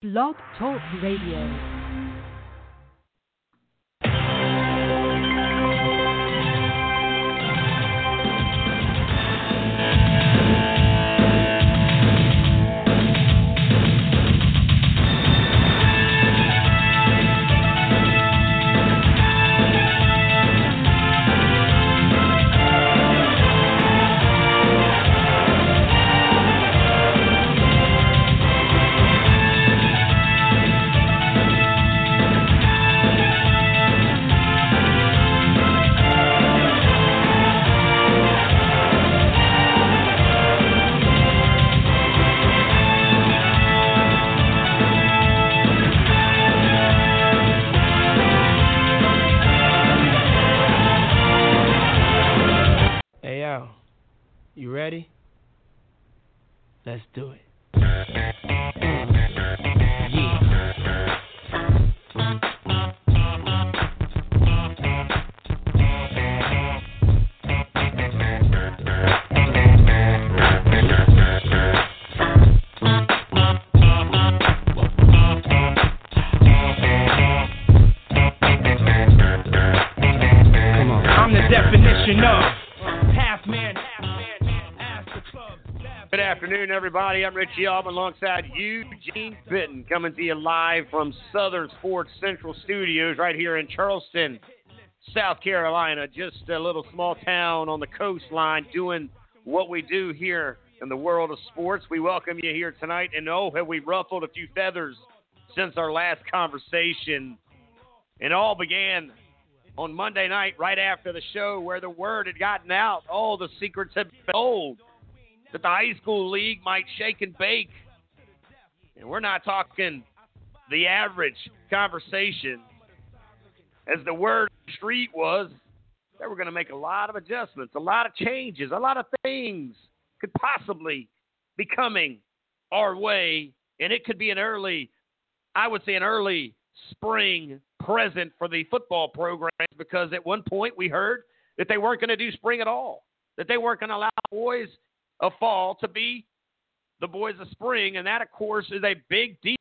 Blog Talk Radio. Everybody. I'm Richie Alban alongside Eugene Benton coming to you live from Southern Sports Central Studios right here in Charleston, South Carolina. Just a little small town on the coastline doing what we do here in the world of sports. We welcome you here tonight. And oh, have we ruffled a few feathers since our last conversation? It all began on Monday night, right after the show, where the word had gotten out. All the secrets had been told that the high school league might shake and bake. And we're not talking the average conversation. As the word street was, they were going to make a lot of adjustments, a lot of changes, a lot of things could possibly be coming our way. And it could be an early, I would say, an early spring present for the football programs because at one point we heard that they weren't going to do spring at all, that they weren't going to allow boys of fall to be the boys of spring. And that, of course, is a big deal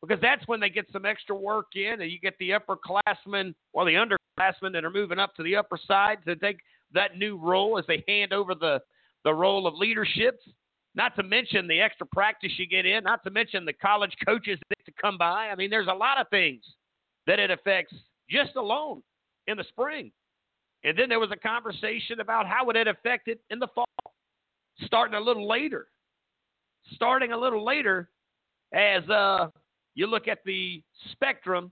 because that's when they get some extra work in and you get the upperclassmen or the underclassmen that are moving up to the upper side to take that new role as they hand over the, the role of leadership. Not to mention the extra practice you get in, not to mention the college coaches that to come by. I mean, there's a lot of things that it affects just alone in the spring. And then there was a conversation about how would it affect it in the fall, starting a little later. Starting a little later as uh, you look at the spectrum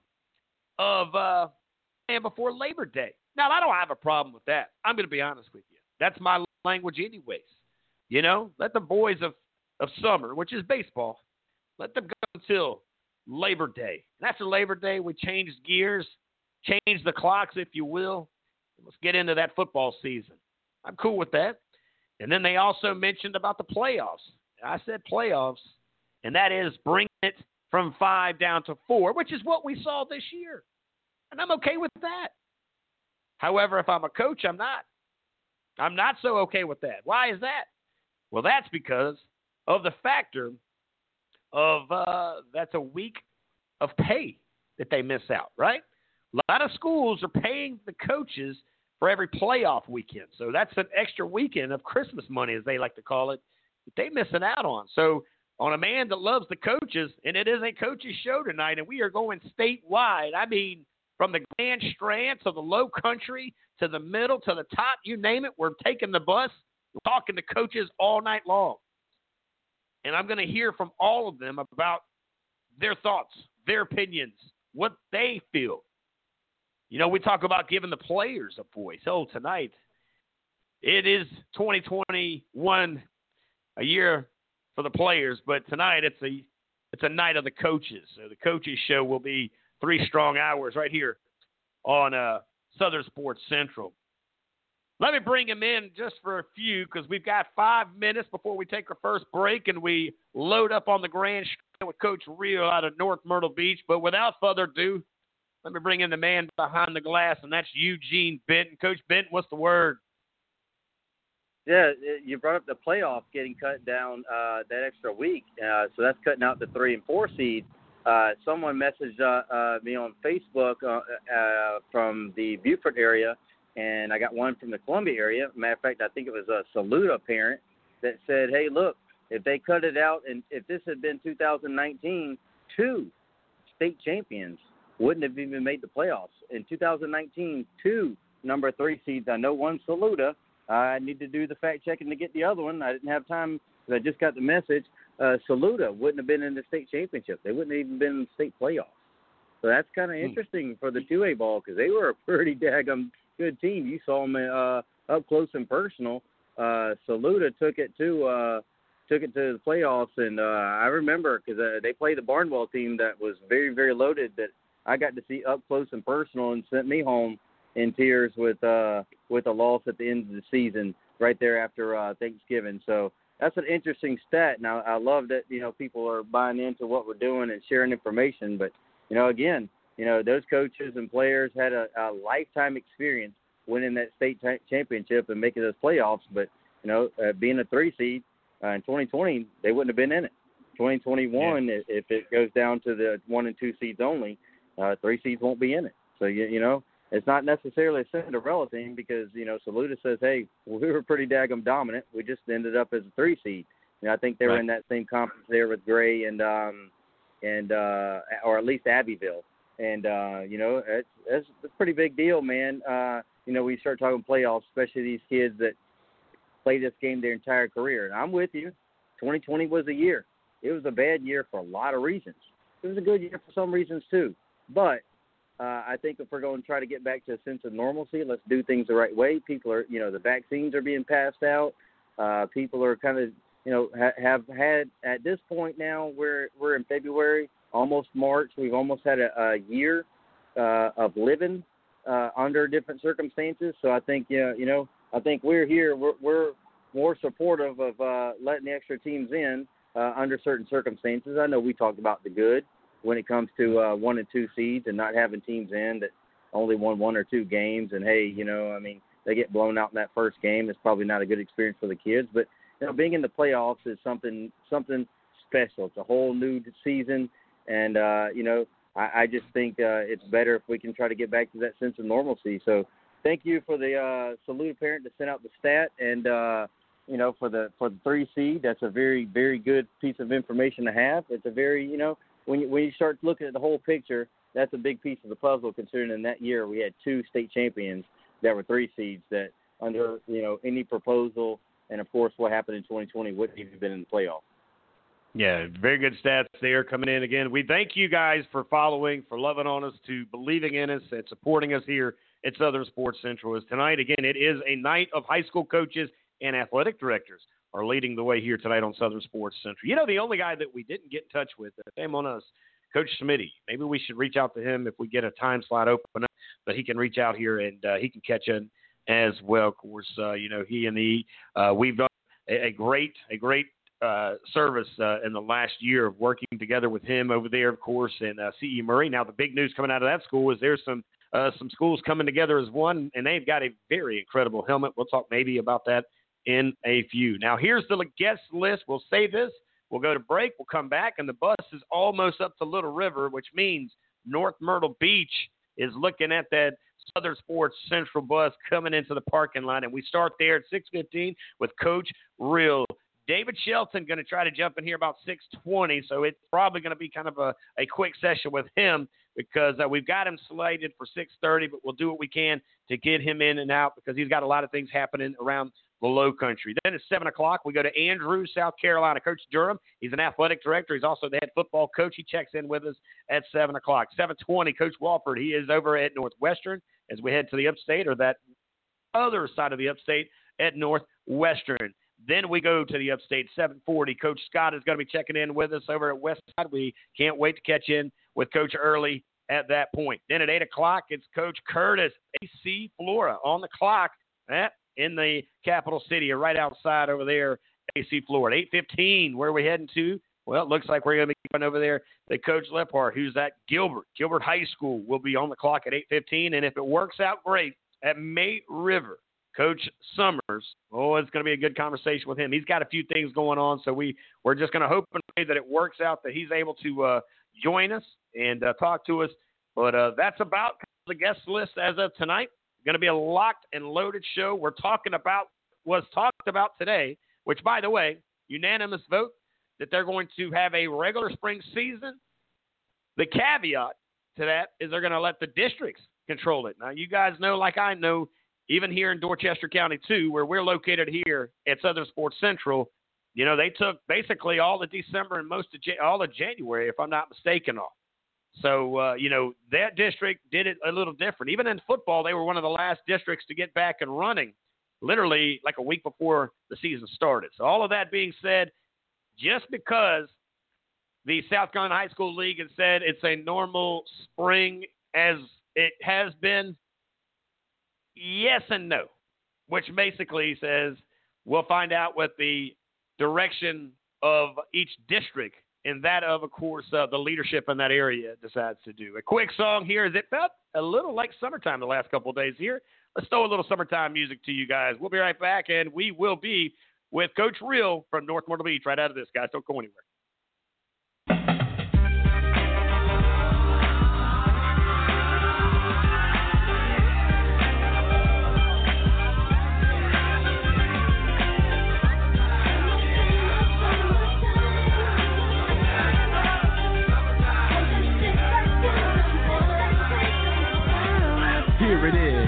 of uh, and before Labor Day. Now, I don't have a problem with that. I'm going to be honest with you. That's my language, anyways. You know, let the boys of, of summer, which is baseball, let them go until Labor Day. And after Labor Day, we change gears, change the clocks, if you will. Let's get into that football season. I'm cool with that. And then they also mentioned about the playoffs. I said playoffs, and that is bringing it from five down to four, which is what we saw this year. And I'm okay with that. However, if I'm a coach, I'm not. I'm not so okay with that. Why is that? Well, that's because of the factor of uh, that's a week of pay that they miss out, right? A lot of schools are paying the coaches for every playoff weekend. So that's an extra weekend of Christmas money, as they like to call it, that they're missing out on. So on a man that loves the coaches, and it is a coaches show tonight, and we are going statewide. I mean, from the Grand Strand to the low country to the middle to the top, you name it, we're taking the bus, talking to coaches all night long. And I'm going to hear from all of them about their thoughts, their opinions, what they feel. You know, we talk about giving the players a voice. Oh, tonight it is 2021, a year for the players, but tonight it's a it's a night of the coaches. So the coaches show will be three strong hours right here on uh, Southern Sports Central. Let me bring him in just for a few because we've got five minutes before we take our first break and we load up on the Grand with Coach Reel out of North Myrtle Beach. But without further ado, let me bring in the man behind the glass, and that's Eugene Benton. Coach Benton, what's the word? Yeah, you brought up the playoff getting cut down uh, that extra week, uh, so that's cutting out the three and four seed. uh, someone messaged uh, uh, me on Facebook uh, from the Beaufort area, and I got one from the Columbia area. Matter of fact, I think it was a Saluda parent that said, "Hey, look, if they cut it out, and if this had been 2019, two state champions wouldn't have even made the playoffs. In 2019, two number three seeds. I know one Saluda. I need to do the fact checking to get the other one. I didn't have time because I just got the message. Uh, Saluda wouldn't have been in the state championship. They wouldn't have even been in the state playoffs. So that's kind of hmm. interesting for the 2A ball because they were a pretty daggum good team. You saw them uh, up close and personal. Uh, Saluda took it to uh, took it to the playoffs, and uh, I remember because uh, they played the Barnwell team that was very very loaded that I got to see up close and personal, and sent me home in tears with uh, with a loss at the end of the season right there after uh, Thanksgiving. So that's an interesting stat. Now I love that you know people are buying into what we're doing and sharing information, but you know again, you know those coaches and players had a, a lifetime experience winning that state t- championship and making those playoffs. But you know, uh, being a three seed uh, in 2020, they wouldn't have been in it. 2021, yeah. if it goes down to the one and two seeds only, uh, three seeds won't be in it. So you you know, it's not necessarily a Cinderella team because you know Saluda says, hey, we were pretty daggum dominant. We just ended up as a three seed. You know, I think they were in that same conference there with Gray and um and uh or at least Abbeville. And uh, you know, it's it's a pretty big deal, man. Uh, you know, we start talking playoffs, especially these kids that play this game their entire career. And I'm with you. 2020 was a year. It was a bad year for a lot of reasons. It was a good year for some reasons too. But uh, I think if we're going to try to get back to a sense of normalcy, let's do things the right way. People are, you know, the vaccines are being passed out. Uh, people are kind of, you know, ha- have had at this point now. We're we're in February, almost March. We've almost had a, a year uh, of living uh, under different circumstances. So I think, yeah, you know, I think we're here. We're, we're more supportive of uh, letting the extra teams in uh, under certain circumstances. I know we talked about the good when it comes to uh, one and two seeds and not having teams in that only won one or two games. And hey, you know, I mean, they get blown out in that first game. It's probably not a good experience for the kids. But you know, being in the playoffs is something something special. It's a whole new season, and uh, you know, I, I just think uh, it's better if we can try to get back to that sense of normalcy. So, thank you for the uh, Saluda parent to send out the stat and. uh you know, for the for the three seed, that's a very very good piece of information to have. It's a very you know when you, when you start looking at the whole picture, that's a big piece of the puzzle. Considering in that year we had two state champions that were three seeds that under you know any proposal and of course what happened in 2020 wouldn't even have been in the playoff. Yeah, very good stats there coming in again. We thank you guys for following, for loving on us, to believing in us, and supporting us here at Southern Sports Central. As tonight, again, it is a night of high school coaches and athletic directors are leading the way here tonight on Southern Sports Central. You know, the only guy that we didn't get in touch with, shame on us, Coach Smitty. Maybe we should reach out to him if we get a time slot open up, but he can reach out here and uh, he can catch in as well. Of course, uh, you know, he and he, uh, we've done a, a great, a great uh, service uh, in the last year of working together with him over there, of course, and uh, CE Murray. Now, the big news coming out of that school is there's some uh, some schools coming together as one, and they've got a very incredible helmet. We'll talk maybe about that in a few. Now, here's the guest list. We'll say this. We'll go to break. We'll come back, and the bus is almost up to Little River, which means North Myrtle Beach is looking at that Southern Sports Central bus coming into the parking lot, and we start there at 6:15 with Coach Reel. David Shelton going to try to jump in here about 6:20, so it's probably going to be kind of a, a quick session with him because uh, we've got him slated for 6:30, but we'll do what we can to get him in and out because he's got a lot of things happening around the low country. Then at 7 o'clock, we go to Andrews, South Carolina. Coach Durham, he's an athletic director. He's also the head football coach. He checks in with us at 7 o'clock. 7.20, Coach Wofford, he is over at Northwestern as we head to the upstate or that other side of the upstate at Northwestern. Then we go to the upstate, 740. Coach Scott is going to be checking in with us over at Westside. We can't wait to catch in with Coach Early at that point. Then at 8 o'clock, it's Coach Curtis, AC Flora on the clock. That in the capital city or right outside over there, AC Flora. 815, where are we heading to? Well, it looks like we're going to be going over there The Coach Leaphart, who's at Gilbert. Gilbert High School will be on the clock at 815. And if it works out great at May River, Coach Summers, oh, it's going to be a good conversation with him. He's got a few things going on, so we, we're just going to hope and pray that it works out, that he's able to uh, join us and uh, talk to us. But uh, that's about the guest list as of tonight. Going to be a locked and loaded show. We're talking about was talked about today, which, by the way, unanimous vote that they're going to have a regular spring season. The caveat to that is they're going to let the districts control it. Now, you guys know, like I know, even here in Dorchester County, too, where we're located here at Southern Sports Central, you know, they took basically all of December and most of all of January, if I'm not mistaken, off. So, uh, you know, that district did it a little different. Even in football, they were one of the last districts to get back and running, literally like a week before the season started. So, all of that being said, just because the South Carolina High School League has said it's a normal spring as it has been, yes and no, which basically says we'll find out what the direction of each district and that of, of course, uh, the leadership in that area decides to do. A quick song here as it felt a little like summertime the last couple days here. Let's throw a little summertime music to you guys. We'll be right back, and we will be with Coach Reel from North Myrtle Beach right out of this, guys. Don't go anywhere.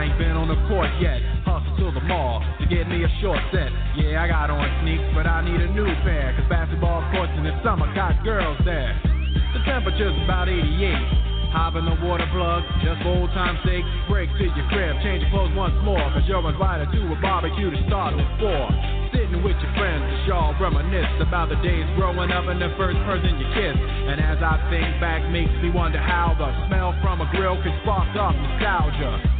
I ain't been on the court yet. Hustle to the mall to get me a short set. Yeah, I got on sneaks, but I need a new pair. Cause basketball courts in the summer got girls there. The temperature's about 88. Hop in the water plug, just for old time's sake. Break to your crib, change your clothes once more. Cause you're invited to a barbecue to start with four. Sitting with your friends, y'all reminisce about the days growing up and the first person you kissed. And as I think back, makes me wonder how the smell from a grill can spark off nostalgia.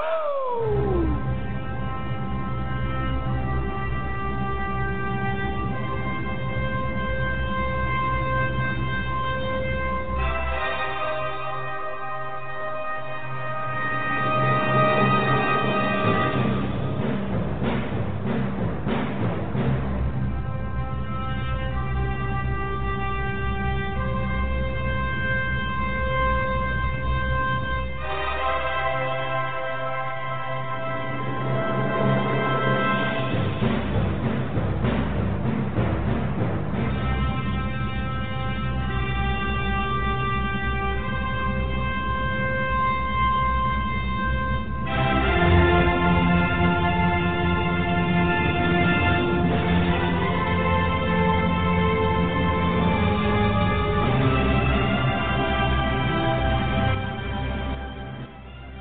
Woo!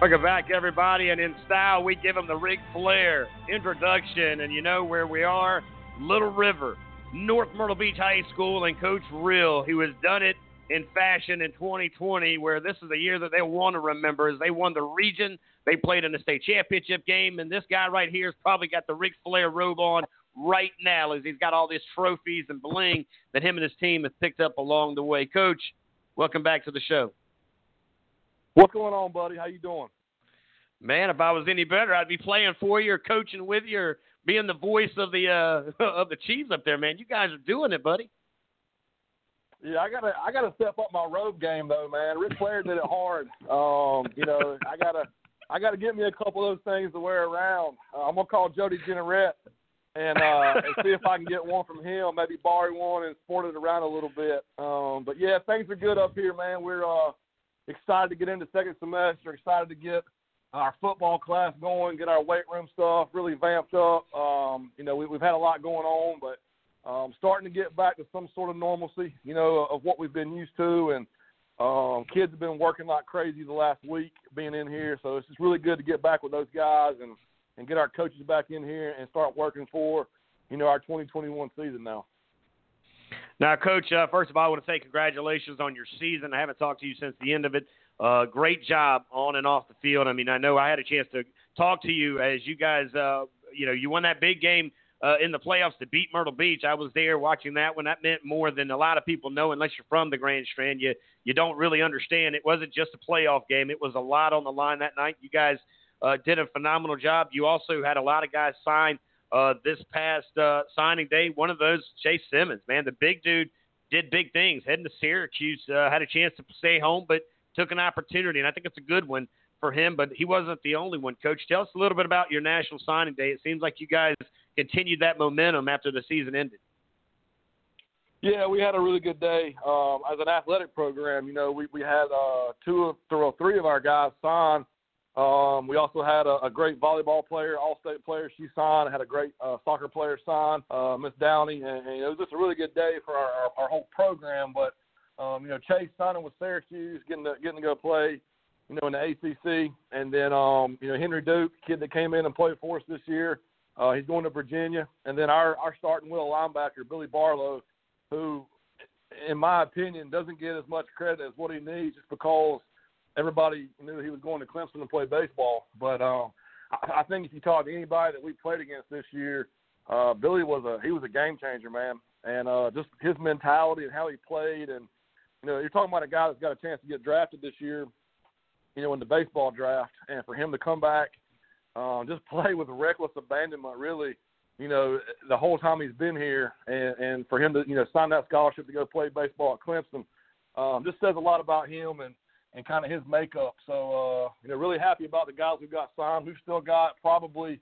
Welcome back, everybody. And in style, we give them the Ric Flair introduction. And you know where we are? Little River, North Myrtle Beach High School, and Coach Reel, who has done it in fashion in 2020, where this is the year that they want to remember, as they won the region. They played in the state championship game, and this guy right here has probably got the Ric Flair robe on right now, as he's got all these trophies and bling that him and his team have picked up along the way. Coach, welcome back to the show. What's going on, buddy? How you doing? Man, if I was any better, I'd be playing for you or coaching with you or being the voice of the uh, of the Chiefs up there, man. You guys are doing it, buddy. Yeah, I gotta I gotta step up my robe game though, man. Ric Flair did it hard. Um, you know, I gotta I gotta get me a couple of those things to wear around. Uh, I'm gonna call Jody Jeanneret and uh, and see if I can get one from him. Maybe borrow one and sport it around a little bit. Um, but yeah, things are good up here, man. We're uh, excited to get into second semester. Excited to get our football class going, get our weight room stuff really vamped up. Um, you know, we, we've had a lot going on, but um, starting to get back to some sort of normalcy, you know, of what we've been used to. And um, kids have been working like crazy the last week being in here, so it's just really good to get back with those guys and and get our coaches back in here and start working for, you know, our 2021 season now. Now, Coach, uh, first of all, I want to say congratulations on your season. I haven't talked to you since the end of it. Uh, great job on and off the field. I mean, I know I had a chance to talk to you as you guys, uh, you know, you won that big game uh, in the playoffs to beat Myrtle Beach. I was there watching that one. That meant more than a lot of people know unless you're from the Grand Strand. You you don't really understand. It wasn't just a playoff game. It was a lot on the line that night. You guys uh, did a phenomenal job. You also had a lot of guys sign uh, this past uh, signing day. One of those, Chase Simmons, man, the big dude did big things. Heading to Syracuse, uh, had a chance to stay home, but took an opportunity, and I think it's a good one for him. But he wasn't the only one. Coach, tell us a little bit about your national signing day. It seems like you guys continued that momentum after the season ended. Yeah, we had a really good day um, as an athletic program. You know, we we had uh, two of or three of our guys sign. Um, we also had a, a great volleyball player, all-state player. She signed. Had a great uh, soccer player sign, uh, Miss Downey, and, and, it was just a really good day for our, our, our whole program. But um, you know, Chase signing with Syracuse, getting to getting to go play, you know, in the ACC, and then um, you know Henry Duke, kid that came in and played for us this year. Uh, he's going to Virginia, and then our our starting will linebacker Billy Barlow, who, in my opinion, doesn't get as much credit as what he needs, just because everybody knew he was going to Clemson to play baseball. But um, I, I think if you talk to anybody that we played against this year, uh, Billy was a he was a game changer, man, and uh, just his mentality and how he played and you know, you're talking about a guy that's got a chance to get drafted this year, you know, in the baseball draft, and for him to come back, um, just play with reckless abandonment, really, you know, the whole time he's been here, and, and for him to, you know, sign that scholarship to go play baseball at Clemson, um, just says a lot about him and and kind of his makeup. So, uh, you know, really happy about the guys who got signed. We've still got probably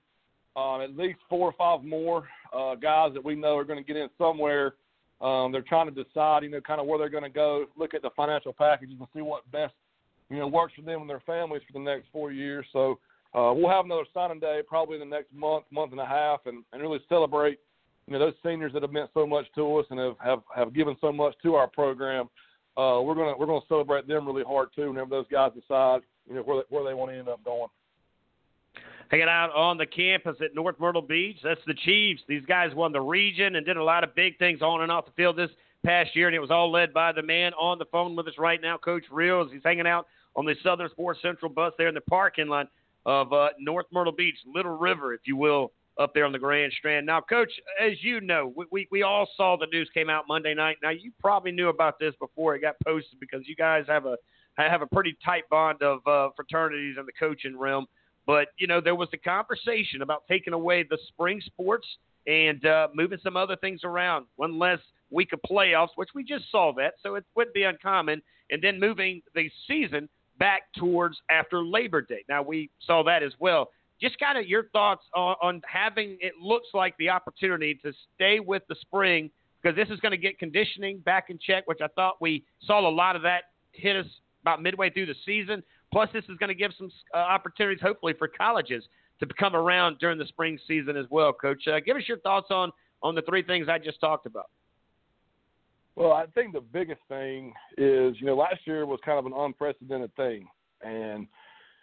uh, at least four or five more uh, guys that we know are going to get in somewhere um, they're trying to decide, you know, kind of where they're going to go, look at the financial packages and see what best, you know, works for them and their families for the next four years. So uh, we'll have another signing day probably in the next month, month and a half, and, and really celebrate, you know, those seniors that have meant so much to us and have have, have given so much to our program. Uh, we're gonna we're gonna celebrate them really hard too. Whenever those guys decide, you know, where they, where they want to end up going hanging out on the campus at North Myrtle Beach. That's the Chiefs. These guys won the region and did a lot of big things on and off the field this past year, and it was all led by the man on the phone with us right now, Coach Reels. He's hanging out on the Southern Sports Central bus there in the parking lot. of uh, North Myrtle Beach, Little River, if you will, up there on the Grand Strand. Now, Coach, as you know, we, we, we all saw the news came out Monday night. Now, you probably knew about this before it got posted because you guys have a have a pretty tight bond of uh, fraternities in the coaching realm. But you know, there was a conversation about taking away the spring sports and uh, moving some other things around. One less week of playoffs, which we just saw that, so it wouldn't be uncommon. And then moving the season back towards after Labor Day. Now we saw that as well. Just kind of your thoughts on, on having it looks like the opportunity to stay with the spring because this is going to get conditioning back in check, which I thought we saw a lot of that hit us about midway through the season. Plus, this is going to give some uh, opportunities, hopefully, for colleges to come around during the spring season as well. Coach, uh, give us your thoughts on on the three things I just talked about. Well, I think the biggest thing is, you know, last year was kind of an unprecedented thing, and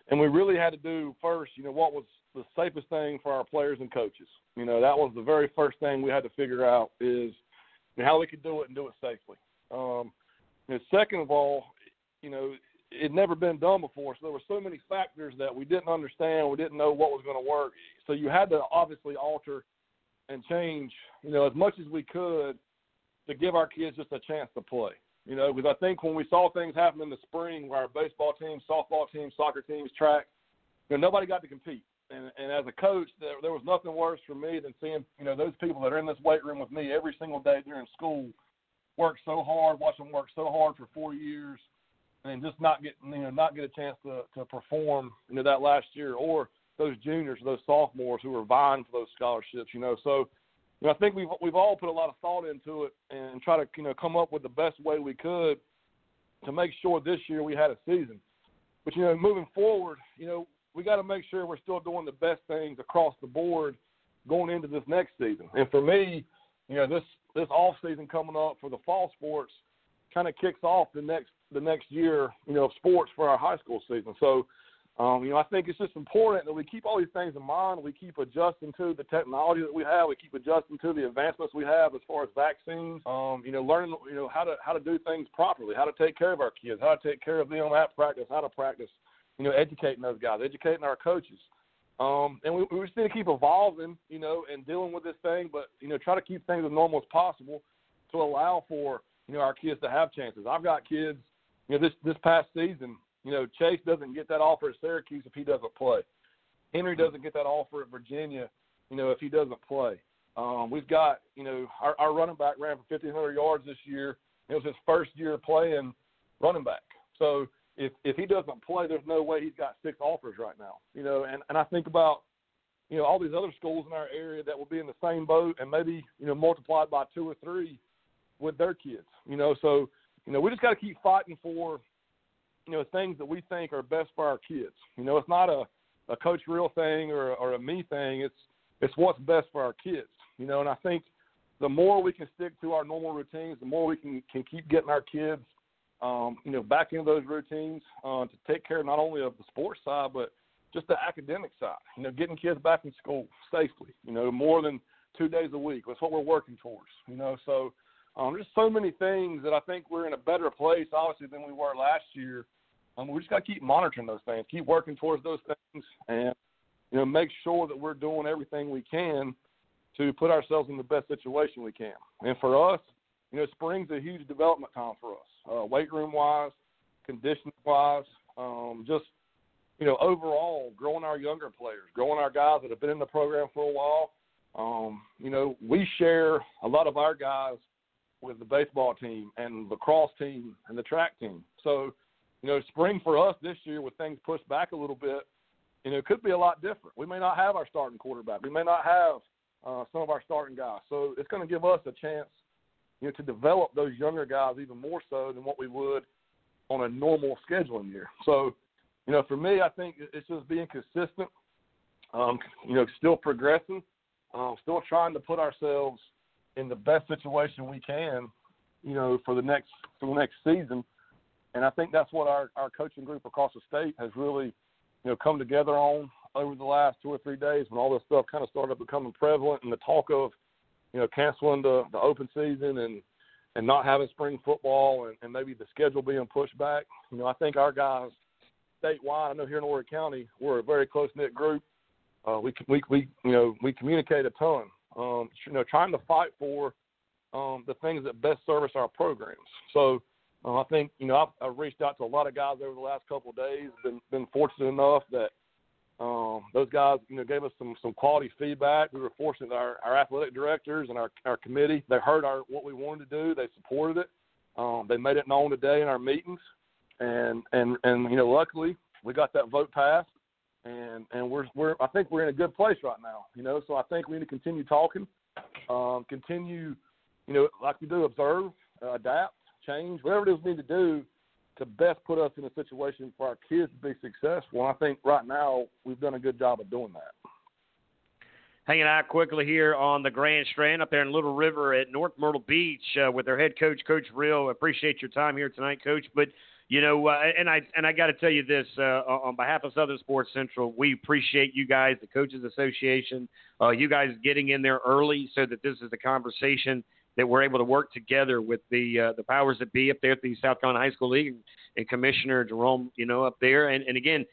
and we really had to do first, you know, what was the safest thing for our players and coaches. You know, that was the very first thing we had to figure out is you know, how we could do it and do it safely. Um, and second of all, you know, it never been done before, so there were so many factors that we didn't understand. We didn't know what was going to work, so you had to obviously alter and change, you know, as much as we could to give our kids just a chance to play. You know, because I think when we saw things happen in the spring, where our baseball team, softball team, soccer teams, track, you know, nobody got to compete. And, and as a coach, there, there was nothing worse for me than seeing, you know, those people that are in this weight room with me every single day during school work so hard, watch them work so hard for four years, and just not get, you know, not get a chance to to perform, you know, that last year, or those juniors, those sophomores who are vying for those scholarships, you know. So you know, I think we've we've all put a lot of thought into it and try to you know come up with the best way we could to make sure this year we had a season. But you know, moving forward, you know, we got to make sure we're still doing the best things across the board going into this next season. And for me, you know, this this off season coming up for the fall sports kind of kicks off the next the next year, you know, of sports for our high school season. So um, you know, I think it's just important that we keep all these things in mind. We keep adjusting to the technology that we have. We keep adjusting to the advancements we have as far as vaccines. Um, you know, learning you know how to how to do things properly, how to take care of our kids, how to take care of them at practice, how to practice. You know, educating those guys, educating our coaches. Um, and we, we just need to keep evolving, you know, and dealing with this thing, but you know, try to keep things as normal as possible to allow for you know our kids to have chances. I've got kids, you know, this this past season you know, Chase doesn't get that offer at Syracuse if he doesn't play. Henry doesn't get that offer at Virginia, you know, if he doesn't play. Um, we've got, you know, our, our running back ran for 1,500 yards this year. It was his first year playing running back. So if if he doesn't play, there's no way he's got six offers right now. You know, and and I think about, you know, all these other schools in our area that will be in the same boat and maybe you know multiplied by two or three with their kids. You know, so you know we just got to keep fighting for you know things that we think are best for our kids. You know, it's not a a coach Reel thing or or a me thing. It's it's what's best for our kids. You know, and I think the more we can stick to our normal routines, the more we can can keep getting our kids, um, you know, back into those routines uh, to take care not only of the sports side but just the academic side. You know, getting kids back in school safely. You know, more than two days a week. That's what we're working towards. You know, so um, there's so many things that I think we're in a better place, obviously, than we were last year um, we just got to keep monitoring those things, keep working towards those things, and you know make sure that we're doing everything we can to put ourselves in the best situation we can. And for us, you know, spring's a huge development time for us, uh, weight room wise, conditioning wise, um, just you know overall growing our younger players, growing our guys that have been in the program for a while. Um, you know, we share a lot of our guys with the baseball team and the lacrosse team and the track team. So you know, spring for us this year with things pushed back a little bit, you know, it could be a lot different. We may not have our starting quarterback. We may not have uh, some of our starting guys. So it's going to give us a chance, you know, to develop those younger guys even more so than what we would on a normal scheduling year. So, you know, for me, I think it's just being consistent. Um, you know, still progressing, um, still trying to put ourselves in the best situation we can, you know, for the next for the next season and I think that's what our, our coaching group across the state has really, you know, come together on over the last two or three days when all this stuff kind of started becoming prevalent and the talk of, you know, canceling the, the open season and, and not having spring football and, and maybe the schedule being pushed back. You know, I think our guys statewide. I know here in Horry County, we're a very close knit group. Uh, we we we you know we communicate a ton. Um, you know, trying to fight for um, the things that best service our programs. So uh, I think you know I've, I've reached out to a lot of guys over the last couple of days. Been been fortunate enough that um, those guys you know gave us some some quality feedback. We were fortunate that our, our athletic directors and our our committee they heard our what we wanted to do. They supported it. Um, they made it known today in our meetings, and and and you know luckily we got that vote passed. And and we're we're I think we're in a good place right now, you know. So I think we need to continue talking, um, continue, you know, like we do, observe, uh, adapt, change, whatever it is we need to do to best put us in a situation for our kids to be successful. And I think right now we've done a good job of doing that. Hanging out quickly here on the Grand Strand up there in Little River at North Myrtle Beach uh, with their head coach, Coach Reel. Appreciate your time here tonight, Coach. But you know, uh, and I and I got to tell you this uh, on behalf of Southern Sports Central, we appreciate you guys, the Coaches Association, uh, you guys getting in there early so that this is a conversation that we're able to work together with the uh, the powers that be up there at the South Carolina High School League and, and Commissioner Jerome, you know, up there. And, and again,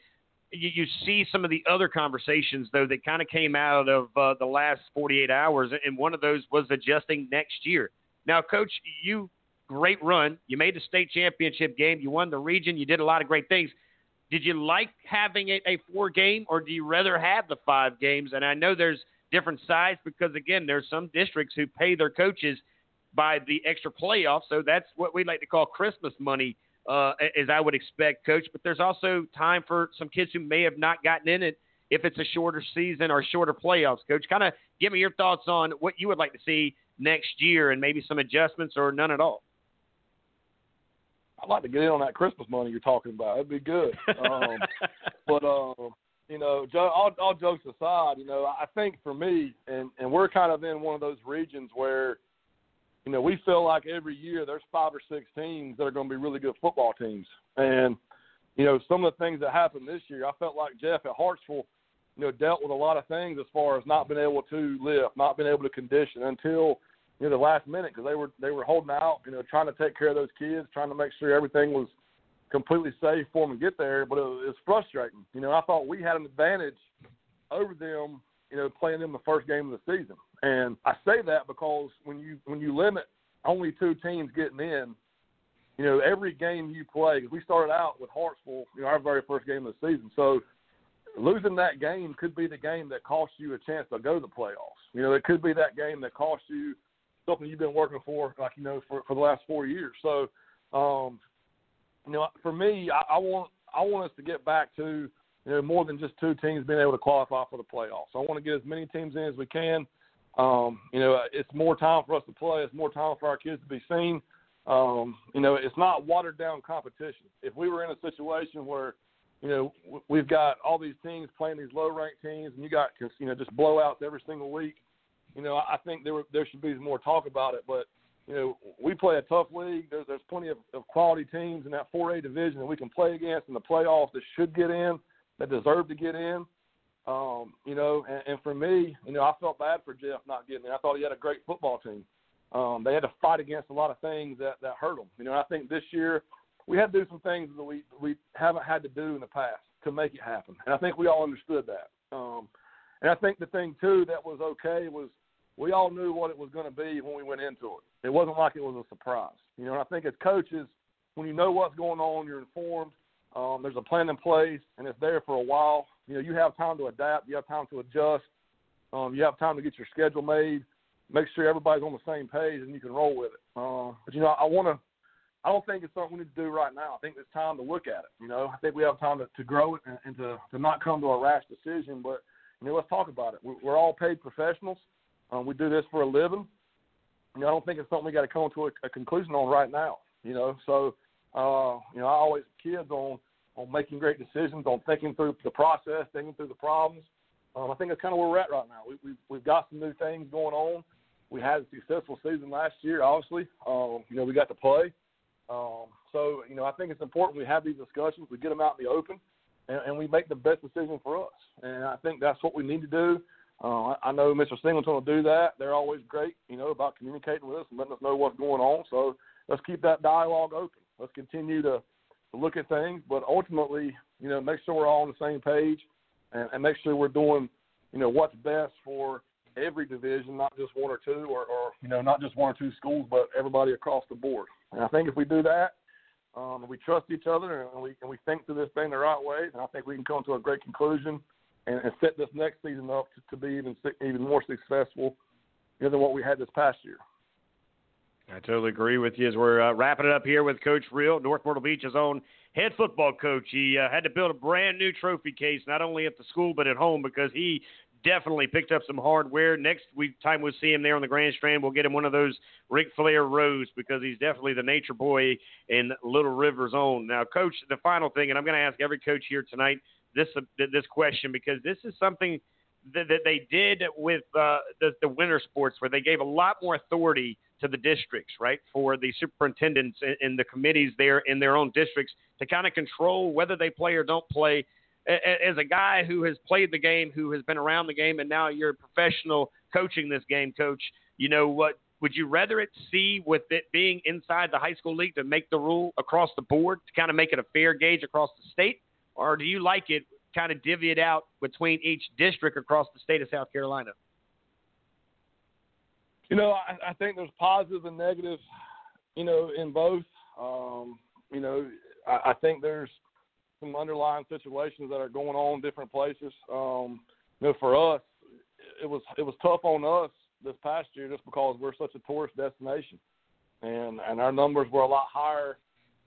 you, you see some of the other conversations though that kind of came out of uh, the last 48 hours, and one of those was adjusting next year. Now, Coach, you great run. You made the state championship game. You won the region. You did a lot of great things. Did you like having a, a four game, or do you rather have the five games? And I know there's different sides because again, there's some districts who pay their coaches by the extra playoffs. So that's what we like to call Christmas money, uh, as I would expect, Coach. But there's also time for some kids who may have not gotten in it if it's a shorter season or shorter playoffs, Coach. Kind of give me your thoughts on what you would like to see next year and maybe some adjustments or none at all. I'd like to get in on that Christmas money you're talking about. That'd be good. Um, but um, you know, all, all jokes aside, you know, I think for me, and and we're kind of in one of those regions where, you know, we feel like every year there's five or six teams that are going to be really good football teams, and you know, some of the things that happened this year, I felt like Jeff at Hartsville, you know, dealt with a lot of things as far as not being able to lift, not being able to condition until you know the last minute because they were they were holding out, you know, trying to take care of those kids, trying to make sure everything was completely safe for them to get there. But it was, frustrating. You know, I thought we had an advantage over them, you know, playing them the first game of the season. And I say that because when you when you limit only two teams getting in, you know, every game you play, we started out with Hartsville, you know, our very first game of the season. So losing that game could be the game that costs you a chance to go to the playoffs. You know, it could be that game that costs you something you've been working for, like you know, for for the last four years. So, um, you know, for me, I, I want I want us to get back to you know more than just two teams being able to qualify for the playoffs. I want to get as many teams in as we can. Um, you know, it's more time for us to play. It's more time for our kids to be seen. Um, you know, it's not watered down competition. If we were in a situation where, you know, we've got all these teams playing these low ranked teams, and you got you know just blowouts every single week, you know, I think there there should be more talk about it. But you know, we play a tough league. There's there's plenty of, of quality teams in that 4A division that we can play against in the playoffs that should get in, that deserve to get in. Um, you know, and, and for me, you know, I felt bad for Jeff not getting in. I thought he had a great football team. Um, they had to fight against a lot of things that that hurt them. You know, I think this year we had to do some things that we we haven't had to do in the past to make it happen, and I think we all understood that. Um, and I think the thing too that was okay was we all knew what it was going to be when we went into it. It wasn't like it was a surprise. You know, and I think as coaches, when you know what's going on, you're informed. Um, there's a plan in place, and it's there for a while. You know, you have time to adapt. You have time to adjust. Um, you have time to get your schedule made. Make sure everybody's on the same page, and you can roll with it. Uh, but you know, I want to. I don't think it's something we need to do right now. I think it's time to look at it. You know, I think we have time to, to grow it and, and to, to not come to a rash decision. But you know, let's talk about it. We're, we're all paid professionals. Um, we do this for a living. You know, I don't think it's something we got to come to a, a conclusion on right now. You know, so uh, you know, I always kids on on making great decisions, on thinking through the process, thinking through the problems. Um, I think that's kind of where we're at right now. We, we've we've got some new things going on. We had a successful season last year, obviously. Um, you know, we got to play. Um, so you know, I think it's important we have these discussions, we get them out in the open, and, and we make the best decision for us. And I think that's what we need to do. Uh, I know Mr. Singleton will do that. They're always great, you know, about communicating with us and letting us know what's going on. So let's keep that dialogue open. Let's continue to to look at things, but ultimately, you know, make sure we're all on the same page and, and make sure we're doing, you know, what's best for every division, not just one or two, or, or you know, not just one or two schools, but everybody across the board. And I think if we do that, um, we trust each other and we and we think through this thing the right way, and I think we can come to a great conclusion and, and set this next season up to, to be even even more successful than what we had this past year. I totally agree with you. As we're uh, wrapping it up here with Coach Reel, North Myrtle Beach's own head football coach. He uh, had to build a brand new trophy case, not only at the school but at home, because he definitely picked up some hardware. Next week, time we'll see him there on the Grand Strand, we'll get him one of those Ric Flair rows because he's definitely the nature boy in Little River's own. Now, Coach, the final thing, and I'm going to ask every coach here tonight this uh, this question because this is something that, that they did with uh, the, the winter sports where they gave a lot more authority to the districts, right, for the superintendents and, and the committees there in their own districts to kind of control whether they play or don't play as a guy who has played the game, who has been around the game, and now you're a professional coaching this game, coach. You know what? Would you rather it see with it being inside the high school league to make the rule across the board to kind of make it a fair gauge across the state, or do you like it kind of divvy it out between each district across the state of South Carolina? You know, I, I think there's positives and negatives, you know, in both. Um, you know, I, I think there's some underlying situations that are going on in different places. Um, you know, for us, it was it was tough on us this past year just because we're such a tourist destination, and and our numbers were a lot higher,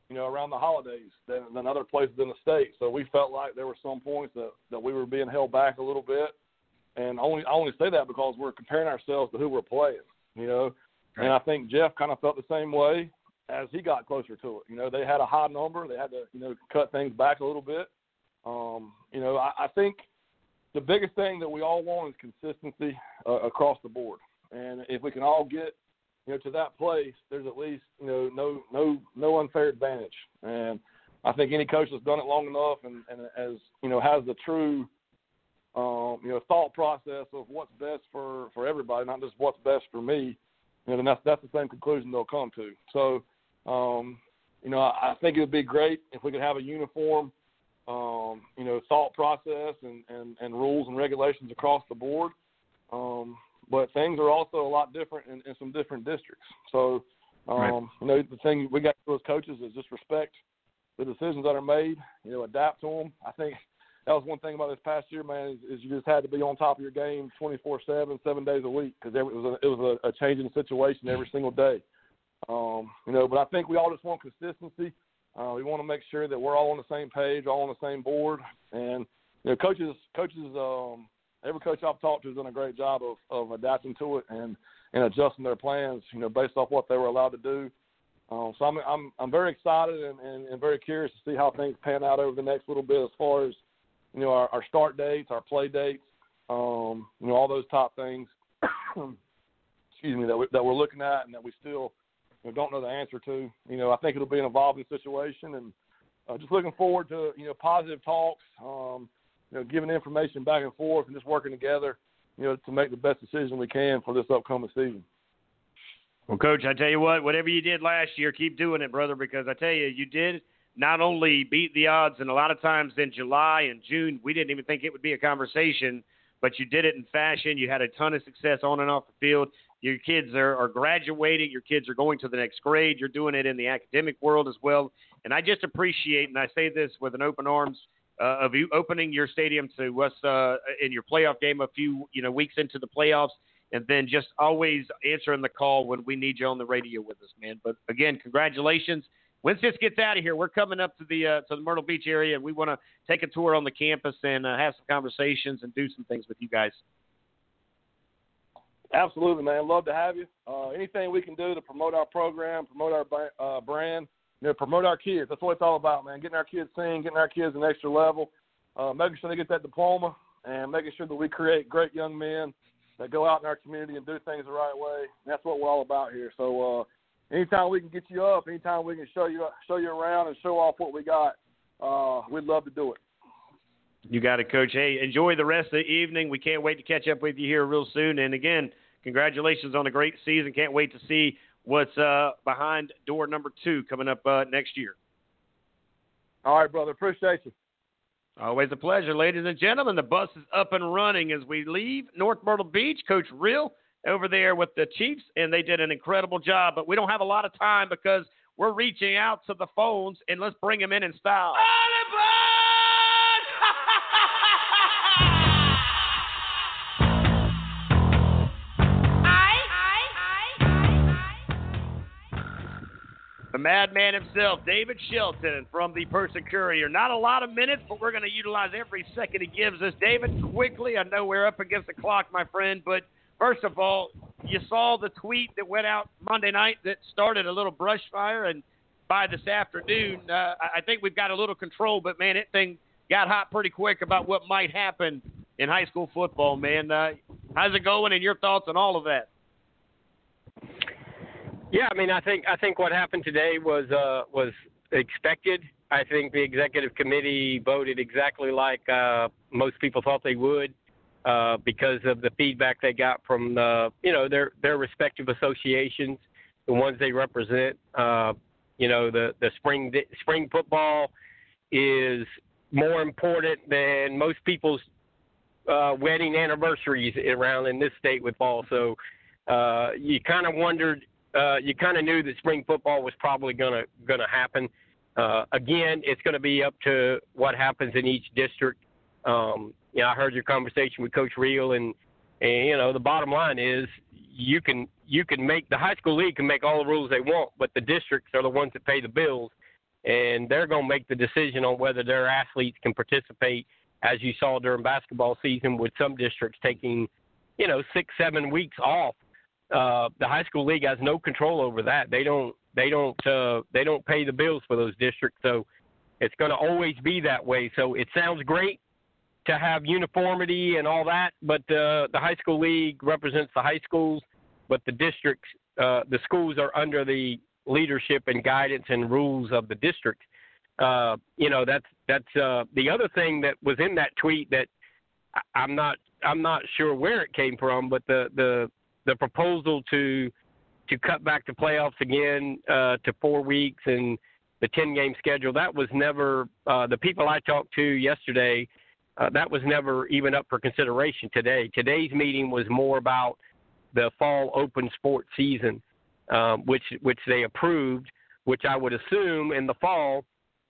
you know, around the holidays than than other places in the state. So we felt like there were some points that that we were being held back a little bit, and only I only say that because we're comparing ourselves to who we're playing, you know. And I think Jeff kind of felt the same way as he got closer to it. You know, they had a high number. They had to, you know, cut things back a little bit. Um, you know, I, I think the biggest thing that we all want is consistency uh, across the board. And if we can all get, you know, to that place, there's at least, you know, no no no unfair advantage. And I think any coach that's done it long enough and, and as you know has the true um, you know thought process of what's best for for everybody, not just what's best for me. You know, then that's that's the same conclusion they'll come to. So um, you know, I, I think it would be great if we could have a uniform, um, you know, thought process and, and, and rules and regulations across the board. Um, but things are also a lot different in, in some different districts. So, um, right. you know, the thing we got to do as coaches is just respect the decisions that are made. You know, adapt to them. I think that was one thing about this past year, man, is, is you just had to be on top of your game 24/7, seven days a week, because it was a, it was a, a changing situation every single day. Um, you know, but I think we all just want consistency. Uh, we want to make sure that we're all on the same page, all on the same board, and you know, coaches, coaches, um, every coach I've talked to has done a great job of, of adapting to it and and adjusting their plans, you know, based off what they were allowed to do. Um, so I'm I'm I'm very excited and, and, and very curious to see how things pan out over the next little bit as far as you know our, our start dates, our play dates, um, you know all those top things. excuse me that we, that we're looking at and that we still know, don't know the answer to. You know, I think it'll be an evolving situation, and uh, just looking forward to you know positive talks, um, you know, giving information back and forth, and just working together, you know, to make the best decision we can for this upcoming season. Well, coach, I tell you what, whatever you did last year, keep doing it, brother, because I tell you, you did not only beat the odds, and a lot of times in July and June, we didn't even think it would be a conversation, but you did it in fashion. You had a ton of success on and off the field. Your kids are, are graduating. Your kids are going to the next grade. You're doing it in the academic world as well. And I just appreciate, and I say this with an open arms, uh, of you opening your stadium to us uh, in your playoff game a few you know weeks into the playoffs, and then just always answering the call when we need you on the radio with us, man. But again, congratulations. Once this gets out of here, we're coming up to the uh, to the Myrtle Beach area, and we want to take a tour on the campus and uh, have some conversations and do some things with you guys. Absolutely, man. Love to have you. Uh, anything we can do to promote our program, promote our uh, brand, you know, promote our kids. That's what it's all about, man. Getting our kids seen, getting our kids an extra level, uh, making sure they get that diploma, and making sure that we create great young men that go out in our community and do things the right way. And that's what we're all about here. So, uh, anytime we can get you up, anytime we can show you show you around and show off what we got, uh, we'd love to do it. You got it, Coach. Hey, enjoy the rest of the evening. We can't wait to catch up with you here real soon. And again, congratulations on a great season. Can't wait to see what's uh, behind door number two coming up uh, next year. All right, brother. Appreciate you. Always a pleasure, ladies and gentlemen. The bus is up and running as we leave North Myrtle Beach. Coach Reel over there with the Chiefs, and they did an incredible job. But we don't have a lot of time because we're reaching out to the phones, and let's bring them in in style. the madman himself, David Shelton from the Post and Courier. Not a lot of minutes, but we're going to utilize every second he gives us. David, quickly, I know we're up against the clock, my friend, but first of all, you saw the tweet that went out Monday night that started a little brush fire, and by this afternoon, uh, I think we've got a little control, but man, that thing got hot pretty quick about what might happen in high school football, man. Uh, how's it going, and your thoughts on all of that? Yeah, I mean, I think I think what happened today was uh, was expected. I think the executive committee voted exactly like uh, most people thought they would uh, because of the feedback they got from the, you know their their respective associations, the ones they represent. Uh, you know, the the spring spring football is more important than most people's uh, wedding anniversaries around in this state with ball. So uh, you kind of wondered uh, you kind of knew that spring football was probably gonna gonna happen. Uh, again, it's going to be up to what happens in each district. Um, you know, I heard your conversation with Coach Reel, and and you know, the bottom line is you can you can make the high school league can make all the rules they want, but the districts are the ones that pay the bills, and they're going to make the decision on whether their athletes can participate. As you saw during basketball season, with some districts taking, you know, six seven weeks off uh, the high school league has no control over that. They don't they don't uh, they don't pay the bills for those districts, so it's going to always be that way. So it sounds great to have uniformity and all that, but uh, the high school league represents the high schools, but the districts uh, the schools are under the leadership and guidance and rules of the district. Uh, you know that's that's uh, the other thing that was in that tweet that I'm not I'm not sure where it came from, but the the the proposal to to cut back the playoffs again uh, to four weeks and the 10 game schedule that was never uh, the people I talked to yesterday uh, that was never even up for consideration today. Today's meeting was more about the fall open sports season, um, which which they approved. Which I would assume in the fall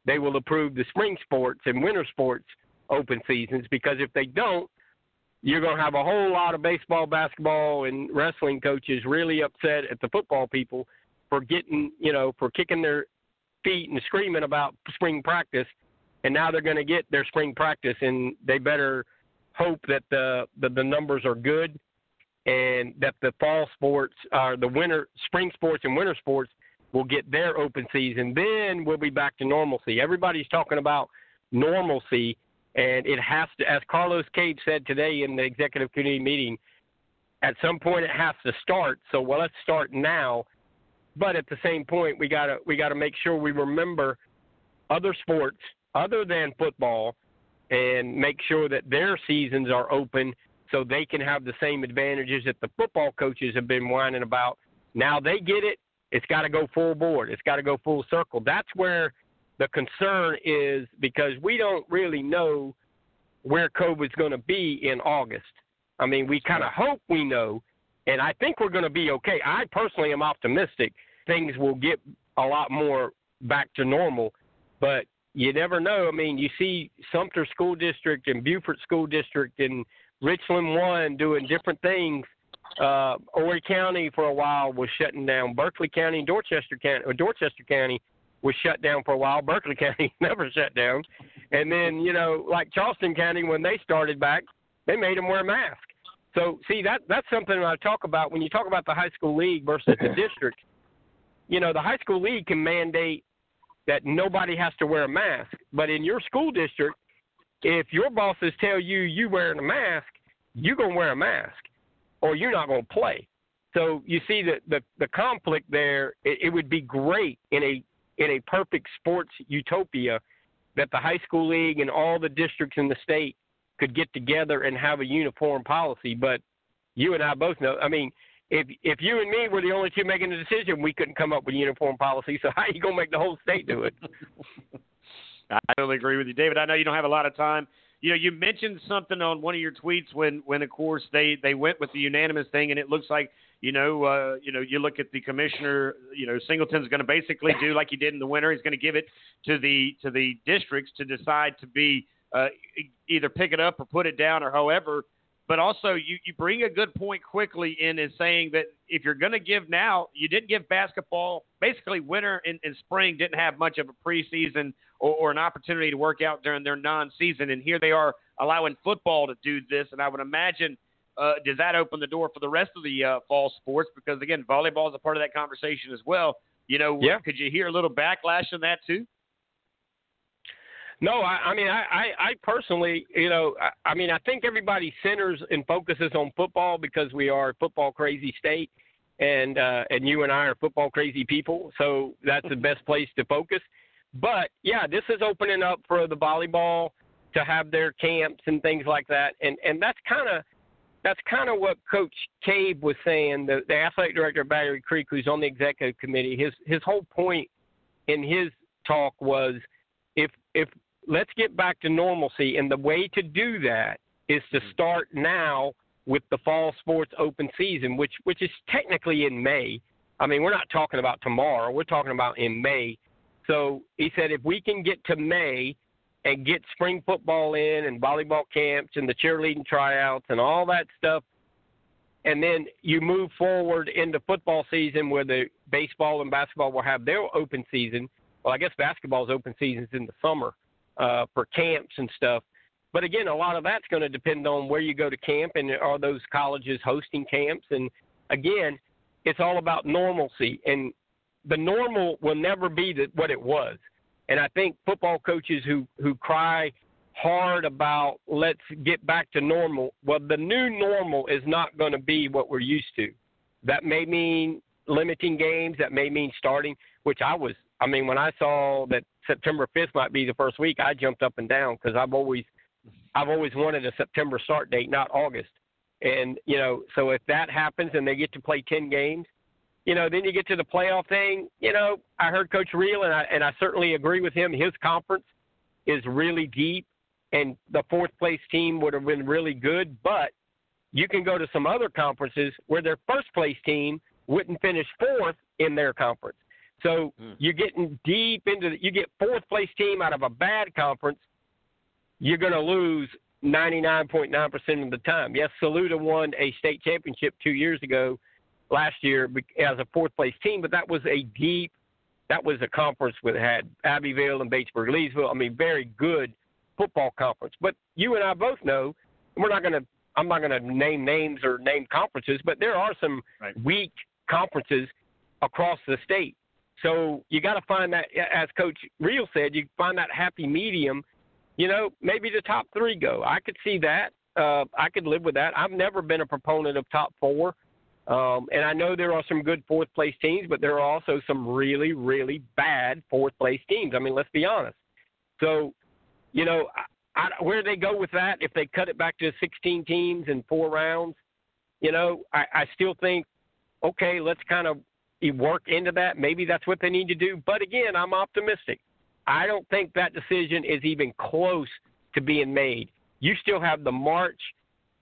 they will approve the spring sports and winter sports open seasons because if they don't, you're going to have a whole lot of baseball, basketball, and wrestling coaches really upset at the football people for getting, you know, for kicking their feet and screaming about spring practice, and now they're going to get their spring practice, and they better hope that the the, numbers are good, and that the fall sports, or the winter, spring sports, and winter sports will get their open season. Then we'll be back to normalcy. Everybody's talking about normalcy and it has to, as Carlos Cade said today in the executive committee meeting, at some point it has to start. So well, let's start now. But at the same point, we gotta we gotta make sure we remember other sports other than football, and make sure that their seasons are open so they can have the same advantages that the football coaches have been whining about. Now they get it. It's got to go full board. It's got to go full circle. That's where the concern is because we don't really know where COVID's going to be in August. I mean, we kind of hope we know, and I think we're going to be okay. I personally am optimistic things will get a lot more back to normal, but you never know. I mean, you see Sumter School District and Beaufort School District and Richland One doing different things. Uh, Horry County for a while was shutting down. Berkeley County and Dorchester County, or Dorchester County was shut down for a while. Berkeley County never shut down. And then, you know, like Charleston County, when they started back, they made them wear a mask. So, see, that that's something I talk about when you talk about the high school league versus the district. You know, the high school league can mandate that nobody has to wear a mask, but in your school district, if your bosses tell you you wearing a mask, you're gonna wear a mask, or you're not gonna play. So you see the the, the conflict there. It, it would be great in a in a perfect sports utopia that the high school league and all the districts in the state could get together and have a uniform policy. But you and I both know. I mean, if if you and me were the only two making the decision, we couldn't come up with a uniform policy. So how are you gonna make the whole state do it? I totally agree with you, David. I know you don't have a lot of time. You know, you mentioned something on one of your tweets when, when of course they they went with the unanimous thing, and it looks like you know, uh, you know, you look at the commissioner. You know, Singleton's going to basically do like he did in the winter. He's going to give it to the to the districts to decide to be uh, either pick it up or put it down or however. But also, you, you bring a good point quickly in is saying that if you're going to give now, you didn't give basketball. Basically, winter and, and spring didn't have much of a preseason or, or an opportunity to work out during their non-season, and here they are allowing football to do this. And I would imagine uh, does that open the door for the rest of the uh, fall sports? Because again, volleyball is a part of that conversation as well. You know, yeah. could you hear a little backlash on that too? No, I, I mean, I, I, I personally, you know, I, I mean, I think everybody centers and focuses on football because we are a football crazy state, and uh, and you and I are football crazy people, so that's the best place to focus. But yeah, this is opening up for the volleyball to have their camps and things like that, and and that's kind of that's kind of what Coach Cabe was saying. The, the athletic director of Battery Creek, who's on the executive committee, his his whole point in his talk was if if let's get back to normalcy, and the way to do that is to mm-hmm. start now with the fall sports open season, which which is technically in May. I mean, we're not talking about tomorrow. We're talking about in May. So he said if we can get to May and get spring football in and volleyball camps and the cheerleading tryouts and all that stuff. And then you move forward into football season where the baseball and basketball will have their open season. Well, I guess basketball's open season's in the summer uh, for camps and stuff. But again, a lot of that's going to depend on where you go to camp and are those colleges hosting camps. And again, it's all about normalcy. And the normal will never be the, what it was. And I think football coaches who who cry hard about let's get back to normal. Well, the new normal is not going to be what we're used to. That may mean limiting games. That may mean starting, which I was. I mean, when I saw that September 5th might be the first week, I jumped up and down because I've always, I've always wanted a September start date, not August. And you know, so if that happens and they get to play 10 games, you know, then you get to the playoff thing. You know, I heard Coach Reel, and I and I certainly agree with him. His conference is really deep, and the fourth place team would have been really good. But you can go to some other conferences where their first place team wouldn't finish fourth in their conference. So mm. you're getting deep into the, you get fourth place team out of a bad conference. You're going to lose 99.9% of the time. Yes, Saluda won a state championship two years ago last year as a fourth place team, but that was a deep, that was a conference that had Abbeville and Batesburg, Leesville. I mean, very good football conference. But you and I both know, we're not going to, I'm not going to name names or name conferences, but there are some right. weak conferences across the state. So you got to find that, as Coach Reel said, you find that happy medium. You know, maybe the top three go. I could see that. Uh, I could live with that. I've never been a proponent of top four. Um, and I know there are some good fourth place teams, but there are also some really, really bad fourth place teams. I mean, let's be honest. So, you know, I, I, where do they go with that? If they cut it back to 16 teams and four rounds, you know, I, I still think, okay, let's kind of work into that. Maybe that's what they need to do. But again, I'm optimistic. I don't think that decision is even close to being made. You still have the March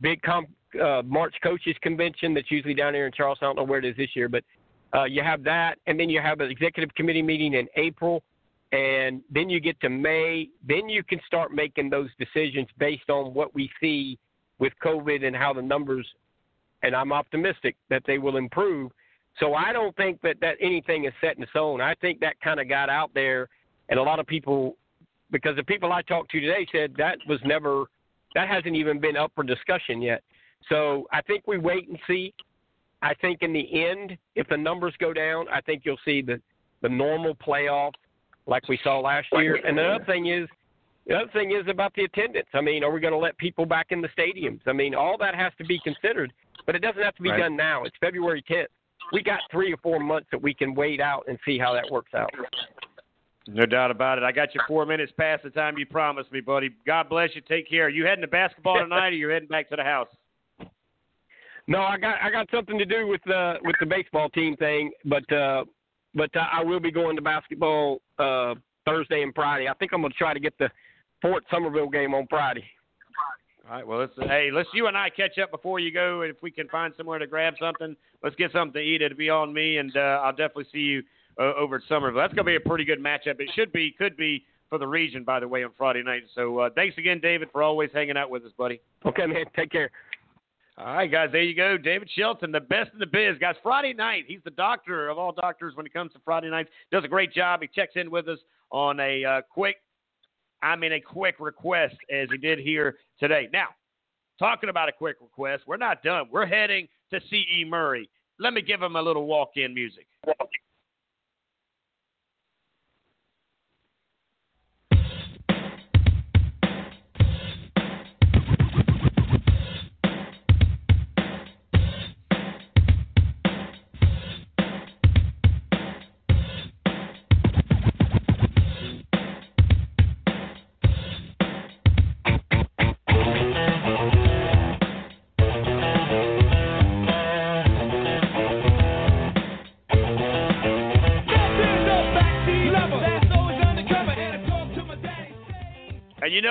big comp, uh, March coaches convention that's usually down here in Charleston. I don't know where it is this year, but uh, you have that, and then you have an executive committee meeting in April, and then you get to May. Then you can start making those decisions based on what we see with COVID and how the numbers. And I'm optimistic that they will improve. So I don't think that that anything is set in stone. I think that kind of got out there, and a lot of people, because the people I talked to today said that was never, that hasn't even been up for discussion yet. So I think we wait and see. I think in the end, if the numbers go down, I think you'll see the the normal playoff like we saw last year. And the other thing is, the other thing is about the attendance. I mean, are we going to let people back in the stadiums? I mean, all that has to be considered, but it doesn't have to be right. done now. It's February 10th. We got three or four months that we can wait out and see how that works out. No doubt about it. I got you four minutes past the time you promised me, buddy. God bless you. Take care. Are you heading to basketball tonight, or you heading back to the house? No, I got I got something to do with the with the baseball team thing, but uh, but uh, I will be going to basketball uh, Thursday and Friday. I think I'm going to try to get the Fort Summerville game on Friday. All right. Well, let's hey, let's you and I catch up before you go, and if we can find somewhere to grab something, let's get something to eat. It'll be on me, and uh, I'll definitely see you uh, over at Summerville. That's gonna be a pretty good matchup. It should be, could be for the region, by the way, on Friday night. So uh, thanks again, David, for always hanging out with us, buddy. Okay, man. Take care. All right, guys, there you go. David Shelton, the best in the biz. Guys, Friday night, he's the doctor of all doctors when it comes to Friday nights. Does a great job. He checks in with us on a uh, quick, I mean, a quick request as he did here today. Now, talking about a quick request, we're not done. We're heading to C.E. Murray. Let me give him a little walk in music.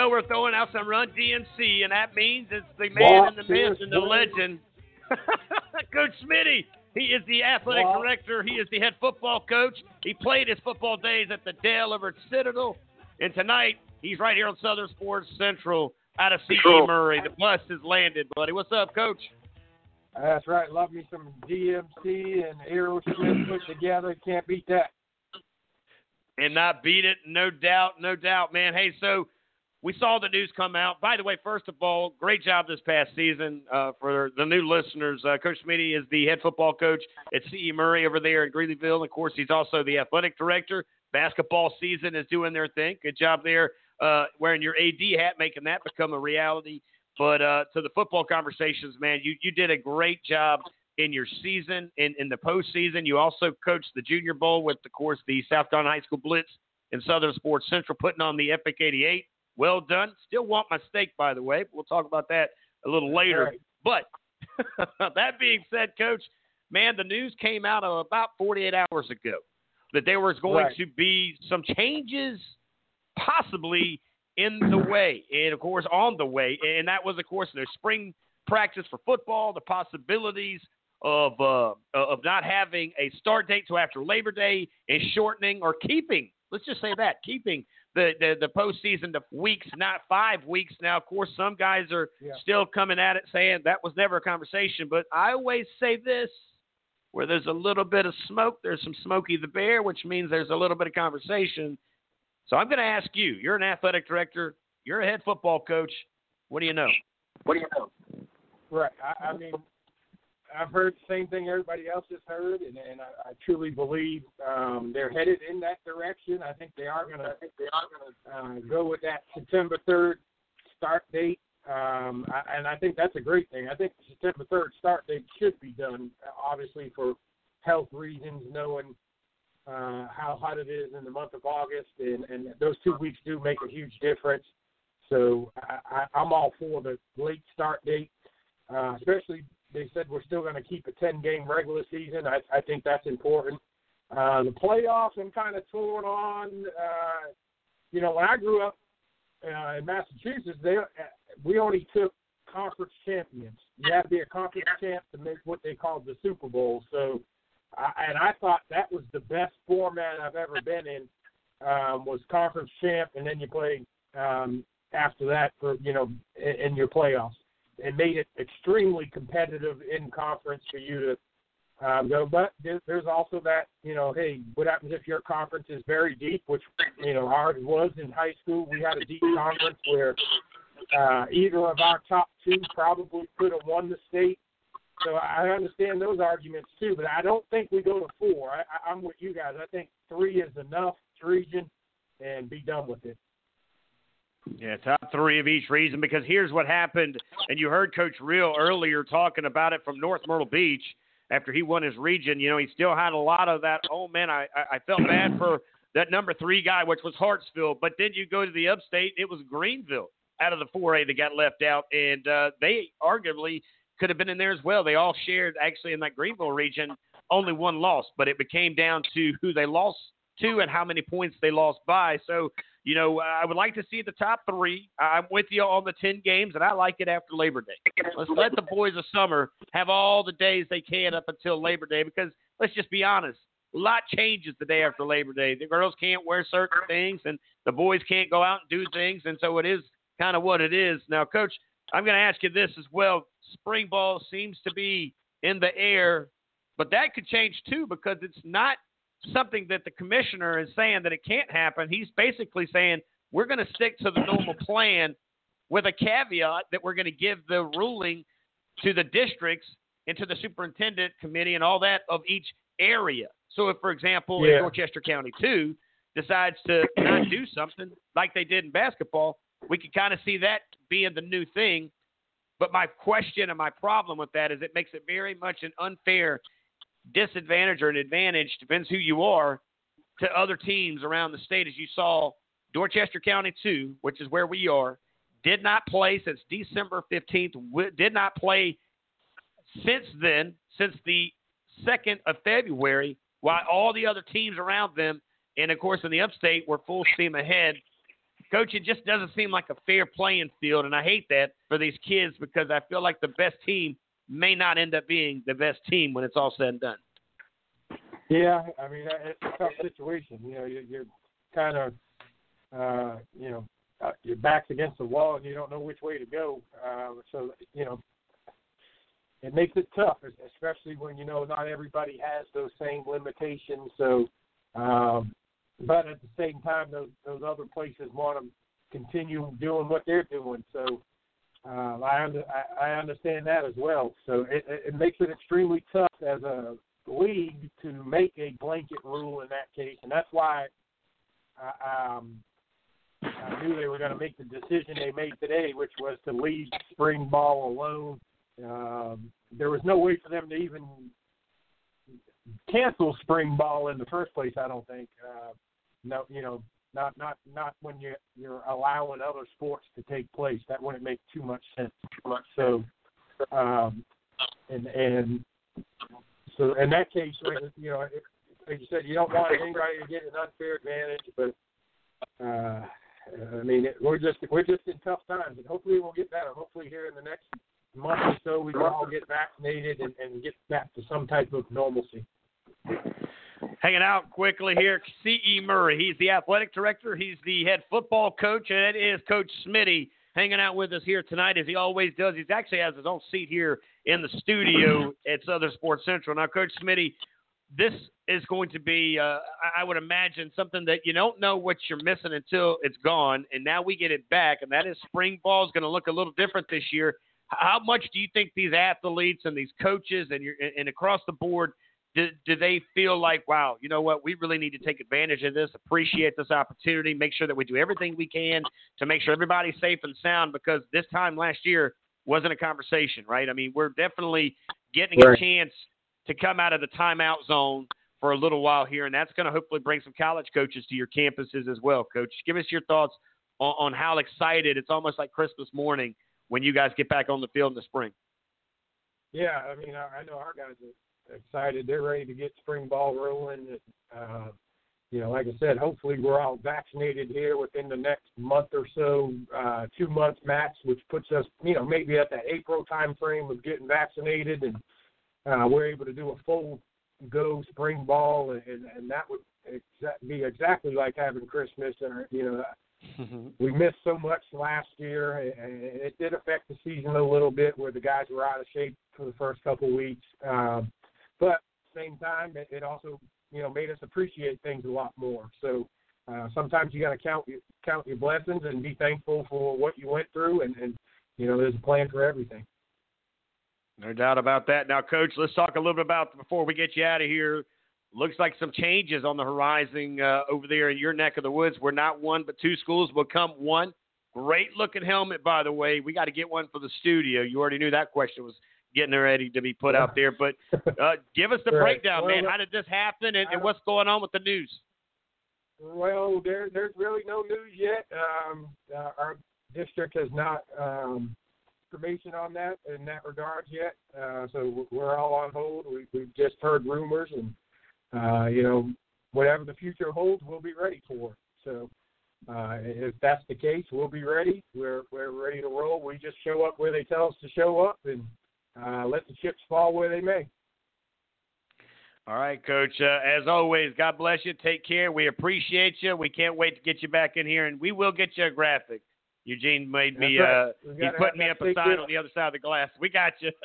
Know we're throwing out some Run DMC, and that means it's the man in the myth and the legend, Coach Smitty. He is the athletic director. He is the head football coach. He played his football days at the Dale over at Citadel, and tonight he's right here on Southern Sports Central out of C.E. Murray. The bus has landed, buddy. What's up, Coach? That's right. Love me some DMC and Aerosmith put together. Can't beat that. and not beat it. No doubt, no doubt, man. Hey, so we saw the news come out. By the way, first of all, great job this past season uh, for the new listeners. Uh, coach Smitty is the head football coach at CE Murray over there in Greeleyville. And of course, he's also the athletic director. Basketball season is doing their thing. Good job there, uh, wearing your AD hat, making that become a reality. But uh, to the football conversations, man, you you did a great job in your season in in the postseason. You also coached the Junior Bowl with, of course, the South Carolina High School Blitz and Southern Sports Central, putting on the Epic 88. Well done. Still want my steak, by the way. We'll talk about that a little later. But that being said, Coach, man, the news came out of about 48 hours ago that there was going Right. to be some changes, possibly in the way, and of course on the way, and that was, of course, their spring practice for football, the possibilities of uh, of not having a start date till after Labor Day, and shortening or keeping. Let's just say that keeping the the, the postseason to weeks, not five weeks. Now, of course, some guys are Yeah. still coming at it saying that was never a conversation. But I always say this: where there's a little bit of smoke, there's some Smokey the Bear, which means there's a little bit of conversation. So I'm going to ask you. You're an athletic director. You're a head football coach. What do you know? What do you know? Right. I, I mean, I've heard the same thing everybody else has heard, and, and I, I truly believe um, they're headed in that direction. I think they are going to. They are going to uh, go with that September third start date. Um, I, and I think that's a great thing. I think September third start date should be done, obviously for health reasons, knowing uh, how hot it is in the month of August, and, and those two weeks do make a huge difference. So I, I, I'm all for the late start date, uh, especially they said we're still going to keep a 10 game regular season. I, I think that's important. Uh, the playoffs I'm kind of torn on. Uh, you know, when I grew up uh, in Massachusetts, they uh, we only took conference champions. You had to be a conference champ to make what they called the Super Bowl. So, I, and I thought that was the best format I've ever been in. Um, was conference champ, and then you play um, after that for you know in, in your playoffs. It made it extremely competitive in conference for you to um, go. But there's also that you know, hey, what happens if your conference is very deep, which you know ours was in high school. We had a deep conference where uh, either of our top two probably could have won the state. So I understand those arguments too, but I don't think we go to four. I, I, I'm with you guys. I think three is enough region, and be done with it. Yeah, top three of each reason. Because here's what happened, and you heard Coach Reel earlier talking about it from North Myrtle Beach after he won his region. You know, he still had a lot of that. Oh man, I I felt bad for that number three guy, which was Hartsville. But then you go to the upstate, it was Greenville out of the 4A that got left out, and uh, they arguably could have been in there as well. They all shared actually in that Greenville region only one loss, but it became down to who they lost to and how many points they lost by. So, you know, I would like to see the top three. I'm with you on the 10 games, and I like it after Labor Day. Let's let the boys of summer have all the days they can up until Labor Day because let's just be honest. A lot changes the day after Labor Day. The girls can't wear certain things, and the boys can't go out and do things, and so it is kind of what it is. Now, Coach, I'm going to ask you this as well. Spring ball seems to be in the air, but that could change too because it's not something that the commissioner is saying that it can't happen. He's basically saying we're going to stick to the normal plan with a caveat that we're going to give the ruling to the districts and to the superintendent committee and all that of each area. So, if, for example, Yeah. in Dorchester County 2 decides to not do something like they did in basketball, we could kind of see that being the new thing. But my question and my problem with that is it makes it very much an unfair disadvantage or an advantage, depends who you are, to other teams around the state. As you saw, Dorchester County 2, which is where we are, did not play since December 15th, did not play since then, since the 2nd of February, while all the other teams around them, and of course in the upstate, were full steam ahead. Coach, it just doesn't seem like a fair playing field, and I hate that for these kids because I feel like the best team may not end up being the best team when it's all said and done. Yeah, I mean it's a tough situation. You know, you're, you're kind of, uh, you know, uh, your back's against the wall and you don't know which way to go. Uh, so you know, it makes it tough, especially when you know not everybody has those same limitations. So, um, but at the same time, those those other places want to continue doing what they're doing. So. Um, I, under, I I understand that as well. So it, it makes it extremely tough as a league to make a blanket rule in that case, and that's why I, um, I knew they were going to make the decision they made today, which was to leave spring ball alone. Um, there was no way for them to even cancel spring ball in the first place. I don't think. Uh, no, you know, not not not when you you're allowing other sports to take place. That wouldn't make too much sense. So, um, and and so in that case, you know, it, like you said, you don't want anybody to get an unfair advantage, but uh, I mean, it, we're just we're just in tough times, and hopefully we'll get better. Hopefully here in the next month or so, we can all get vaccinated and, and get back to some type of normalcy. Hanging out quickly here, C.E. Murray. He's the athletic director. He's the head football coach, and it is Coach Smitty hanging out with us here tonight, as he always does. He actually has his own seat here in the studio at Southern Sports Central. Now, Coach Smitty, this is going to be, uh, I- would imagine, something that you don't know what you're missing until it's gone, and now we get it back, and that is spring ball is going to look a little different this year. How much do you think these athletes and these coaches and, your, and across the board do, do they feel like, wow, you know what, we really need to take advantage of this, appreciate this opportunity, make sure that we do everything we can to make sure everybody's safe and sound because this time last year wasn't a conversation, right? I mean, we're definitely getting a chance to come out of the timeout zone for a little while here, and that's going to hopefully bring some college coaches to your campuses as well, Coach. Give us your thoughts on, on how excited it's almost like Christmas morning when you guys get back on the field in the spring. Yeah, I mean, I, I know our guys are excited. They're ready to get spring ball rolling. Uh, you know, like I said, hopefully we're all vaccinated here within the next month or so, uh, two months max, which puts us, you know, maybe at that April time frame of getting vaccinated, and uh, we're able to do a full go spring ball, and, and that would exa- be exactly like having Christmas. And you know, we missed so much last year, and it did affect the season a little bit, where the guys were out of shape for the first couple of weeks. Um, but at the same time, it, it also you know made us appreciate things a lot more. So uh, sometimes you got to count count your blessings and be thankful for what you went through, and, and you know there's a plan for everything. No doubt about that. Now, Coach, let's talk a little bit about before we get you out of here. Looks like some changes on the horizon uh, over there in your neck of the woods. We're not one, but two schools will become one. Great looking helmet, by the way. We got to get one for the studio. You already knew that question was getting ready to be put out there. But uh, give us the Right. breakdown, man. How did this happen, and, and what's going on with the news? Well, there there's really no news yet. Um, uh, our district has not um, information on that in that regard yet. Uh, so we're all on hold. We, we've just heard rumors, and uh, you know, whatever the future holds, we'll be ready for. So uh, if that's the case, we'll be ready. We're we're ready to roll. We just show up where they tell us to show up and uh, let the chips fall where they may. All right, Coach. Uh, as always, God bless you. Take care. We appreciate you. We can't wait to get you back in here, and we will get you a graphic. Eugene made me. right. Uh, he put me up a sign on the other side of the glass. We got you.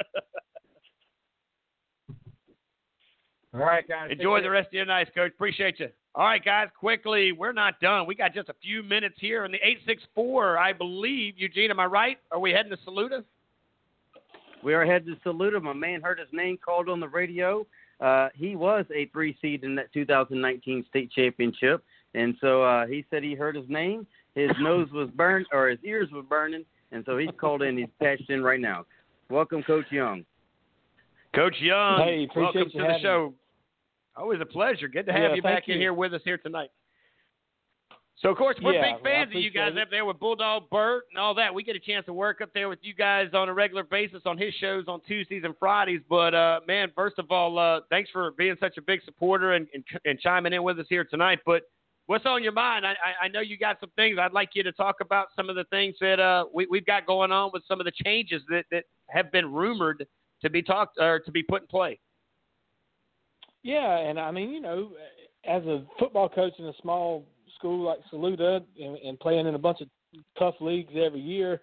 All right, guys. Enjoy the rest of your night, Coach. Appreciate you. All right, guys. Quickly, we're not done. We got just a few minutes here in the eight six four. I believe Eugene. Am I right? Are we heading to Saluda? We are headed to salute him. My man heard his name called on the radio. Uh, he was a three seed in that 2019 state championship, and so uh, he said he heard his name. His nose was burned, or his ears were burning, and so he's called in. He's patched in right now. Welcome, Coach Young. Coach Young, Hey, welcome you to the having show. Always a pleasure. Good to have Yeah, you thank back in here with us here tonight. So, of course, we're Yeah, big well, fans of you guys it. up there with Bulldog Burt and all that. We get a chance to work up there with you guys on a regular basis on his shows on Tuesdays and Fridays. But, uh, man, first of all, uh, thanks for being such a big supporter and, and, and chiming in with us here tonight. But what's on your mind? I, I, I know you got some things. I'd like you to talk about some of the things that uh, we, we've got going on with some of the changes that, that have been rumored to be talked or to be put in play. Yeah, and I mean, you know, as a football coach in a small school like Saluda and, and playing in a bunch of tough leagues every year,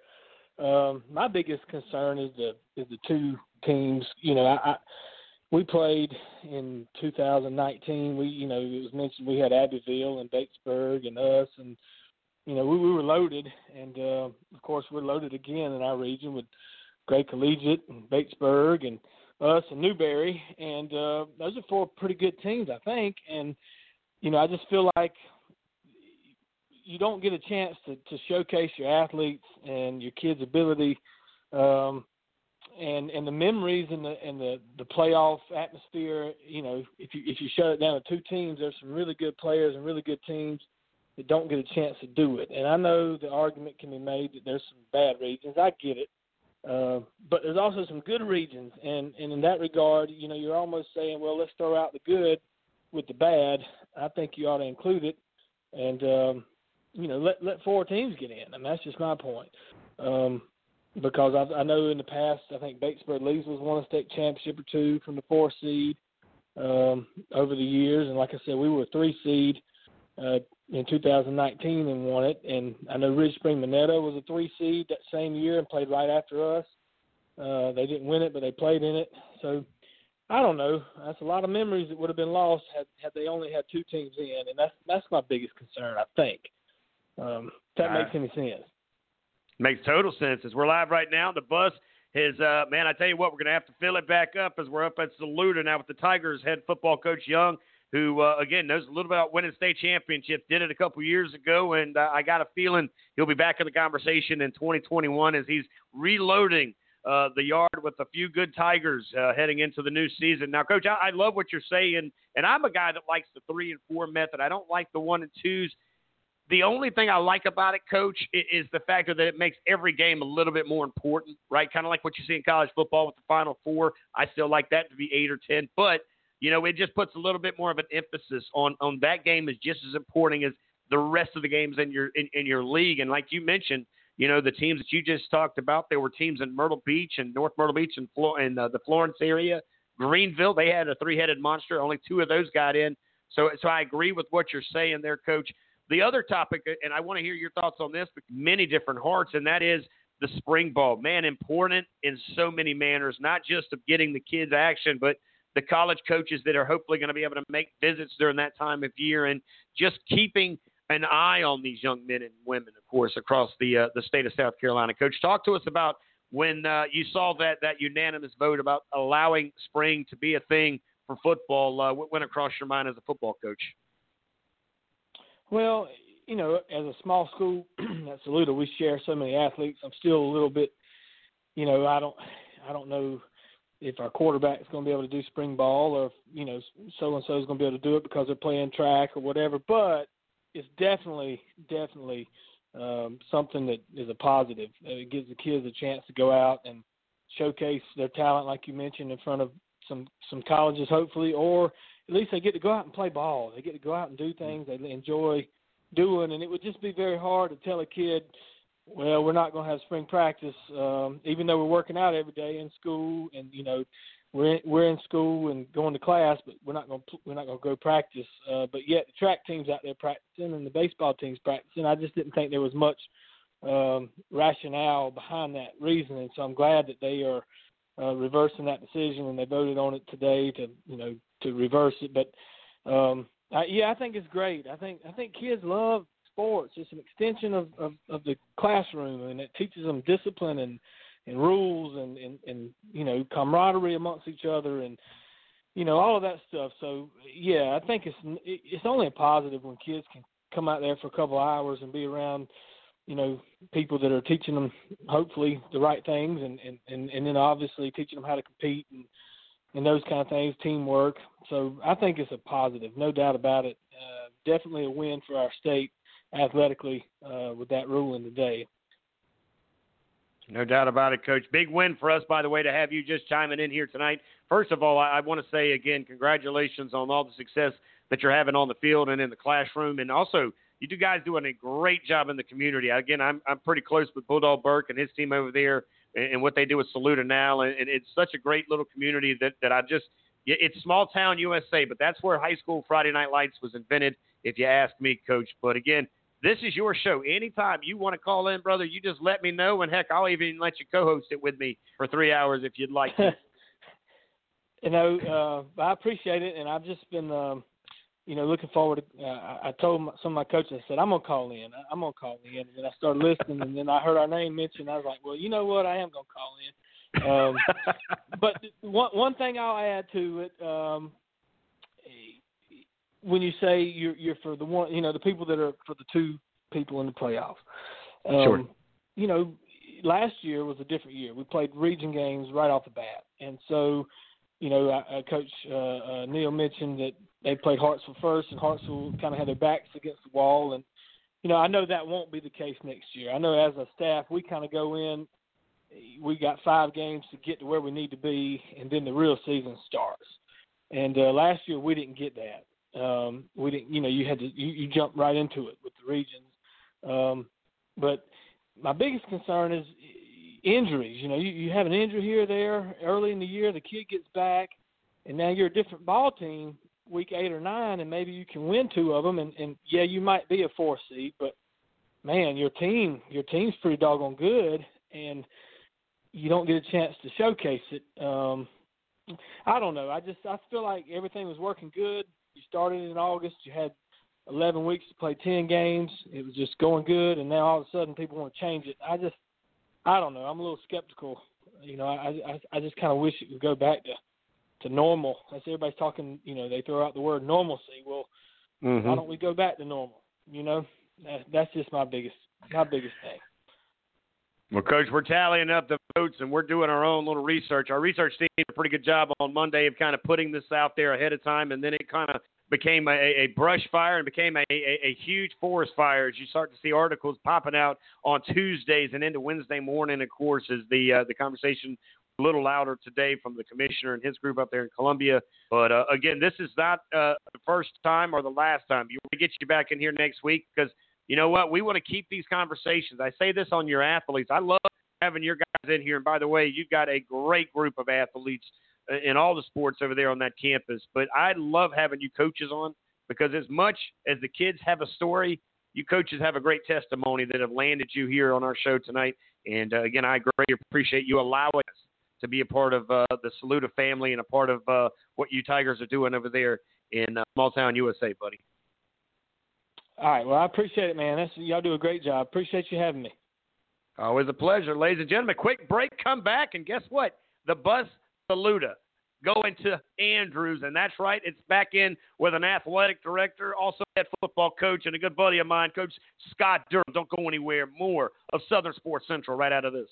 um, my biggest concern is the is the two teams. You know, I, I we played in 2019. We, you know, it was mentioned we had Abbeville and Batesburg and us, and you know, we, we were loaded, and uh, of course we're loaded again in our region with Gray Collegiate and Batesburg and us and Newberry, and uh, those are four pretty good teams, I think. And you know, I just feel like you don't get a chance to, to showcase your athletes and your kids' ability, um, and and the memories and the and the the playoff atmosphere. You know, if you if you shut it down to two teams, there's some really good players and really good teams that don't get a chance to do it. And I know the argument can be made that there's some bad regions. I get it. Uh, but there's also some good regions, and, and in that regard, you know, you're almost saying, well, let's throw out the good with the bad. I think you ought to include it, and um, you know, let let four teams get in. Mean, that's just my point. Um, because I, I know in the past, I think Batesburg Leesville won a state championship or two from the four seed um, over the years, and like I said, we were a three seed uh, in 2019 and won it. And I know Ridge Spring Monetta was a three seed that same year and played right after us. Uh, they didn't win it, but they played in it. So I don't know. That's a lot of memories that would have been lost had had they only had two teams in, and that's that's my biggest concern. I think. Um, if that All makes any sense. Makes total sense. As we're live right now, the bus is, uh, man, I tell you what, we're going to have to fill it back up as we're up at Saluda now with the Tigers head football coach Young, who, uh, again, knows a little about winning state championships, did it a couple years ago, and uh, I got a feeling he'll be back in the conversation in 2021 as he's reloading uh, the yard with a few good Tigers uh, heading into the new season. Now, Coach, I, I love what you're saying, and I'm a guy that likes the three and four method. I don't like the one and twos the only thing I like about it, Coach, is the factor that it makes every game a little bit more important, right? Kind of like what you see in college football with the Final Four. I still like that to be eight or ten, but you know, it just puts a little bit more of an emphasis on on that game is just as important as the rest of the games in your in, in your league. And like you mentioned, you know, the teams that you just talked about, there were teams in Myrtle Beach and North Myrtle Beach and Flo- and uh, the Florence area, Greenville. They had a three-headed monster. Only two of those got in. So, so I agree with what you're saying there, Coach. The other topic, and I want to hear your thoughts on this, many different hearts, and that is the spring ball. Man, important in so many manners, not just of getting the kids action, but the college coaches that are hopefully going to be able to make visits during that time of year, and just keeping an eye on these young men and women, of course, across the uh, the state of South Carolina. Coach, talk to us about when uh, you saw that that unanimous vote about allowing spring to be a thing for football. Uh, what went across your mind as a football coach? Well, you know, as a small school at Saluda, we share so many athletes. I'm still a little bit, you know, I don't, I don't know if our quarterback is going to be able to do spring ball or you know, so and so is going to be able to do it because they're playing track or whatever. But it's definitely, definitely um, something that is a positive. It gives the kids a chance to go out and showcase their talent, like you mentioned, in front of some some colleges hopefully, or at least they get to go out and play ball. They get to go out and do things they enjoy doing, and it would just be very hard to tell a kid, well, we're not going to have spring practice, um, even though we're working out every day in school, and you know, we're in, we're in school and going to class, but we're not going we're not going to go practice. Uh, but yet the track team's out there practicing, and the baseball team's practicing. I just didn't think there was much um, rationale behind that reasoning, so I'm glad that they are uh, reversing that decision, and they voted on it today to you know to reverse it. But um, I, yeah, I think it's great. I think I think kids love sports. It's an extension of, of, of the classroom, and it teaches them discipline and and rules and, and and you know camaraderie amongst each other and you know all of that stuff. So yeah, I think it's it's only a positive when kids can come out there for a couple of hours and be around you know people that are teaching them hopefully the right things and and and, and then obviously teaching them how to compete and and those kind of things teamwork so i think it's a positive no doubt about it uh, definitely a win for our state athletically uh, with that ruling today no doubt about it, Coach. Big win for us, by the way, to have you just chiming in here tonight. First of all, I, I want to say again, congratulations on all the success that you're having on the field and in the classroom, and also you two guys doing a great job in the community. Again, I'm I'm pretty close with Bulldog Burke and his team over there, and, and what they do with Saluda now, and, and it's such a great little community that that I just it's small town USA, but that's where high school Friday Night Lights was invented, if you ask me, Coach. But again, this is your show. Anytime you want to call in, brother, you just let me know, and heck, I'll even let you co-host it with me for three hours if you'd like to. you know, uh, I appreciate it, and I've just been. Um, you know, looking forward to. Uh, I told my, some of my coaches, I said, I'm gonna call in. I'm gonna call in. And then I started listening, and then I heard our name mentioned. I was like, well, you know what? I am gonna call in. Um, but one one thing I'll add to it, um, when you say you're you're for the one, you know, the people that are for the two people in the playoffs. Um, sure. You know, last year was a different year. We played region games right off the bat, and so you know, uh, Coach uh, uh, Neal mentioned that they played Hartsville first, and Hartsville kind of had their backs against the wall. And you know, I know that won't be the case next year. I know as a staff, we kind of go in. We got five games to get to where we need to be, and then the real season starts. And uh, last year we didn't get that. Um, we didn't, you know, you had to you, you jump right into it with the regions. Um, but my biggest concern is injuries. You know, you, you have an injury here or there early in the year, the kid gets back, and now you're a different ball team week eight or nine, and maybe you can win two of them, and, and yeah, you might be a four seed, but man, your team, your team's pretty doggone good, and you don't get a chance to showcase it. Um, I don't know. I just I feel like everything was working good. You started in August. You had 11 weeks to play 10 games. It was just going good, and now all of a sudden people want to change it. I just I don't know. I'm a little skeptical. You know, I I, I just kind of wish it would go back to to normal. As everybody's talking, you know, they throw out the word normalcy. Well, mm-hmm. why don't we go back to normal? You know, that, that's just my biggest my biggest thing. Well, Coach, we're tallying up the votes and we're doing our own little research. Our research team did a pretty good job on Monday of kind of putting this out there ahead of time, and then it kind of became a, a brush fire and became a, a, a huge forest fire as you start to see articles popping out on Tuesdays and into Wednesday morning. Of course, as the uh, the conversation a little louder today from the commissioner and his group up there in Columbia. But uh, again, this is not uh, the first time or the last time. To get you back in here next week because you know what? We want to keep these conversations. I say this on your athletes. I love having your guys in here. And by the way, you've got a great group of athletes uh, in all the sports over there on that campus. But I love having you coaches on because as much as the kids have a story, you coaches have a great testimony that have landed you here on our show tonight. And uh, again, I greatly appreciate you allowing us to be a part of uh, the Saluda family and a part of uh, what you Tigers are doing over there in uh, small town USA, buddy. All right. Well, I appreciate it, man. That's, y'all do a great job. Appreciate you having me. Always a pleasure, ladies and gentlemen. Quick break, come back, and guess what? The bus Saluda going to Andrews, and that's right. It's back in with an athletic director, also head football coach, and a good buddy of mine, Coach Scott Durham. Don't go anywhere. More of Southern Sports Central right out of this.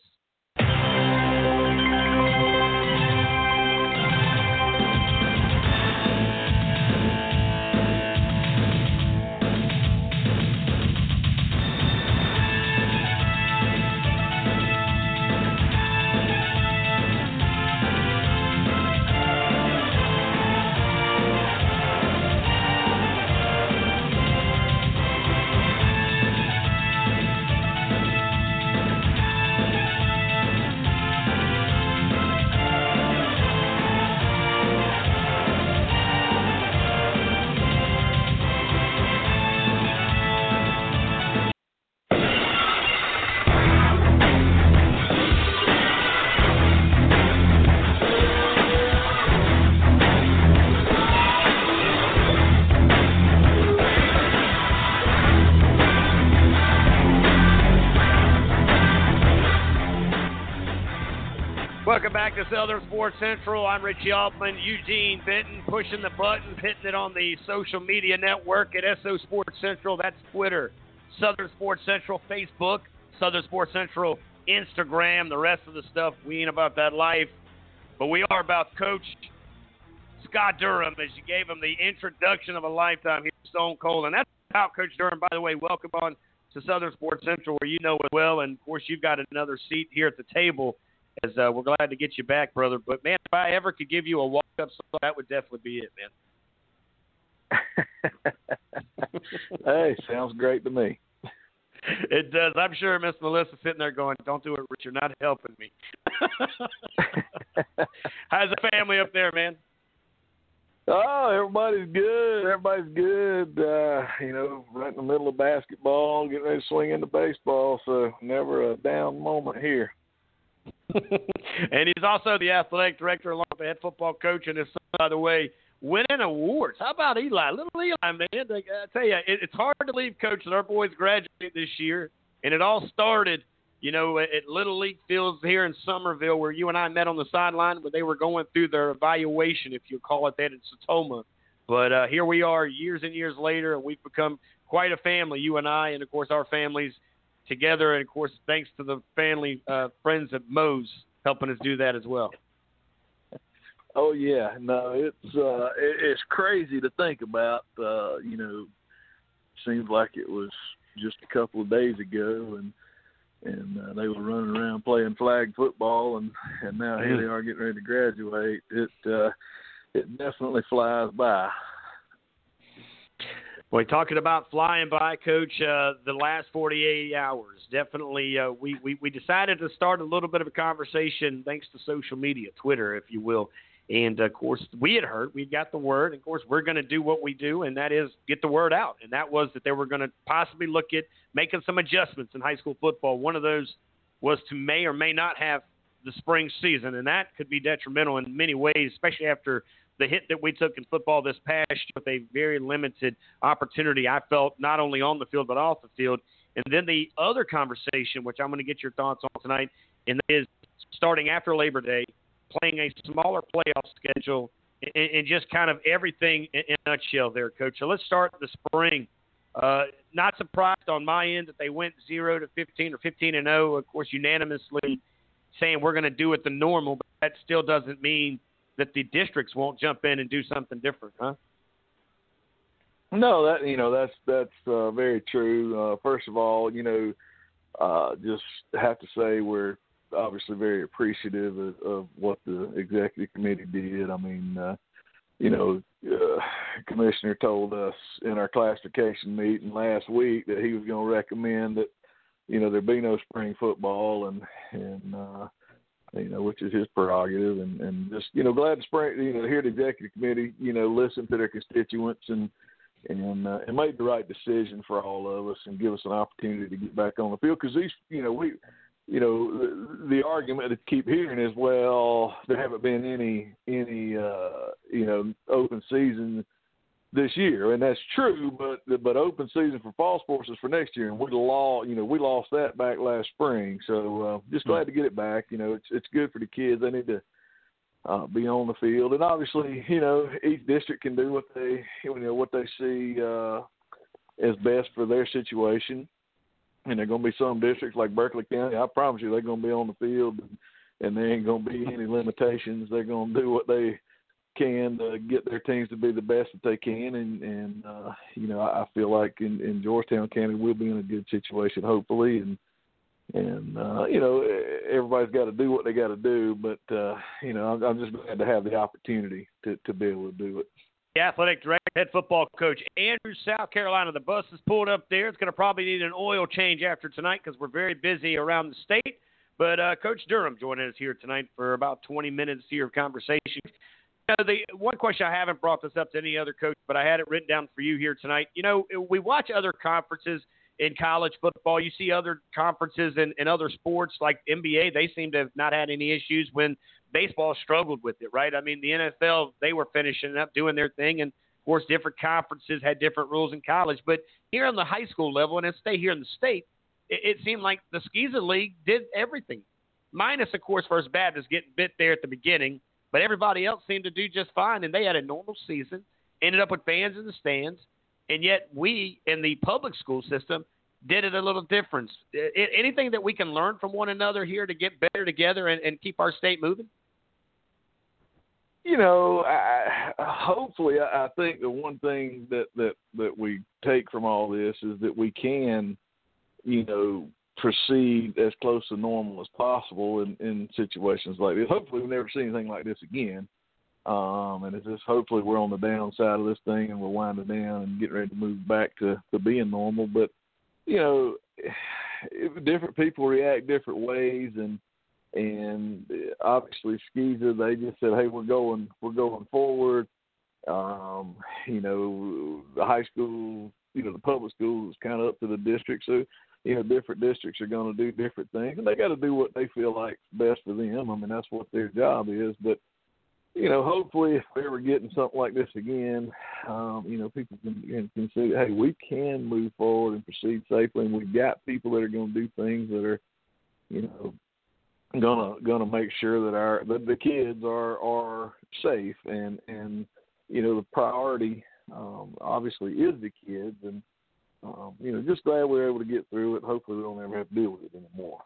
Southern Sports Central. I'm Richie Altman, Eugene Benton, pushing the button, hitting it on the social media network at SO Sports Central. That's Twitter, Southern Sports Central, Facebook, Southern Sports Central, Instagram. The rest of the stuff, we ain't about that life. But we are about Coach Scott Durham as you gave him the introduction of a lifetime here Stone Cold. And that's how Coach Durham, by the way, welcome on to Southern Sports Central, where you know it well. And of course, you've got another seat here at the table as uh, we're glad to get you back, brother. But man, if I ever could give you a walk up song, that would definitely be it, man. hey, sounds great to me. It does. I'm sure Miss Melissa sitting there going, "Don't do it, Rich. You're not helping me." How's the family up there, man? Oh, everybody's good. Everybody's good. Uh, you know, right in the middle of basketball, getting ready to swing into baseball, so never a down moment here. and he's also the athletic director along with the head football coach and his son, by the way, winning awards. How about Eli? Little Eli, man. I tell you, it, it's hard to leave, coach, that our boys graduate this year. And it all started, you know, at Little League Fields here in Summerville, where you and I met on the sideline, where they were going through their evaluation, if you call it that, in Sertoma. But uh, here we are, years and years later, and we've become quite a family, you and I, and of course our families together. And of course, thanks to the family uh, friends at Moe's helping us do that as well. Oh yeah, no, it's uh, it, it's crazy to think about. Uh, you know, seems like it was just a couple of days ago, and and uh, they were running around playing flag football, and and now here they are getting ready to graduate. It uh, it definitely flies by. Boy, talking about flying by, Coach, uh, the last 48 hours. Definitely, uh, we, we, we decided to start a little bit of a conversation thanks to social media, Twitter, if you will. And of course, we had heard, we got the word. And of course, we're going to do what we do, and that is get the word out. And that was that they were going to possibly look at making some adjustments in high school football. One of those was to may or may not have the spring season, and that could be detrimental in many ways, especially after the hit that we took in football this past year with a very limited opportunity, I felt, not only on the field but off the field. And then the other conversation, which I'm going to get your thoughts on tonight, and that is starting after Labor Day, playing a smaller playoff schedule, and, and just kind of everything in, in a nutshell there, Coach. So let's start the spring. Uh, not surprised on my end that they went zero to 15 or 15 and 0. Of course, unanimously saying we're going to do it the normal, but that still doesn't mean that the districts won't jump in and do something different, huh? No, that you know that's that's uh, very true. Uh, first of all, you know, uh, just have to say we're obviously very appreciative of, of what the executive committee did. I mean, uh, you know, uh, commissioner told us in our classification meeting last week that he was going to recommend that you know there be no spring football and and uh, you know, which is his prerogative, and and just you know, glad to spring, you know, hear the executive committee, you know, listen to their constituents and and uh, and made the right decision for all of us and give us an opportunity to get back on the field. Because these, you know, we, you know, the, the argument to keep hearing is, well, there haven't been any any uh, you know open season this year, and that's true. But but open season for fall sports is for next year, and we lost you know we lost that back last spring. So uh, just glad to get it back. You know, it's it's good for the kids. They need to uh, be on the field, and obviously you know each district can do what they you know what they see uh, as best for their situation. And there are going to be some districts like Berkeley County. I promise you, they're going to be on the field, and, and there ain't going to be any limitations. They're going to do what they can to get their teams to be the best that they can, and and uh, you know I feel like in, in Georgetown County we'll be in a good situation hopefully, and and uh, you know everybody's got to do what they got to do, but uh, you know I'm, I'm just glad to have the opportunity to to be able to do it. The athletic director, head football coach Andrews, South Carolina. The bus is pulled up there. It's going to probably need an oil change after tonight because we're very busy around the state. But uh, Coach Durham joining us here tonight for about 20 minutes here of conversation. You know, the one question I haven't brought this up to any other coach, but I had it written down for you here tonight. You know, we watch other conferences in college football. You see other conferences in, in other sports like NBA. They seem to have not had any issues when baseball struggled with it, right? I mean, the NFL they were finishing up doing their thing, and of course, different conferences had different rules in college. But here on the high school level, and stay here in the state, it, it seemed like the SCISA League did everything minus, of course, First Baptist getting bit there at the beginning. But everybody else seemed to do just fine, and they had a normal season, ended up with fans in the stands, and yet we in the public school system did it a little different. Anything that we can learn from one another here to get better together and, and keep our state moving? You know, I, hopefully, I think the one thing that that that we take from all this is that we can, you know, proceed as close to normal as possible in, in situations like this. Hopefully, we never see anything like this again. Um, and it's just hopefully we're on the downside of this thing and we're winding down and getting ready to move back to, to being normal. But, you know, different people react different ways and, and obviously SCISA, they just said, Hey, we're going, we're going forward. Um, you know, the high school, you know, the public school is kind of up to the district. So, you know, different districts are going to do different things, and they got to do what they feel like best for them. I mean, that's what their job is. But you know, hopefully, if we're ever getting something like this again, um, you know, people can, can see, hey, we can move forward and proceed safely, and we've got people that are going to do things that are, you know, gonna gonna make sure that our that the kids are are safe and and you know the priority um obviously is the kids and um, you know, just glad we were able to get through it. Hopefully, we don't ever have to deal with it anymore.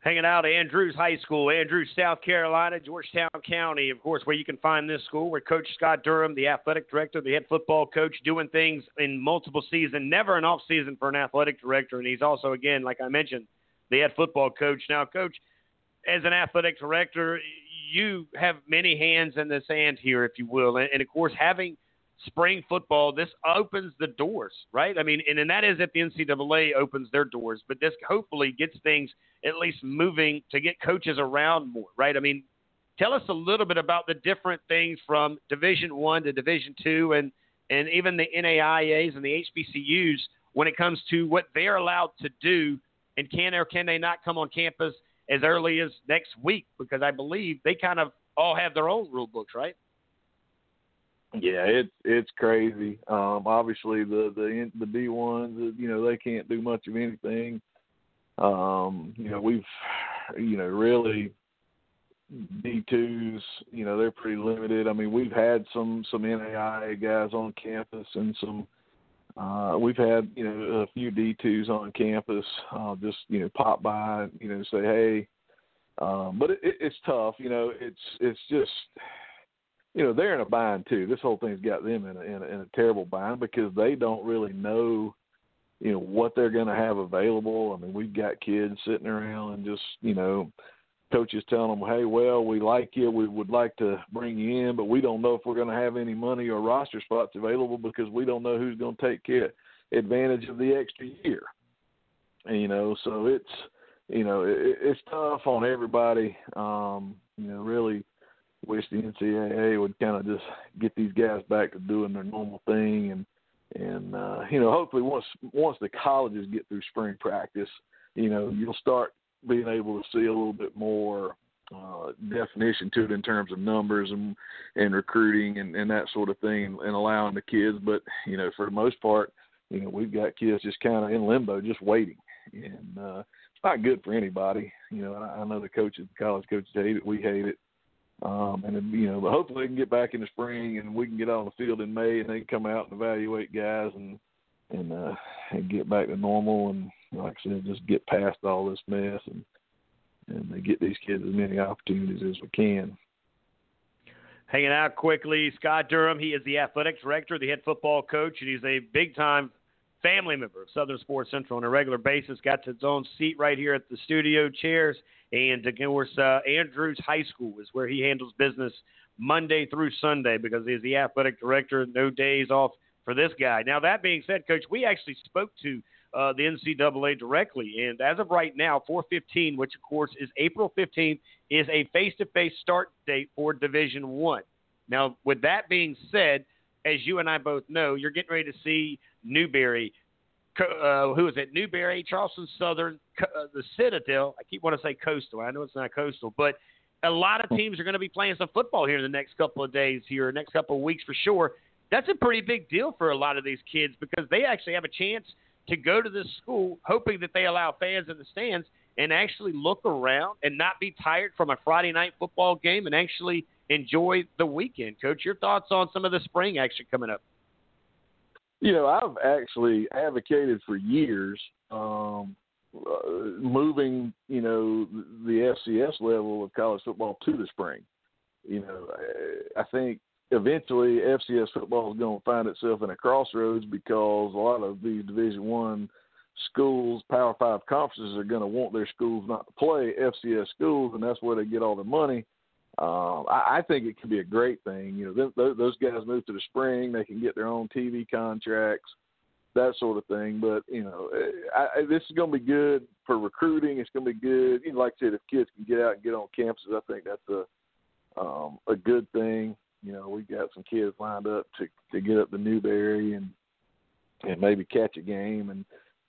Hanging out at Andrews High School, Andrews, South Carolina, Georgetown County, of course, where you can find this school, where Coach Scott Durham, the athletic director, the head football coach, doing things in multiple seasons, never an off season for an athletic director. And he's also, again, like I mentioned, the head football coach. Now, Coach, as an athletic director, you have many hands in the sand here, if you will. And, and of course, having spring football, this opens the doors, right? I mean, and, and that is if the NCAA opens their doors, but this hopefully gets things at least moving to get coaches around more, right? I mean, tell us a little bit about the different things from Division One to Division Two, and and even the NAIAs and the HBCUs when it comes to what they're allowed to do, and can or can they not come on campus as early as next week? Because I believe they kind of all have their own rule books, right? Yeah, it's it's crazy. Um, obviously, the the the D ones, you know, they can't do much of anything. Um, you know, we've, you know, really D twos, you know, they're pretty limited. I mean, we've had some some NAIA guys on campus and some. Uh, we've had you know a few D twos on campus. Uh, just you know pop by, you know, say hey. Um, but it, it, it's tough. You know, it's it's just you know they're in a bind too. This whole thing's got them in a, in a, in a terrible bind because they don't really know, you know, what they're going to have available. I mean, we've got kids sitting around and just you know, coaches telling them, hey, well, we like you, we would like to bring you in, but we don't know if we're going to have any money or roster spots available because we don't know who's going to take care, advantage of the extra year. And, you know, so it's you know it, it's tough on everybody. Um, you know, really wish the NCAA would kind of just get these guys back to doing their normal thing and and uh, you know hopefully once once the colleges get through spring practice, you know you'll start being able to see a little bit more uh, definition to it in terms of numbers and and recruiting and, and that sort of thing and allowing the kids. But you know for the most part, you know we've got kids just kind of in limbo, just waiting, and uh, it's not good for anybody. You know I, I know the coaches, the college coaches hate it, we hate it um, and you know, but hopefully they can get back in the spring and we can get on the field in May and they can come out and evaluate guys and and uh, and get back to normal and like I said, just get past all this mess and and they get these kids as many opportunities as we can. Hanging out quickly, Scott Durham. He is the athletic director, the head football coach, and he's a big time family member of Southern Sports Central on a regular basis. Got to his own seat right here at the studio chairs. And of course, uh, Andrews High School is where he handles business Monday through Sunday because he's the athletic director. No days off for this guy. Now, that being said, Coach, we actually spoke to uh, the NCAA directly, and as of right now, 4:15, which of course is April 15th, is a face-to-face start date for Division One. Now, with that being said, as you and I both know, you're getting ready to see Newberry, uh, who is it? Newberry, Charleston Southern, uh, the Citadel. I keep wanting to say Coastal. I know it's not Coastal, but a lot of teams are going to be playing some football here in the next couple of days, here, next couple of weeks for sure. That's a pretty big deal for a lot of these kids because they actually have a chance to go to this school, hoping that they allow fans in the stands and actually look around and not be tired from a Friday night football game and actually enjoy the weekend. Coach, your thoughts on some of the spring action coming up? You know, I've actually advocated for years um, uh, moving, you know, the FCS level of college football to the spring. You know, I think eventually FCS football is going to find itself in a crossroads because a lot of these Division One schools, Power Five conferences, are going to want their schools not to play FCS schools, and that's where they get all their money. Um, I, I think it could be a great thing. You know, th- those guys move to the spring; they can get their own TV contracts, that sort of thing. But you know, I, I, this is going to be good for recruiting. It's going to be good. You know, like I said, if kids can get out and get on campuses, I think that's a um, a good thing. You know, we've got some kids lined up to to get up to Newberry and and maybe catch a game and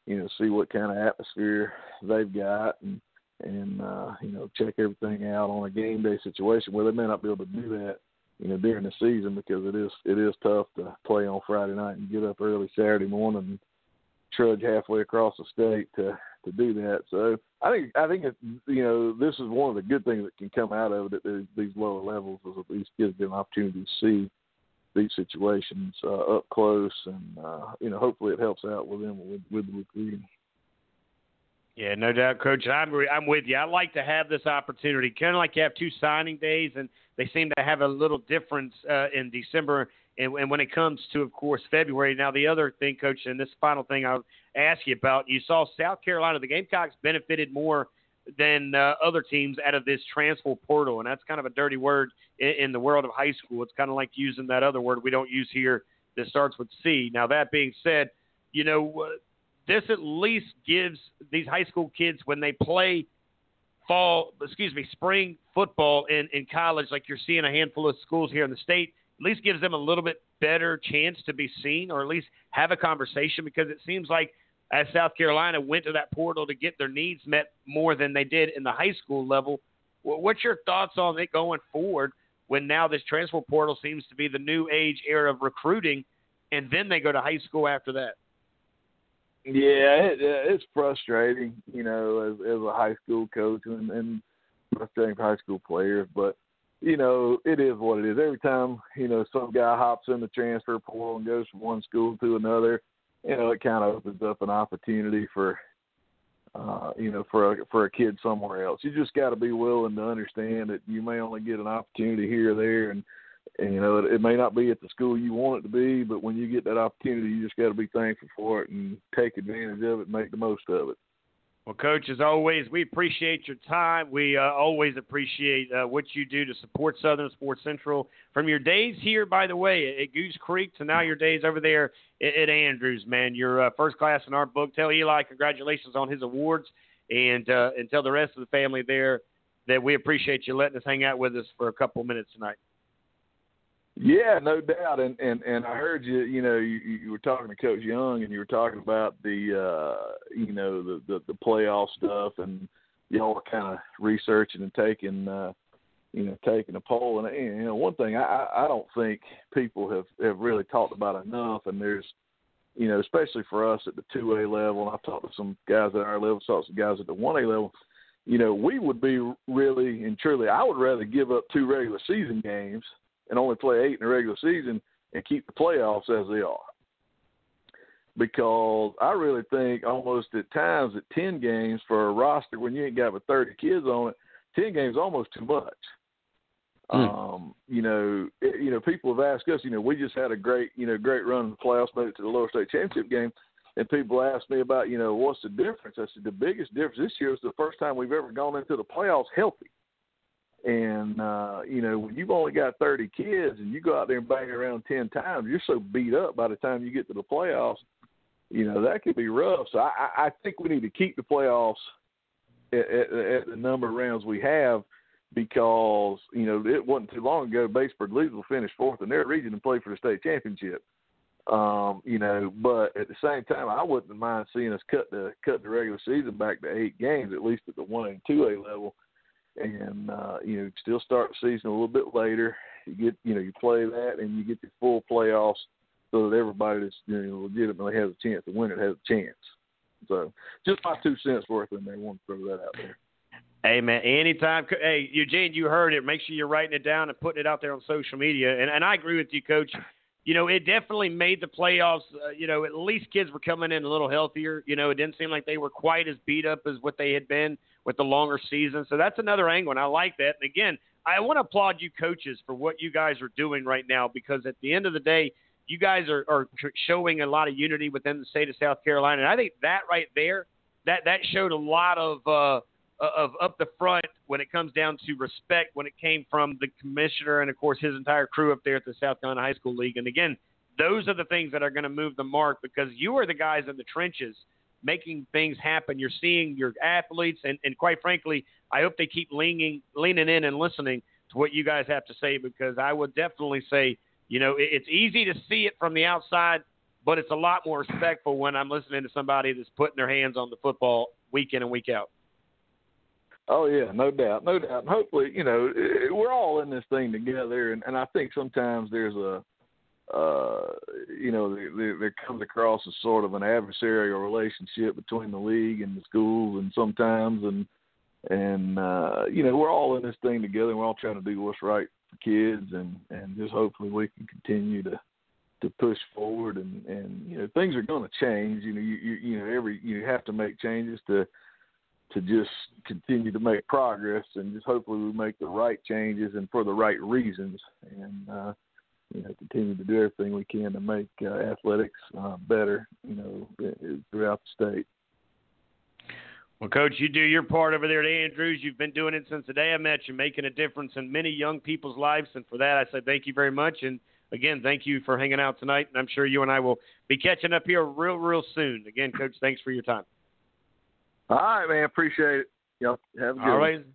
you know see what kind of atmosphere they've got and and uh, you know check everything out on a game day situation where they may not be able to do that you know during the season because it is it is tough to play on Friday night and get up early Saturday morning and trudge halfway across the state to to do that. So I think I think it, you know this is one of the good things that can come out of it at these lower levels is that these kids get an opportunity to see these situations uh, up close, and uh, you know hopefully it helps out with them with, with the recruiting. Yeah, no doubt, Coach. I'm I'm with you. I like to have this opportunity, kind of like you have two signing days, and they seem to have a little difference uh, in December and, and when it comes to, of course, February. Now, the other thing, Coach, and this final thing I'll ask you about, you saw South Carolina, the Gamecocks benefited more than uh, other teams out of this transfer portal, and that's kind of a dirty word in, in the world of high school. It's kind of like using that other word we don't use here that starts with C. Now, that being said, you know, uh, this at least gives these high school kids when they play fall, excuse me, spring football in, in college, like you're seeing a handful of schools here in the state – at least gives them a little bit better chance to be seen or at least have a conversation because it seems like as South Carolina went to that portal to get their needs met more than they did in the high school level. What's your thoughts on it going forward when now this transfer portal seems to be the new age era of recruiting and then they go to high school after that? Yeah, it, it's frustrating, you know, as, as a high school coach and, and frustrating for high school players. But you know, it is what it is. Every time, you know, some guy hops in the transfer portal and goes from one school to another, you know, it kind of opens up an opportunity for, uh, you know, for a, for a kid somewhere else. You just got to be willing to understand that you may only get an opportunity here or there, and, and you know, it, it may not be at the school you want it to be, but when you get that opportunity, you just got to be thankful for it and take advantage of it and make the most of it. Well, Coach, as always, we appreciate your time. We uh, always appreciate uh, what you do to support Southern Sports Central. From your days here, by the way, at Goose Creek to now your days over there at, at Andrews, man, you're uh, first class in our book. Tell Eli congratulations on his awards, and uh, and tell the rest of the family there that we appreciate you letting us hang out with us for a couple minutes tonight. Yeah, no doubt. And and and I heard you. You know, you, you were talking to Coach Young, and you were talking about the uh, you know the, the the playoff stuff, and y'all were kind of researching and taking uh, you know taking a poll. And, you know, one thing I I don't think people have have really talked about enough, and there's you know, especially for us at the two A level, and I've talked to some guys at our level, talked to some guys at the one A level. You know, we would be really and truly. I would rather give up two regular season games and only play eight in the regular season and keep the playoffs as they are. Because I really think almost at times at ten games for a roster when you ain't got but thirty kids on it, ten games almost too much. Mm. Um, you know, it, you know, people have asked us. You know, we just had a great, you know, great run in the playoffs, made it to the lower state championship game, and people ask me about, you know, what's the difference? I said the biggest difference this year is the first time we've ever gone into the playoffs healthy. And uh, you know, when you've only got thirty kids and you go out there and bang around ten times, you're so beat up by the time you get to the playoffs. You know that could be rough. So I, I think we need to keep the playoffs at, at, at the number of rounds we have because you know it wasn't too long ago Batesburg Leesville finished fourth in their region and played for the state championship. Um, you know, but at the same time, I wouldn't mind seeing us cut the cut the regular season back to eight games, at least at the one and two A level, and uh, you know still start the season a little bit later. You get you know you play that and you get the full playoffs so that everybody that's you know legitimately has a chance to win it has a chance. So just my two cents worth in there. I want to throw that out there. Hey man, anytime. Hey Eugene, you heard it. Make sure you're writing it down and putting it out there on social media. And and I agree with you, Coach. You know, it definitely made the playoffs. Uh, you know, at least kids were coming in a little healthier. You know, it didn't seem like they were quite as beat up as what they had been with the longer season. So that's another angle, and I like that. And again, I want to applaud you coaches for what you guys are doing right now because at the end of the day, you guys are, are showing a lot of unity within the state of South Carolina, and I think that right there, that that showed a lot of uh, of up the front when it comes down to respect when it came from the commissioner and of course his entire crew up there at the South Carolina High School League. And again, those are the things that are going to move the mark because you are the guys in the trenches making things happen. You're seeing your athletes, and, and quite frankly, I hope they keep leaning leaning in and listening to what you guys have to say because I would definitely say, you know, it, it's easy to see it from the outside, but it's a lot more respectful when I'm listening to somebody that's putting their hands on the football week in and week out. Oh yeah, no doubt, no doubt. And hopefully, you know, we're all in this thing together, and, and I think sometimes there's a uh, you know, there, there comes across as sort of an adversarial relationship between the league and the schools, and sometimes, and and uh, you know, we're all in this thing together. We're all trying to do what's right for kids, and and just hopefully we can continue to to push forward. And and you know, things are going to change. You know, you you, you know, every you have to make changes to to just continue to make progress, and just hopefully we make the right changes and for the right reasons. And uh, you know, continue to do everything we can to make uh, athletics uh, better, you know, throughout the state. Well, Coach, you do your part over there at Andrews. You've been doing it since the day I met you, making a difference in many young people's lives. And for that, I say thank you very much. And again, thank you for hanging out tonight. And I'm sure you and I will be catching up here real, real soon. Again, Coach, thanks for your time. All right, man. Appreciate it. Yep. Have a good All right. One.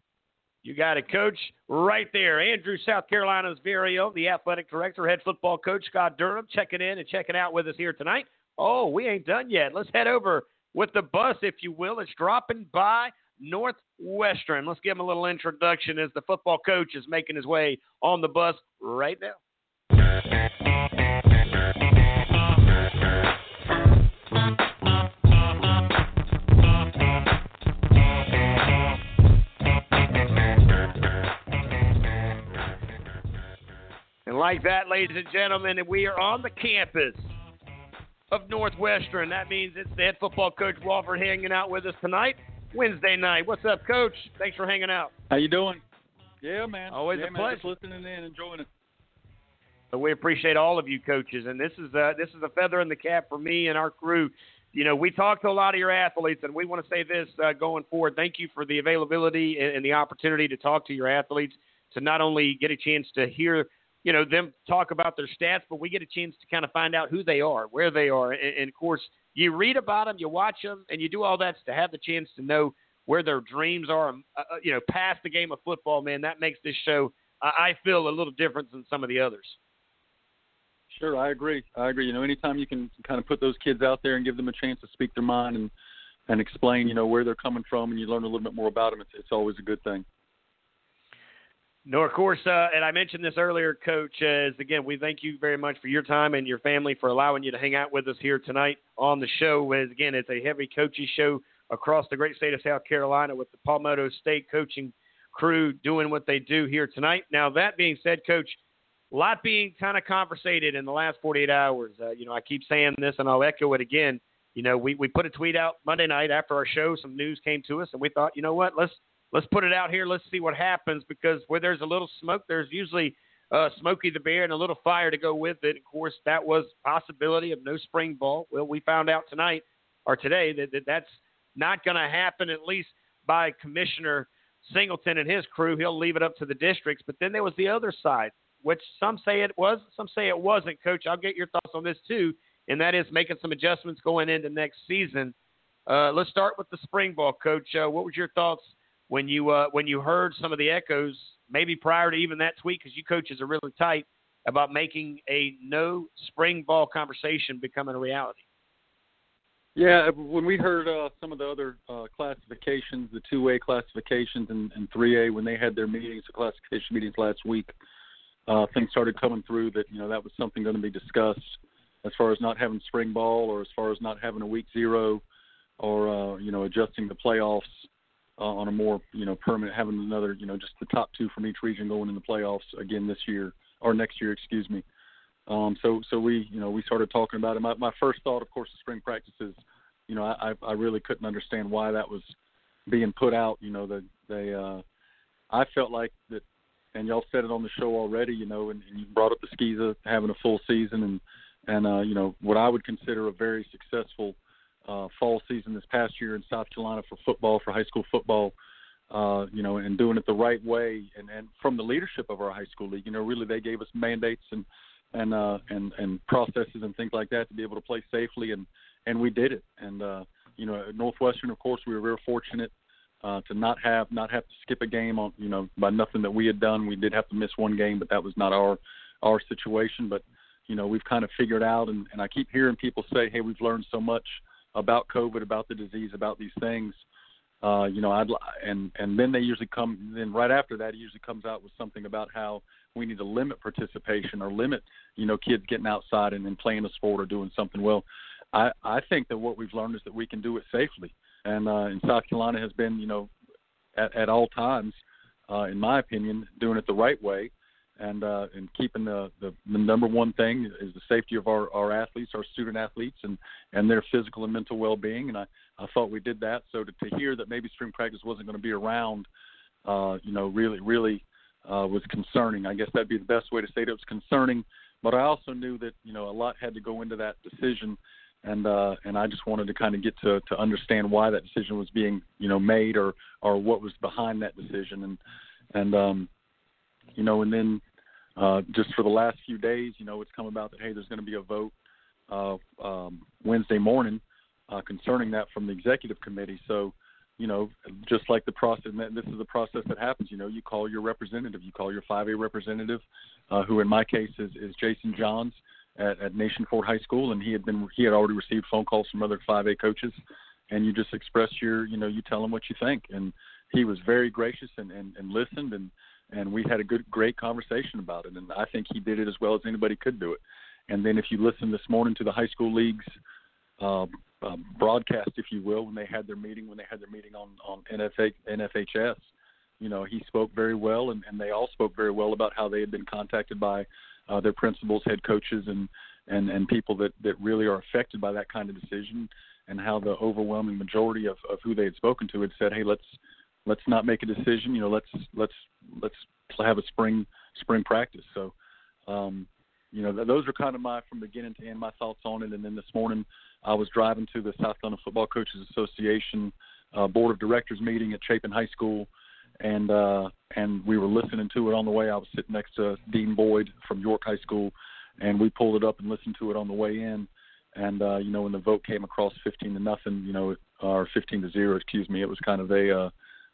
You got it, Coach, right there. Andrews, South Carolina's very own, the athletic director, head football coach Scott Durham, checking in and checking out with us here tonight. Oh, we ain't done yet. Let's head over with the bus, if you will. It's dropping by Northwestern. Let's give him a little introduction as the football coach is making his way on the bus right now. Like that, ladies and gentlemen, we are on the campus of Northwestern. That means it's the head football coach Wofford hanging out with us tonight, Wednesday night. What's up, Coach? Thanks for hanging out. How you doing? Yeah, man. Always yeah, a man, pleasure. Just listening in, enjoying it. So we appreciate all of you coaches, and this is a, this is a feather in the cap for me and our crew. You know, we talk to a lot of your athletes, and we want to say this uh, going forward. Thank you for the availability and, and the opportunity to talk to your athletes to not only get a chance to hear you know them talk about their stats, but we get a chance to kind of find out who they are, where they are, and, and of course you read about them, you watch them, and you do all that to have the chance to know where their dreams are. Um, uh, uh, you know, past the game of football, man, that makes this show I feel a little different than some of the others. Sure, I agree. I agree. You know, anytime you can kind of put those kids out there and give them a chance to speak their mind and and explain, you know, where they're coming from, and you learn a little bit more about them, it's, it's always a good thing. No, of course, uh, and I mentioned this earlier, Coach. As again, we thank you very much for your time and your family for allowing you to hang out with us here tonight on the show. As again, it's a heavy coaching show across the great state of South Carolina with the Palmetto State coaching crew doing what they do here tonight. Now, that being said, Coach, a lot being kind of conversated in the last 48 hours. Uh, you know, I keep saying this, and I'll echo it again. You know, we, we put a tweet out Monday night after our show. Some news came to us, and we thought, you know what, let's let's put it out here. Let's see what happens because where there's a little smoke, there's usually uh, Smokey the Bear and a little fire to go with it. Of course, that was possibility of no spring ball. Well, we found out tonight or today that, that that's not going to happen at least by Commissioner Singleton and his crew. He'll leave it up to the districts. But then there was the other side, which some say it was, some say it wasn't. Coach, I'll get your thoughts on this too, and that is making some adjustments going into next season. Uh, let's start with the spring ball, Coach. Uh, what was your thoughts when you uh, when you heard some of the echoes, maybe prior to even that tweet, because you coaches are really tight about making a no spring ball conversation becoming a reality. Yeah, when we heard uh, some of the other uh, classifications, the two A classifications and three A, when they had their meetings, the classification meetings last week, uh, things started coming through that you know that was something going to be discussed as far as not having spring ball or as far as not having a week zero or uh, you know adjusting the playoffs uh, on a more you know permanent, having another you know just the top two from each region going in the playoffs again this year or next year, excuse me. Um, so so we you know we started talking about it. My, my first thought, of course, the spring practices. You know, I I really couldn't understand why that was being put out. You know, that they uh, I felt like that, and y'all said it on the show already. You know, and, and you brought up the SCISA having a full season and and uh, you know what I would consider a very successful uh, fall season this past year in South Carolina for football, for high school football. Uh, you know, and doing it the right way, and and from the leadership of our high school league, you know, really they gave us mandates and and uh, and and processes and things like that to be able to play safely, and and we did it. And uh, you know, at Northwestern, of course, we were very fortunate uh, to not have not have to skip a game on you know by nothing that we had done. We did have to miss one game, but that was not our our situation. But you know, we've kind of figured out, and, and I keep hearing people say, "Hey, we've learned so much about COVID, about the disease, about these things." Uh, you know, I'd and and then they usually come. Then right after that, he usually comes out with something about how we need to limit participation or limit, you know, kids getting outside and, and playing a sport or doing something. Well, I I think that what we've learned is that we can do it safely, and uh, and South Carolina has been, you know, at, at all times, uh, in my opinion, doing it the right way and uh, and keeping the, the the number one thing is the safety of our our athletes, our student athletes, and and their physical and mental well being. And I I thought we did that. So to, to hear that maybe spring practice wasn't going to be around, uh, you know, really really uh, was concerning. I guess that'd be the best way to say it. It was concerning, but I also knew that you know a lot had to go into that decision. And uh, and I just wanted to kind of get to, to understand why that decision was being you know made or or what was behind that decision and and um, you know and then uh, just for the last few days, you know, it's come about that hey, there's going to be a vote uh, um, Wednesday morning uh, concerning that from the executive committee. So, you know, just like the process, this is the process that happens. You know, you call your representative, you call your 5A representative, uh, who in my case is, is Jason Johns at, at Nation Ford High School, and he had been he had already received phone calls from other 5A coaches, and you just express your, you know, you tell him what you think, and he was very gracious and, and, and listened and and we had a good, great conversation about it. And I think he did it as well as anybody could do it. And then if you listen this morning to the high school leagues uh, uh, broadcast, if you will, when they had their meeting, when they had their meeting on on NFA, NFHS, you know, he spoke very well, and, and they all spoke very well about how they had been contacted by uh, their principals, head coaches, and and and people that that really are affected by that kind of decision, and how the overwhelming majority of of who they had spoken to had said, hey, let's let's not make a decision. You know, let's let's let's have a spring spring practice. So, um, you know, those are kind of my from beginning to end my thoughts on it. And then this morning, I was driving to the South Carolina Football Coaches Association uh, Board of Directors meeting at Chapin High School, and uh, and we were listening to it on the way. I was sitting next to Dean Boyd from York High School, and we pulled it up and listened to it on the way in. And uh, you know, when the vote came across 15 to nothing, you know, or 15 to zero, excuse me, it was kind of a uh,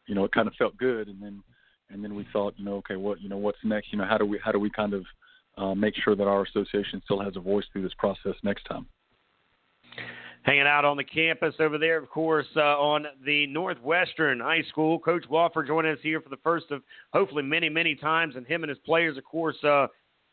you know, it kind of felt good. And then, and then we thought, you know, okay, what, you know, what's next? You know, how do we, how do we kind of uh, make sure that our association still has a voice through this process next time? Hanging out on the campus over there, of course, uh, on the Northwestern High School. Coach Wofford joining us here for the first of hopefully many, many times, and him and his players, of course. Uh,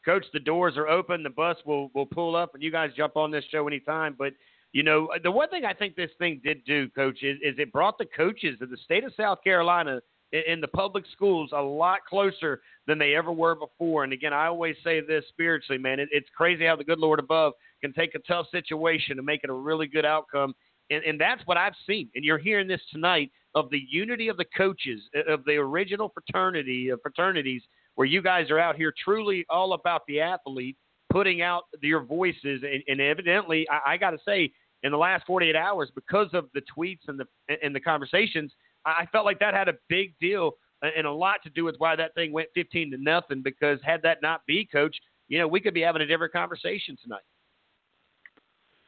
Coach, the doors are open. The bus will will pull up, and you guys jump on this show anytime. But you know, uh, the one thing I think this thing did do, Coach, is, is it brought the coaches of the state of South Carolina in, the public schools a lot closer than they ever were before. And again, I always say this spiritually, man. It, it's crazy how the good Lord above can take a tough situation and make it a really good outcome. And, and that's what I've seen. And you're hearing this tonight of the unity of the coaches uh, of the original fraternity of fraternities, where you guys are out here truly all about the athlete, putting out your voices. And, and evidently, I, I got to say, in the last 48 hours because of the tweets and the and the conversations. I felt like that had a big deal and a lot to do with why that thing went 15 to nothing. Because had that not be, Coach, you know, we could be having a different conversation tonight.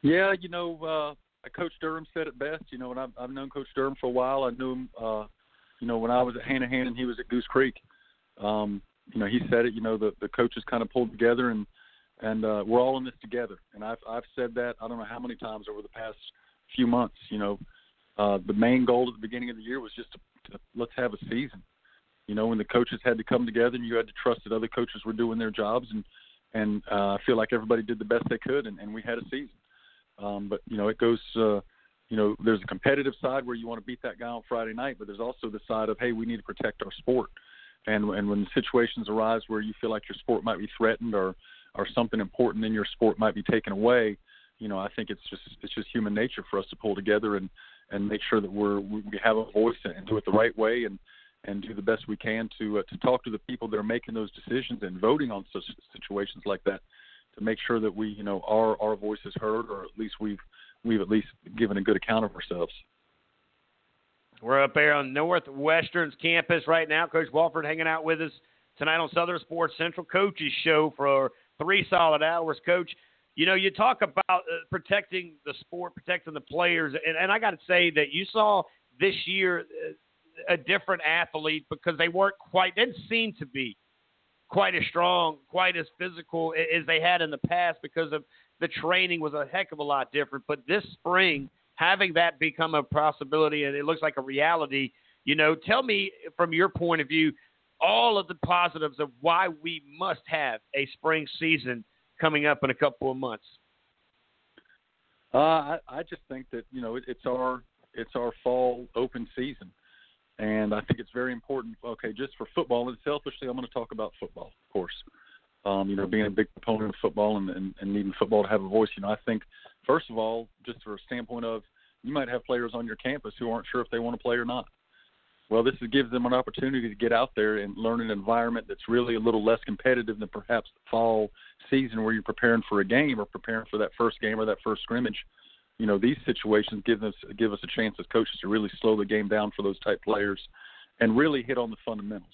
Yeah, you know, uh, Coach Durham said it best. You know, and I've, I've known Coach Durham for a while. I knew him, uh, you know, when I was at Hanahan and he was at Goose Creek. Um, you know, he said it. You know, the the coaches kind of pulled together and and uh, we're all in this together. And I've I've said that I don't know how many times over the past few months. You know, uh, the main goal at the beginning of the year was just to, to let's have a season. You know, when the coaches had to come together and you had to trust that other coaches were doing their jobs, and and uh, I feel like everybody did the best they could, and, and we had a season. Um, but you know, it goes uh, you know, there's a competitive side where you want to beat that guy on Friday night, but there's also the side of hey, we need to protect our sport. And and when situations arise where you feel like your sport might be threatened or or something important in your sport might be taken away, you know, I think it's just it's just human nature for us to pull together and and make sure that we're we have a voice and do it the right way and and do the best we can to uh, to talk to the people that are making those decisions and voting on such situations like that to make sure that we you know our our voice is heard or at least we've we've at least given a good account of ourselves. We're up here on Northwestern's campus right now. Coach Wofford hanging out with us tonight on Southern Sports Central Coaches Show for three solid hours. Coach, you know, you talk about uh, protecting the sport, protecting the players, and, and I got to say that you saw this year uh, a different athlete because they weren't quite, didn't seem to be quite as strong, quite as physical as they had in the past because of the training was a heck of a lot different. But this spring, having that become a possibility and it looks like a reality, you know, tell me from your point of view all of the positives of why we must have a spring season coming up in a couple of months. Uh, I, I just think that you know it, it's our it's our fall open season, and I think it's very important. Okay, just for football, and selfishly, I'm going to talk about football, of course. Um, you know, being a big proponent of football and, and, and needing football to have a voice. You know, I think first of all, just for a standpoint of you might have players on your campus who aren't sure if they want to play or not. Well, this gives them an opportunity to get out there and learn an environment that's really a little less competitive than perhaps the fall season where you're preparing for a game or preparing for that first game or that first scrimmage. You know, these situations give us give us a chance as coaches to really slow the game down for those type players and really hit on the fundamentals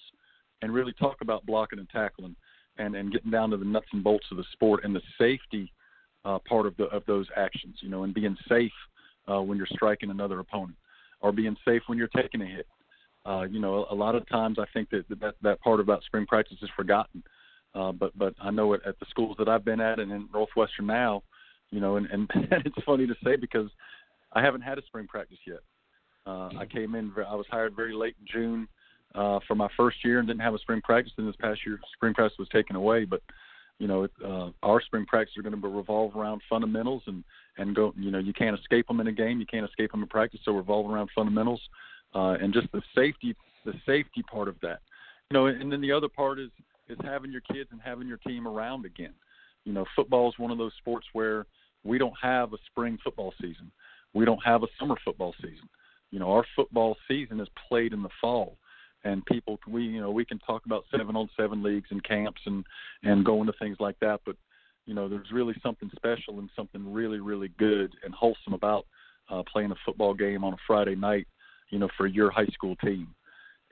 and really talk about blocking and tackling and, and getting down to the nuts and bolts of the sport and the safety uh, part of the of those actions, you know, and being safe uh, when you're striking another opponent or being safe when you're taking a hit uh, you know, a, a lot of times I think that that, that part about spring practice is forgotten. Uh, but but I know it at the schools that I've been at and in Northwestern now, you know, and, and it's funny to say because I haven't had a spring practice yet. Uh, I came in, I was hired very late in June uh, for my first year and didn't have a spring practice. And this past year, spring practice was taken away. But you know, uh, our spring practice are going to be revolve around fundamentals and and go. You know, you can't escape them in a game, you can't escape them in practice. So revolve around fundamentals uh, and just the safety the safety part of that. You know, and then the other part is is having your kids and having your team around again. You know, football is one of those sports where we don't have a spring football season. We don't have a summer football season. You know, our football season is played in the fall. And people, we you know, we can talk about seven on seven leagues and camps and and going to things like that, but you know, there's really something special and something really, really good and wholesome about uh, playing a football game on a Friday night you know, for your high school team,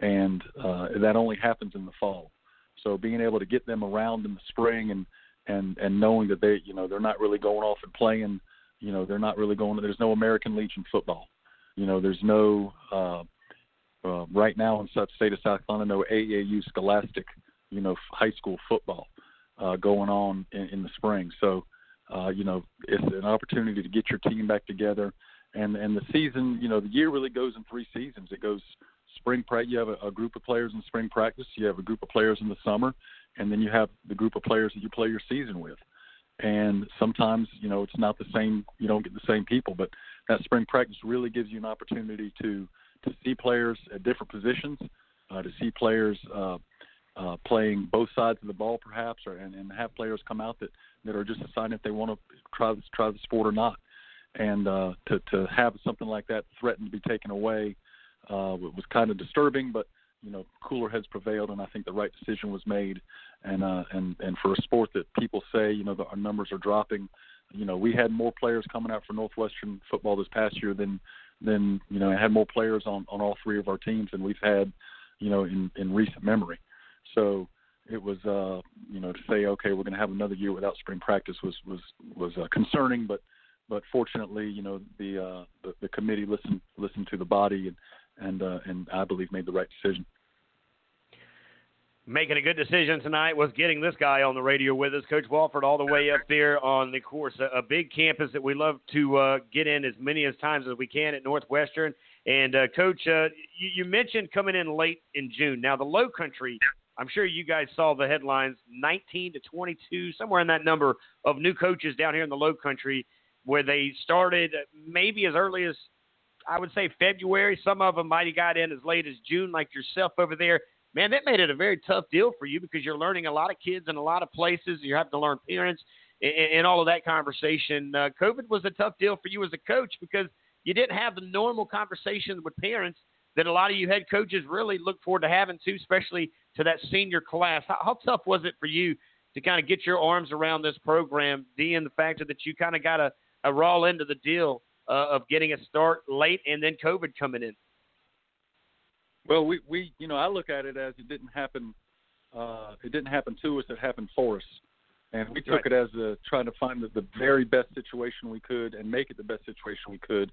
and uh, that only happens in the fall. So being able to get them around in the spring and and and knowing that they, you know, they're not really going off and playing, you know, they're not really going. There's no American Legion football. You know, there's no uh, uh, right now in the state of South Carolina, no AAU Scholastic, you know, high school football uh, going on in, in the spring. So, uh, you know, it's an opportunity to get your team back together and and the season, you know, the year really goes in three seasons. It goes spring practice. You have a, a group of players in spring practice. You have a group of players in the summer, and then you have the group of players that you play your season with. And sometimes, you know, it's not the same. You don't get the same people, but that spring practice really gives you an opportunity to to see players at different positions, uh, to see players uh, uh, playing both sides of the ball, perhaps, or and, and have players come out that that are just deciding if they want to try try the sport or not and uh, to to have something like that threatened to be taken away uh, was kind of disturbing. But you know, cooler heads prevailed, and I think the right decision was made. And uh, and and for a sport that people say you know the, our numbers are dropping, you know, we had more players coming out for Northwestern football this past year than than you know had more players on on all three of our teams than we've had you know in in recent memory. So it was uh you know to say okay we're going to have another year without spring practice was was was uh, concerning but but fortunately, you know, the, uh, the the committee listened listened to the body and and uh, and I believe made the right decision. Making a good decision tonight was getting this guy on the radio with us, Coach Wofford, all the way up there on the course, a, a big campus that we love to uh, get in as many as times as we can at Northwestern. And uh, Coach, uh, you, you mentioned coming in late in June. Now the Low Country, I'm sure you guys saw the headlines: 19 to 22, somewhere in that number of new coaches down here in the Low Country where they started maybe as early as I would say February. Some of them might have got in as late as June, like yourself over there. Man, that made it a very tough deal for you because you're learning a lot of kids in a lot of places. You have to learn parents and, and all of that conversation. Uh, COVID was a tough deal for you as a coach because you didn't have the normal conversations with parents that a lot of you head coaches really look forward to having too, especially to that senior class. How, how tough was it for you to kind of get your arms around this program, and the fact that you kind of got a, a raw end of the deal uh, of getting a start late and then COVID coming in? Well, we, we you know I look at it as it didn't happen. Uh, it didn't happen to us. It happened for us, and we took right. it as a, trying to find the, the very best situation we could and make it the best situation we could.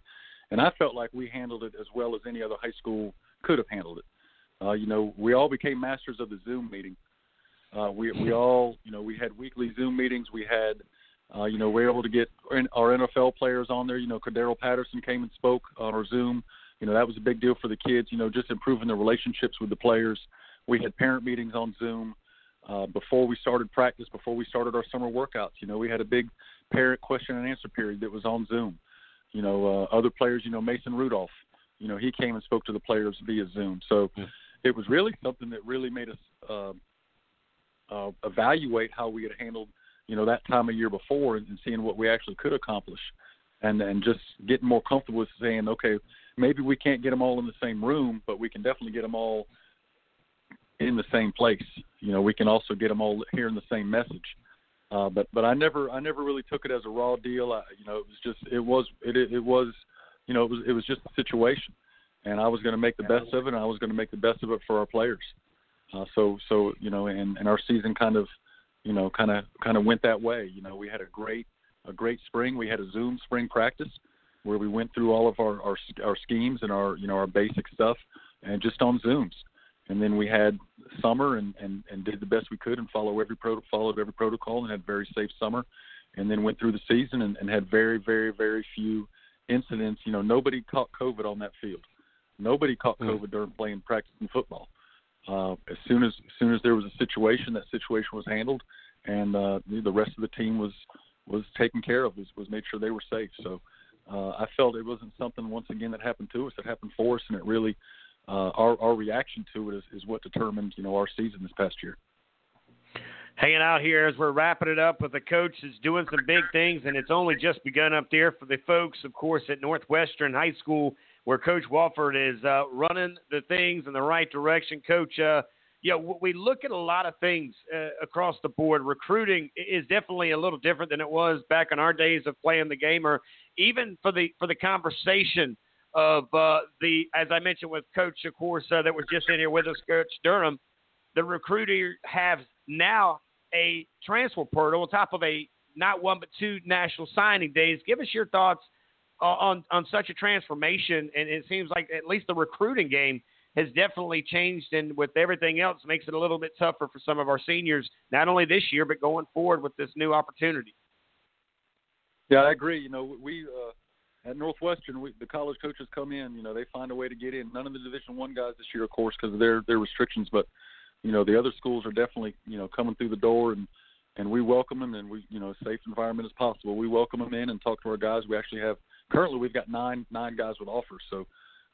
And I felt like we handled it as well as any other high school could have handled it. Uh, you know, we all became masters of the Zoom meeting. Uh, we we all, you know, we had weekly Zoom meetings. We had, uh, you know, we were able to get our NFL players on there. You know, Cordarrelle Patterson came and spoke on our Zoom. You know, that was a big deal for the kids. You know, just improving the relationships with the players. We had parent meetings on Zoom uh, before we started practice, before we started our summer workouts. You know, we had a big parent question and answer period that was on Zoom. You know, uh, other players, you know, Mason Rudolph, you know, he came and spoke to the players via Zoom. So yeah. it was really something that really made us uh, uh, evaluate how we had handled, you know, that time of year before and, seeing what we actually could accomplish, and and just getting more comfortable with saying, okay, maybe we can't get them all in the same room, but we can definitely get them all in the same place. You know, we can also get them all hearing the same message. Uh, but but I never I never really took it as a raw deal. I, you know, it was just it was it it was you know it was it was just a situation, and I was going to make the best of it, and I was going to make the best of it for our players. Uh, so so you know, and and our season kind of you know kind of kind of went that way. You know, we had a great a great spring. We had a Zoom spring practice where we went through all of our our, our schemes and our you know our basic stuff, and just on Zooms and then we had summer and, and, and did the best we could and follow every pro, followed every protocol and had a very safe summer and then went through the season and, and had very very very few incidents you know nobody caught covid on that field nobody caught mm. covid during playing practicing football uh, as soon as as soon as there was a situation that situation was handled and uh, the rest of the team was was taken care of was was made sure they were safe so uh, I felt it wasn't something once again that happened to us. It happened for us, and it really uh, our our reaction to it is, is what determined you know our season this past year. Hanging out here as we're wrapping it up with the coach is doing some big things, and it's only just begun up there for the folks, of course, at Northwestern High School, where Coach Wofford is uh, running the things in the right direction. Coach, uh, you know, we look at a lot of things uh, across the board. Recruiting is definitely a little different than it was back in our days of playing the game, or even for the for the conversation of uh, the, as I mentioned with Coach, of course, uh, that was just in here with us, Coach Durham. The recruiter has now a transfer portal on top of a not one but two national signing days. Give us your thoughts on on such a transformation, and it seems like at least the recruiting game has definitely changed, and with everything else, makes it a little bit tougher for some of our seniors, not only this year but going forward with this new opportunity. Yeah, I agree. You know, we uh, at Northwestern, we, the college coaches come in. You know, they find a way to get in. None of the Division One guys this year, of course, because of their their restrictions. But you know, the other schools are definitely you know coming through the door, and and we welcome them, and we you know safe environment as possible. We welcome them in and talk to our guys. We actually have currently we've got nine nine guys with offers. So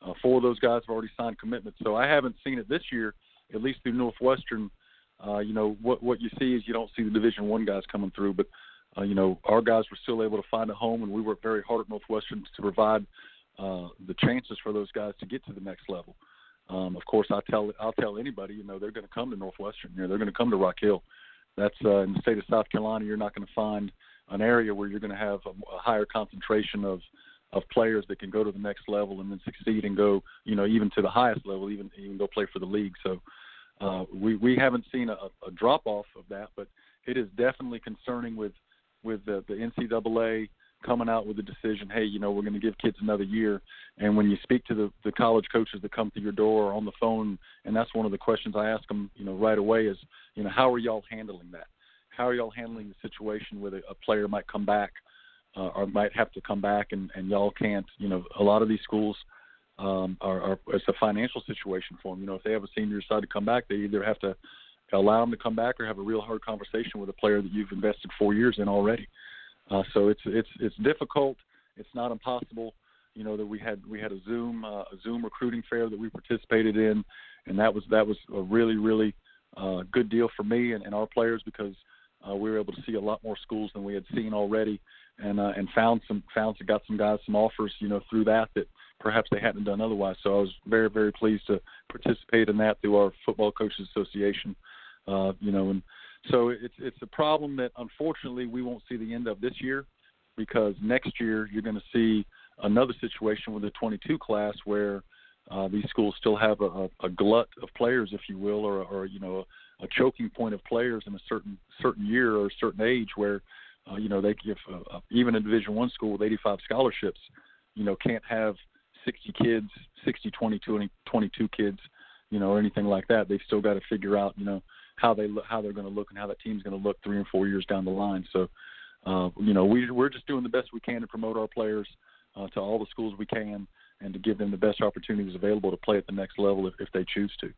uh, four of those guys have already signed commitments. So I haven't seen it this year, at least through Northwestern. Uh, you know what what you see is you don't see the Division One guys coming through, but uh, you know, our guys were still able to find a home, and we worked very hard at Northwestern to provide uh, the chances for those guys to get to the next level. Um, of course, I tell I'll tell anybody, you know, they're going to come to Northwestern. You know, they're going to come to Rock Hill. That's uh, in the state of South Carolina. You're not going to find an area where you're going to have a, a higher concentration of of players that can go to the next level and then succeed and go, you know, even to the highest level, even even go play for the league. So uh, we we haven't seen a, a drop off of that, but it is definitely concerning with with the, the NCAA coming out with a decision, hey, you know, we're going to give kids another year. And when you speak to the, the college coaches that come to your door or on the phone, and that's one of the questions I ask them, you know, right away is, you know, how are y'all handling that? How are y'all handling the situation where a, player might come back uh, or might have to come back and, and y'all can't, you know, a lot of these schools um, are, are, it's a financial situation for them. You know, if they have a senior decide to come back, they either have to allow them to come back or have a real hard conversation with a player that you've invested four years in already. Uh, so it's it's it's difficult. It's not impossible. You know that we had we had a Zoom uh, a Zoom recruiting fair that we participated in, and that was that was a really really uh, good deal for me and, and our players because uh, we were able to see a lot more schools than we had seen already, and uh, and found some found got some guys some offers you know through that that perhaps they hadn't done otherwise. So I was very very pleased to participate in that through our Football Coaches Association, uh, you know, and so it's it's a problem that unfortunately we won't see the end of this year because next year you're going to see another situation with the 22 class where uh, these schools still have a, a glut of players, if you will, or, or you know a, choking point of players in a certain certain year or a certain age where uh, you know they give uh, uh, even a Division One school with 85 scholarships, you know, can't have 60 kids, 60, 20, 20, 22 kids, you know, or anything like that. They've still got to figure out, you know, how they how they're going to look, and how that team's going to look three and four years down the line. So, uh, you know, we we're just doing the best we can to promote our players uh, to all the schools we can, and to give them the best opportunities available to play at the next level if, if they choose to.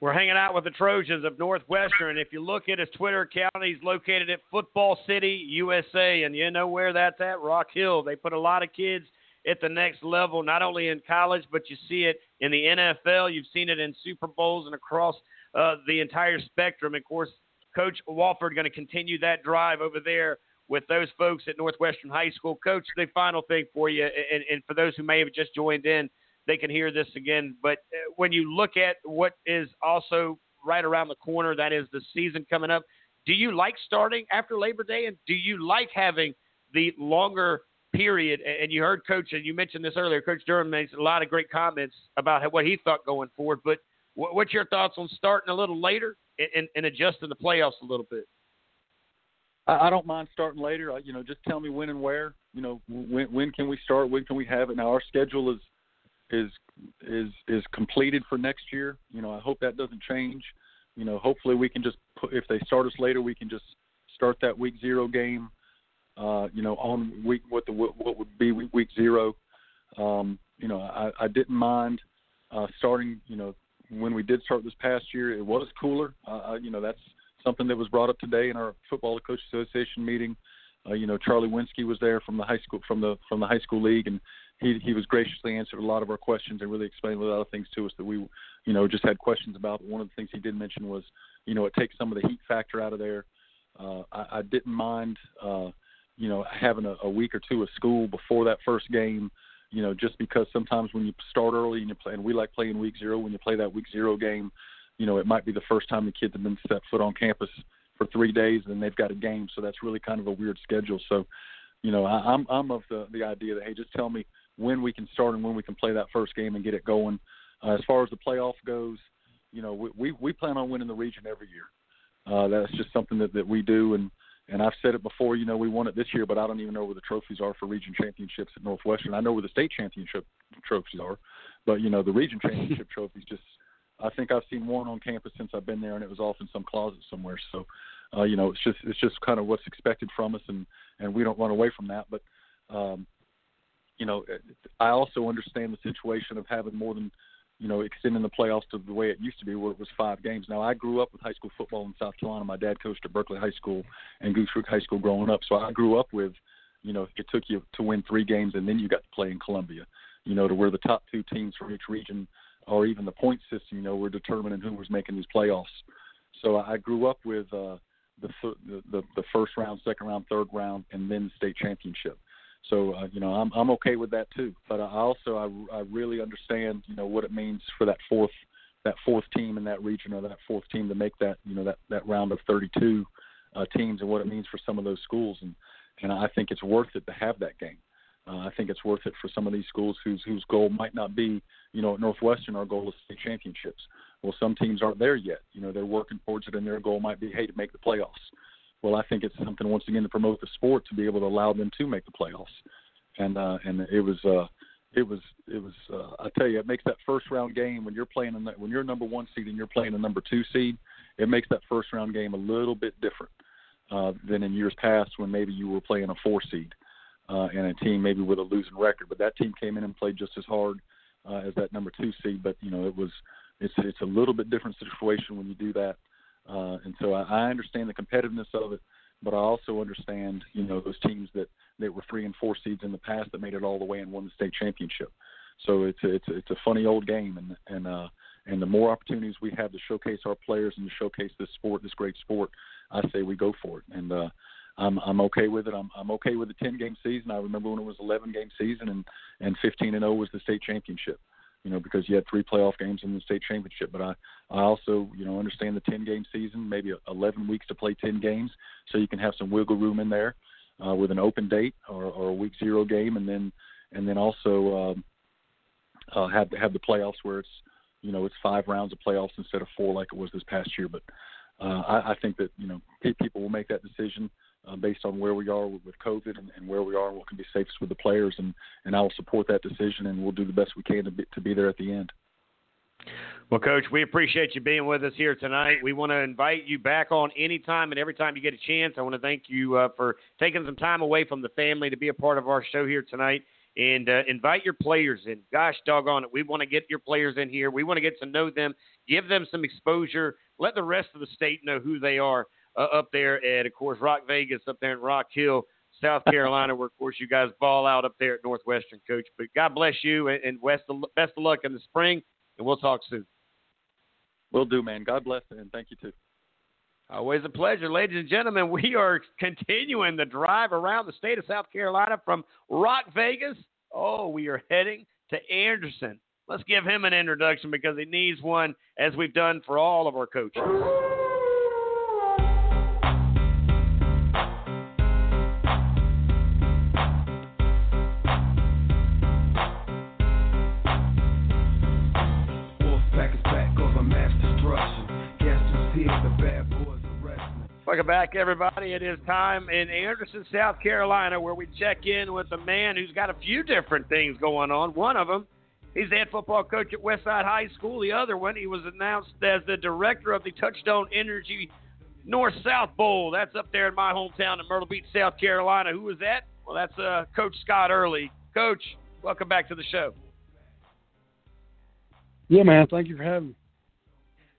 We're hanging out with the Trojans of Northwestern. If you look at his Twitter account, he's located at Football City, USA, and you know where that's at? Rock Hill. They put a lot of kids at the next level, not only in college, but you see it in the NFL. You've seen it in Super Bowls and across uh, the entire spectrum. Of course, Coach Wofford going to continue that drive over there with those folks at Northwestern High School. Coach, the final thing for you, and, and for those who may have just joined in, they can hear this again. But uh, when you look at what is also right around the corner, that is the season coming up, do you like starting after Labor Day? And do you like having the longer period? And you heard Coach, and you mentioned this earlier, Coach Durham made a lot of great comments about what he thought going forward. But what's your thoughts on starting a little later and, and adjusting the playoffs a little bit? I don't mind starting later. You know, just tell me when and where. You know, when when can we start? When can we have it? Now our schedule is is is is completed for next year. You know, I hope that doesn't change. You know, hopefully we can just put, if they start us later, we can just start that week zero game. Uh, you know, on week what the what would be week, week zero. Um, you know, I, I didn't mind uh, starting. You know, when we did start this past year, it was cooler. Uh, you know, that's something that was brought up today in our football coach association meeting. Uh, you know, Charlie Wentzky was there from the high school from the from the high school league, and he he was graciously answered a lot of our questions and really explained a lot of things to us that we, you know, just had questions about. But one of the things he did mention was, you know, it takes some of the heat factor out of there. Uh, I, I didn't mind, uh, you know, having a, a week or two of school before that first game. You know, just because sometimes when you start early and you play, and we like playing week zero. When you play that week zero game, you know, it might be the first time the kids have been set foot on campus for three days, and they've got a game. So that's really kind of a weird schedule. So, you know, I, I'm I'm of the the idea that hey, just tell me when we can start and when we can play that first game and get it going. Uh, as far as the playoff goes, you know, we we, we plan on winning the region every year. Uh, that's just something that, that we do, and and I've said it before. You know, we won it this year, but I don't even know where the trophies are for region championships at Northwestern. I know where the state championship trophies are, but you know, the region championship trophies just I think I've seen one on campus since I've been there, and it was off in some closet somewhere. So, uh, you know, it's just it's just kind of what's expected from us, and and we don't run away from that. But, um, you know, I also understand the situation of having more than, you know, extending the playoffs to the way it used to be, where it was five games. Now, I grew up with high school football in South Carolina. My dad coached at Berkeley High School and Goose Creek High School growing up, so I grew up with, you know, it took you to win three games, and then you got to play in Columbia. You know, to where the top two teams from each region or even the point system, you know, were determining who was making these playoffs. So I grew up with uh, the, the the first round, second round, third round, and then state championship. So uh, you know, I'm I'm okay with that too. But I also I, I really understand you know what it means for that fourth that fourth team in that region or that fourth team to make that you know that that round of 32 uh, teams and what it means for some of those schools and and I think it's worth it to have that game. Uh, I think it's worth it for some of these schools whose whose goal might not be, you know, at Northwestern, our goal is state championships. Well, some teams aren't there yet. You know, they're working towards it, and their goal might be, hey, to make the playoffs. Well, I think it's something once again to promote the sport to be able to allow them to make the playoffs. And uh, and it was uh, it was it was uh, I tell you, it makes that first round game when you're playing in when you're number one seed and you're playing a number two seed, it makes that first round game a little bit different uh, than in years past when maybe you were playing a four seed uh, and a team maybe with a losing record. But that team came in and played just as hard uh, as that number two seed. But you know, it was it's it's a little bit different situation when you do that. Uh, and so I, I understand the competitiveness of it. but I also understand, you know, those teams that that were three and four seeds in the past that made it all the way and won the state championship. So it's it's it's a funny old game, and and uh, and the more opportunities we have to showcase our players and to showcase this sport, this great sport, I say we go for it. And uh, I'm I'm okay with it. I'm I'm okay with the 10 game season. I remember when it was 11 game season and and 15 and 0 was the state championship. You know, because you had three playoff games in the state championship. But I I also you know understand the 10 game season, maybe 11 weeks to play 10 games, so you can have some wiggle room in there uh, with an open date or, or a week zero game, and then and then also um, uh, have have the playoffs where it's you know it's five rounds of playoffs instead of four like it was this past year. But uh, I, I think that you know people will make that decision uh, based on where we are with, with COVID and, and where we are and what can be safest with the players, and and I will support that decision and we'll do the best we can to be to be there at the end. Well, Coach, we appreciate you being with us here tonight. We want to invite you back on anytime and every time you get a chance. I want to thank you uh, for taking some time away from the family to be a part of our show here tonight and uh, invite your players in. Gosh, doggone it. We want to get your players in here. We want to get to know them, give them some exposure, let the rest of the state know who they are uh, up there at, of course, Rock Vegas, up there in Rock Hill, South Carolina, where, of course, you guys ball out up there at Northwestern, Coach. But God bless you and, and best, of, best of luck in the spring, and we'll talk soon. Will do, man. God bless, and thank you, too. Always a pleasure, ladies and gentlemen. We are continuing the drive around the state of South Carolina from Rock Vegas. Oh, we are heading to Anderson. Let's give him an introduction because he needs one, as we've done for all of our coaches. Welcome back, everybody. It is time in Anderson, South Carolina, where we check in with a man who's got a few different things going on. One of them, he's the head football coach at Westside High School. The other one, he was announced as the director of the Touchstone Energy North South Bowl. That's up there in my hometown in Myrtle Beach, South Carolina. Who was that? Well, that's uh, Coach Scott Earley. Coach, welcome back to the show. Yeah, man. Thank you for having me.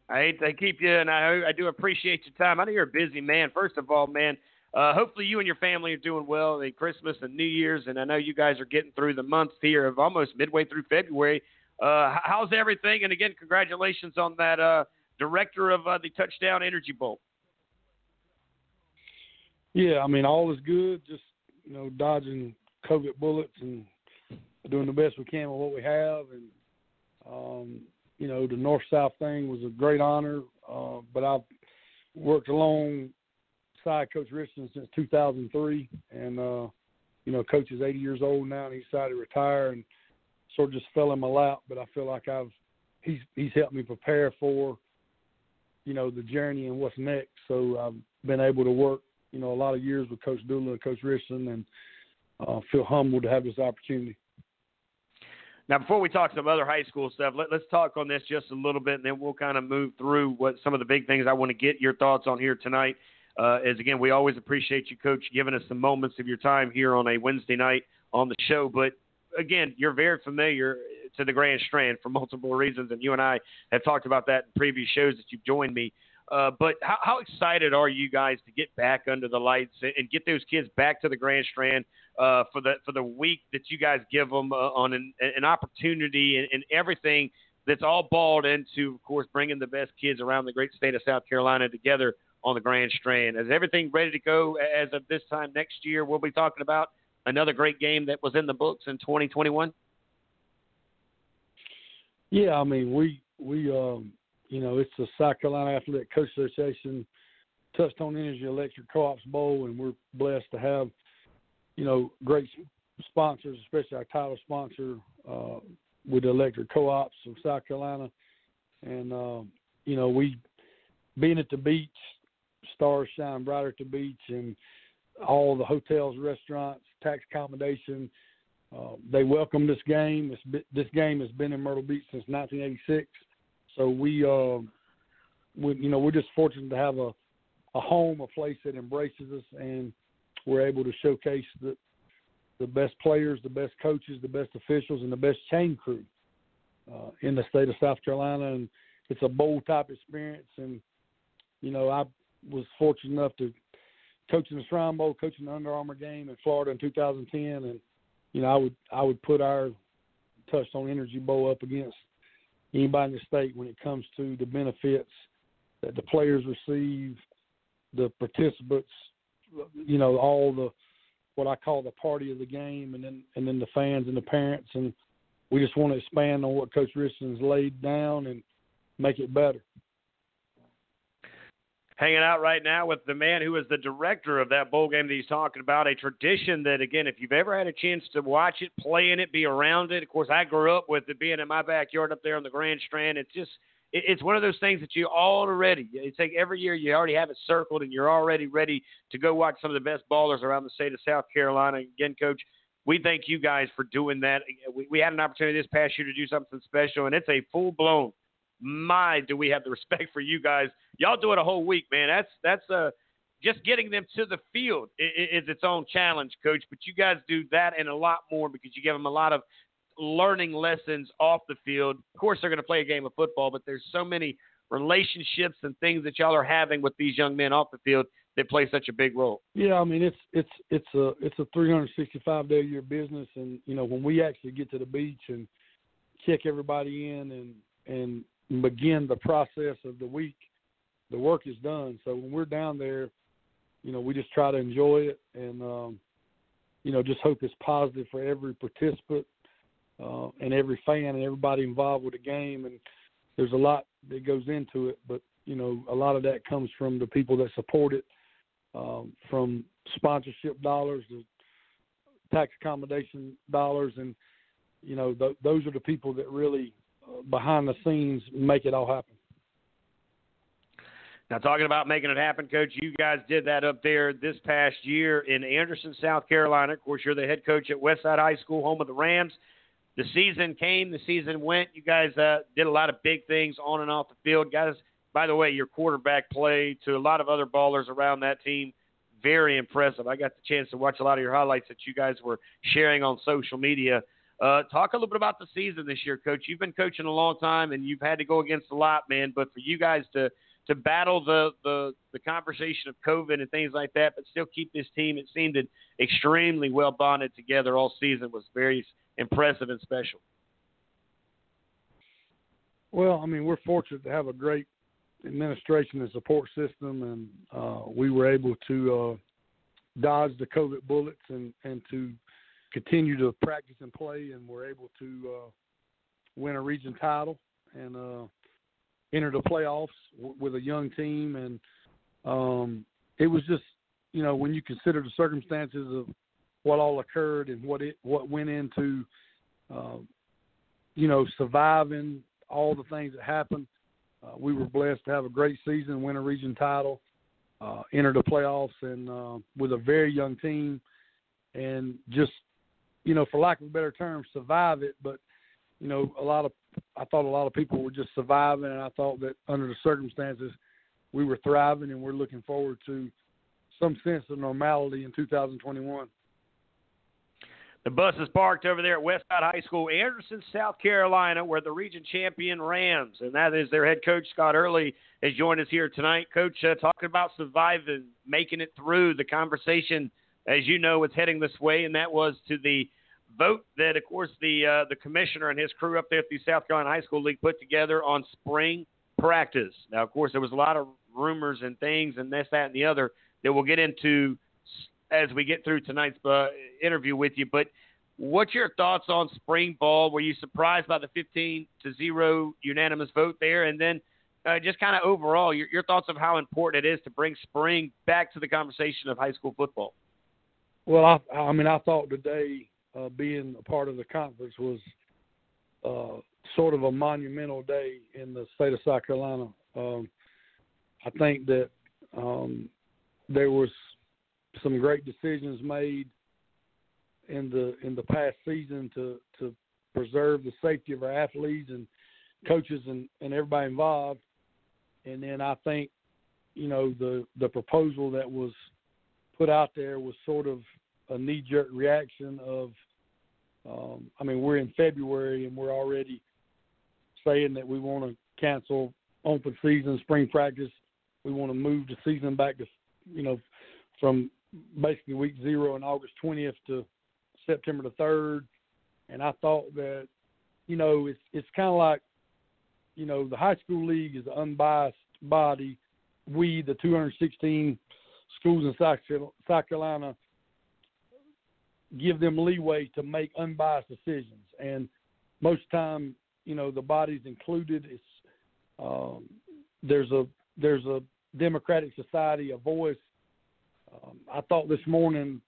I hate to keep you, and I, I do appreciate your time. I know you're a busy man. First of all, man, uh, hopefully you and your family are doing well in Christmas and New Year's, and I know you guys are getting through the month here of almost midway through February. Uh, how's everything? And again, congratulations on that uh, director of uh, the Touchstone Energy Bowl. Yeah, I mean all is good. Just you know, dodging COVID bullets and doing the best we can with what we have, and um, you know, the north south thing was a great honor. Uh, but I've worked alongside Coach Richardson since 2003, and uh, you know, Coach is 80 years old now, and he decided to retire, and sort of just fell in my lap. But I feel like I've he's he's helped me prepare for you know the journey and what's next. So I've been able to work you know a lot of years with Coach Dooley and Coach Richardson, and uh, feel humbled to have this opportunity. Now, before we talk some other high school stuff, let, us talk on this just a little bit, and then we'll kind of move through what some of the big things I want to get your thoughts on here tonight. Uh, as again, we always appreciate you, Coach, giving us some moments of your time here on a Wednesday night on the show. But again, you're very familiar to the Grand Strand for multiple reasons, and you and I have talked about that in previous shows that you've joined me. Uh, but how, how, excited are you guys to get back under the lights and get those kids back to the Grand Strand uh, for the for the week that you guys give them uh, on an, an opportunity and, and, everything that's all balled into, of course, bringing the best kids around the great state of South Carolina together on the Grand Strand. Is everything ready to go as of this time next year? We'll be talking about another great game that was in the books in 2021. Yeah, I mean we we um you know, it's the South Carolina Athletic Coach Association Touchstone Energy Electric Co-ops Bowl, and we're blessed to have, you know, great sponsors, especially our title sponsor uh, with the electric co-ops of South Carolina, and uh, you know, we being at the beach, stars shine brighter at the beach, and all the hotels, restaurants, tax accommodation. Uh, they welcome this game. This, this game has been in Myrtle Beach since 1986 so we, uh, we, you know, we're just fortunate to have a, a home, a place that embraces us, and we're able to showcase the the best players, the best coaches, the best officials, and the best chain crew uh, in the state of South Carolina. And it's a bowl type experience. And you know, I was fortunate enough to coaching the Shrine Bowl, coaching the Under Armour game in Florida in 2010, and you know I would I would put our Touchstone Energy Bowl up against anybody in the state when it comes to the benefits that the players receive, the participants, you know, all the what I call the party of the game, and then and then the fans and the parents, and we just want to expand on what Coach Richardson's laid down and make it better. Hanging out right now with the man who is the director of that bowl game that he's talking about. A tradition that, again, if you've ever had a chance to watch it, play in it, be around it. Of course, I grew up with it being in my backyard up there on the Grand Strand. It's just it's one of those things that you already it's like every year you already have it circled and you're already ready to go watch some of the best ballers around the state of South Carolina. Again, coach, we thank you guys for doing that. We, we had an opportunity this past year to do something special, and it's a full blown. My, do we have the respect for you guys? Y'all do it a whole week, man. That's that's uh just getting them to the field is, is its own challenge, coach. But you guys do that and a lot more because you give them a lot of learning lessons off the field. Of course, they're going to play a game of football, but there's so many relationships and things that y'all are having with these young men off the field that play such a big role. Yeah, I mean it's it's it's a it's a 365 day a year business, and you know when we actually get to the beach and check everybody in and and begin the process of the week, the work is done. So when we're down there, you know we just try to enjoy it and um, you know just hope it's positive for every participant uh, and every fan and everybody involved with the game. And there's a lot that goes into it, but you know, a lot of that comes from the people that support it, um, from sponsorship dollars to tax accommodation dollars, and you know, th- those are the people that really behind the scenes make it all happen. Now, talking about making it happen, Coach, you guys did that up there this past year in Anderson, South Carolina. Of course, you're the head coach at Westside High School, home of the Rams the season came, the season went. You guys uh, did a lot of big things on and off the field. Guys, by the way, your quarterback play to a lot of other ballers around that team, very impressive. I got the chance to watch a lot of your highlights that you guys were sharing on social media. Uh, talk a little bit about the season this year, Coach. You've been coaching a long time, and you've had to go against a lot, man. But for you guys to to battle the the the conversation of COVID and things like that, but still keep this team, it seemed extremely well bonded together all season was very impressive and special. Well, I mean, we're fortunate to have a great administration and support system, and uh, we were able to uh, dodge the COVID bullets and, and to continue to practice and play, and we're able to uh, win a region title and uh, enter the playoffs w- with a young team. And um, it was just, you know, when you consider the circumstances of what all occurred and what it what went into uh, you know surviving all the things that happened. Uh, we were blessed to have a great season, win a region title, uh, enter the playoffs, and uh, with a very young team, and just you know, for lack of a better term, survive it. But you know, a lot of I thought a lot of people were just surviving, and I thought that under the circumstances, we were thriving, and we're looking forward to some sense of normality in 2021. The bus is parked over there at Westside High School, Anderson, South Carolina, where the region champion Rams, and that is their head coach Scott Earley, has joined us here tonight. Coach, uh, talking about surviving, making it through the conversation, as you know, was heading this way, and that was to the vote that, of course, the uh, the commissioner and his crew up there at the South Carolina High School League put together on spring practice. Now, of course, there was a lot of rumors and things and this, that, and the other that we'll get into as we get through tonight's uh, interview with you. But what's your thoughts on spring ball? Were you surprised by the 15 to zero unanimous vote there? And then uh, just kind of overall, your, your thoughts of how important it is to bring spring back to the conversation of high school football. Well, I, I mean, I thought today uh, being a part of the conference was uh, sort of a monumental day in the state of South Carolina. Um, I think that um, there was some great decisions made in the in the past season to to preserve the safety of our athletes and coaches and, and everybody involved. And then I think, you know, the the proposal that was put out there was sort of a knee jerk reaction of um, I mean, we're in February and we're already saying that we want to cancel open season, spring practice. We want to move the season back to, you know, from basically week zero in August 20th to September the 3rd. And I thought that, you know, it's it's kind of like, you know, the high school league is an unbiased body. We, the 216 schools in South Carolina, give them leeway to make unbiased decisions. And most time, you know, the body's included. It's um, there's a there's a democratic society, a voice. Um, I thought this morning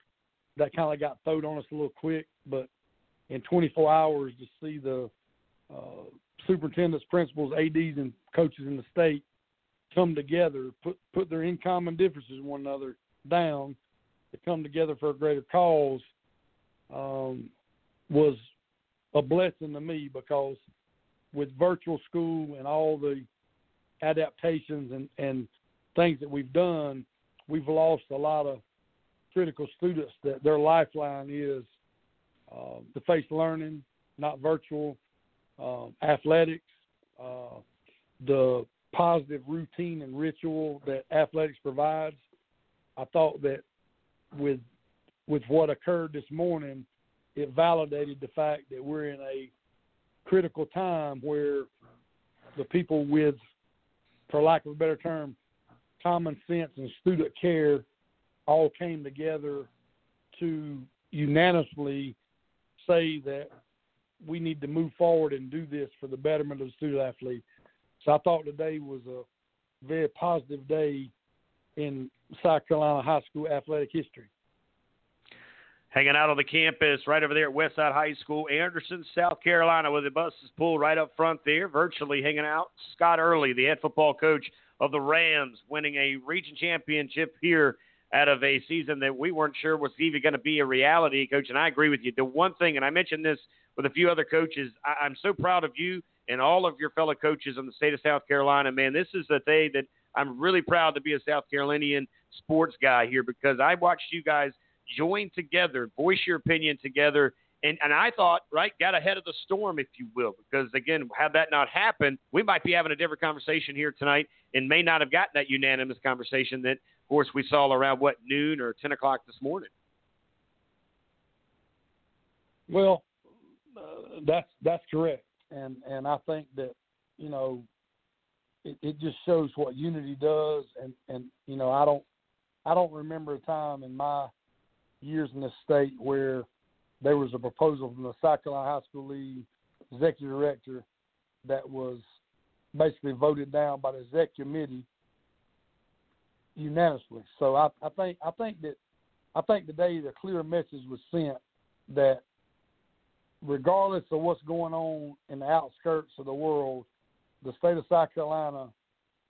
that kind of got thrown on us a little quick, but in 24 hours to see the uh, superintendents, principals, ads, and coaches in the state come together, put put their in common differences one another down, to come together for a greater cause, um, was a blessing to me because with virtual school and all the adaptations and, and things that we've done, we've lost a lot of critical students that their lifeline is uh, the face learning, not virtual, um, athletics, uh, the positive routine and ritual that athletics provides. I thought that with with what occurred this morning, it validated the fact that we're in a critical time where the people with, for lack of a better term, common sense and student care all came together to unanimously say that we need to move forward and do this for the betterment of the student athlete. So I thought today was a very positive day in South Carolina high school athletic history hanging out on the campus right over there at Westside High School, Anderson, South Carolina, where the bus is pulled right up front there, virtually hanging out. Scott Earley, the head football coach of the Rams, winning a region championship here out of a season that we weren't sure was even going to be a reality, coach. And I agree with you. The one thing, and I mentioned this with a few other coaches, I, I'm so proud of you and all of your fellow coaches in the state of South Carolina. Man, this is a day that I'm really proud to be a South Carolinian sports guy here because I watched you guys – join together, voice your opinion together. And, and I thought, right, got ahead of the storm, if you will, because again, had that not happened, we might be having a different conversation here tonight and may not have gotten that unanimous conversation that, of course, we saw around what noon or 10 o'clock this morning. Well, uh, that's that's correct, and and I think that you know it, it just shows what unity does, and and you know I don't I don't remember a time in my years in the state where there was a proposal from the South Carolina High School League executive director that was basically voted down by the exec committee unanimously. So I, I think I think that I think today the clear message was sent that regardless of what's going on in the outskirts of the world, the state of South Carolina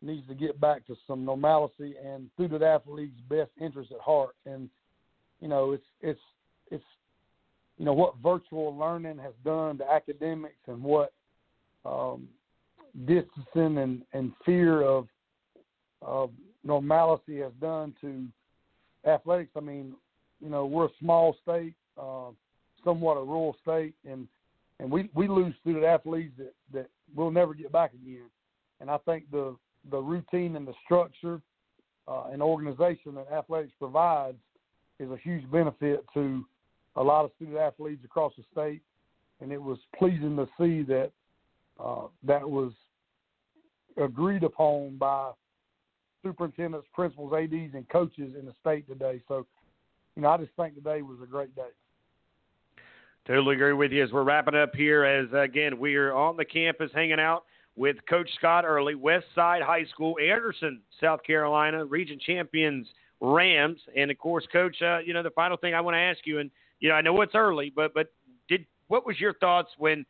needs to get back to some normalcy and student athletes' best interest at heart. And you know, it's it's it's you know what virtual learning has done to academics and what um, distancing and, and fear of of normalcy has done to athletics. I mean, you know, we're a small state, uh, somewhat a rural state, and and we we lose student athletes that that we'll never get back again. And I think the the routine and the structure uh, and organization that athletics provides is a huge benefit to a lot of student athletes across the state, and it was pleasing to see that uh, that was agreed upon by superintendents, principals, ads, and coaches in the state today. So, you know, I just think today was a great day. Totally agree with you. As we're wrapping up here, as again we are on the campus hanging out with Coach Scott Earley, West Side High School, Anderson, South Carolina, region champions Rams. And of course, Coach, uh, you know the final thing I want to ask you, and you know I know it's early, but but did what was your thoughts when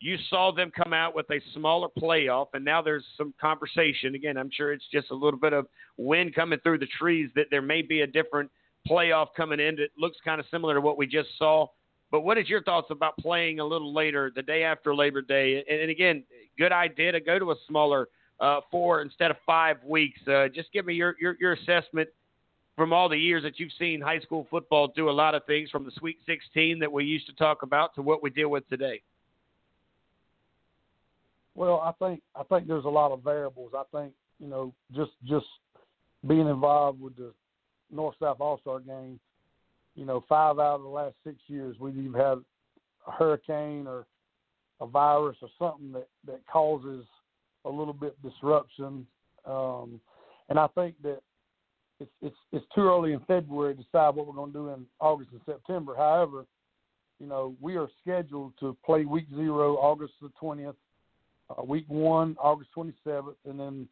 you saw them come out with a smaller playoff, and now there's some conversation. Again, I'm sure it's just a little bit of wind coming through the trees that there may be a different playoff coming in that looks kind of similar to what we just saw. But what is your thoughts about playing a little later, the day after Labor Day? And, and again, good idea to go to a smaller uh, four instead of five weeks. Uh, just give me your, your, your assessment from all the years that you've seen high school football do a lot of things from the Sweet 16 that we used to talk about to what we deal with today? Well, I think I think there's a lot of variables. I think you know just just being involved with the North South All Star game, you know, five out of the last six years we've either had a hurricane or a virus or something that that causes a little bit disruption. Um, and I think that it's it's it's too early in February to decide what we're going to do in August and September. However, you know, we are scheduled to play week zero August the twentieth, uh, week one August twenty seventh, and then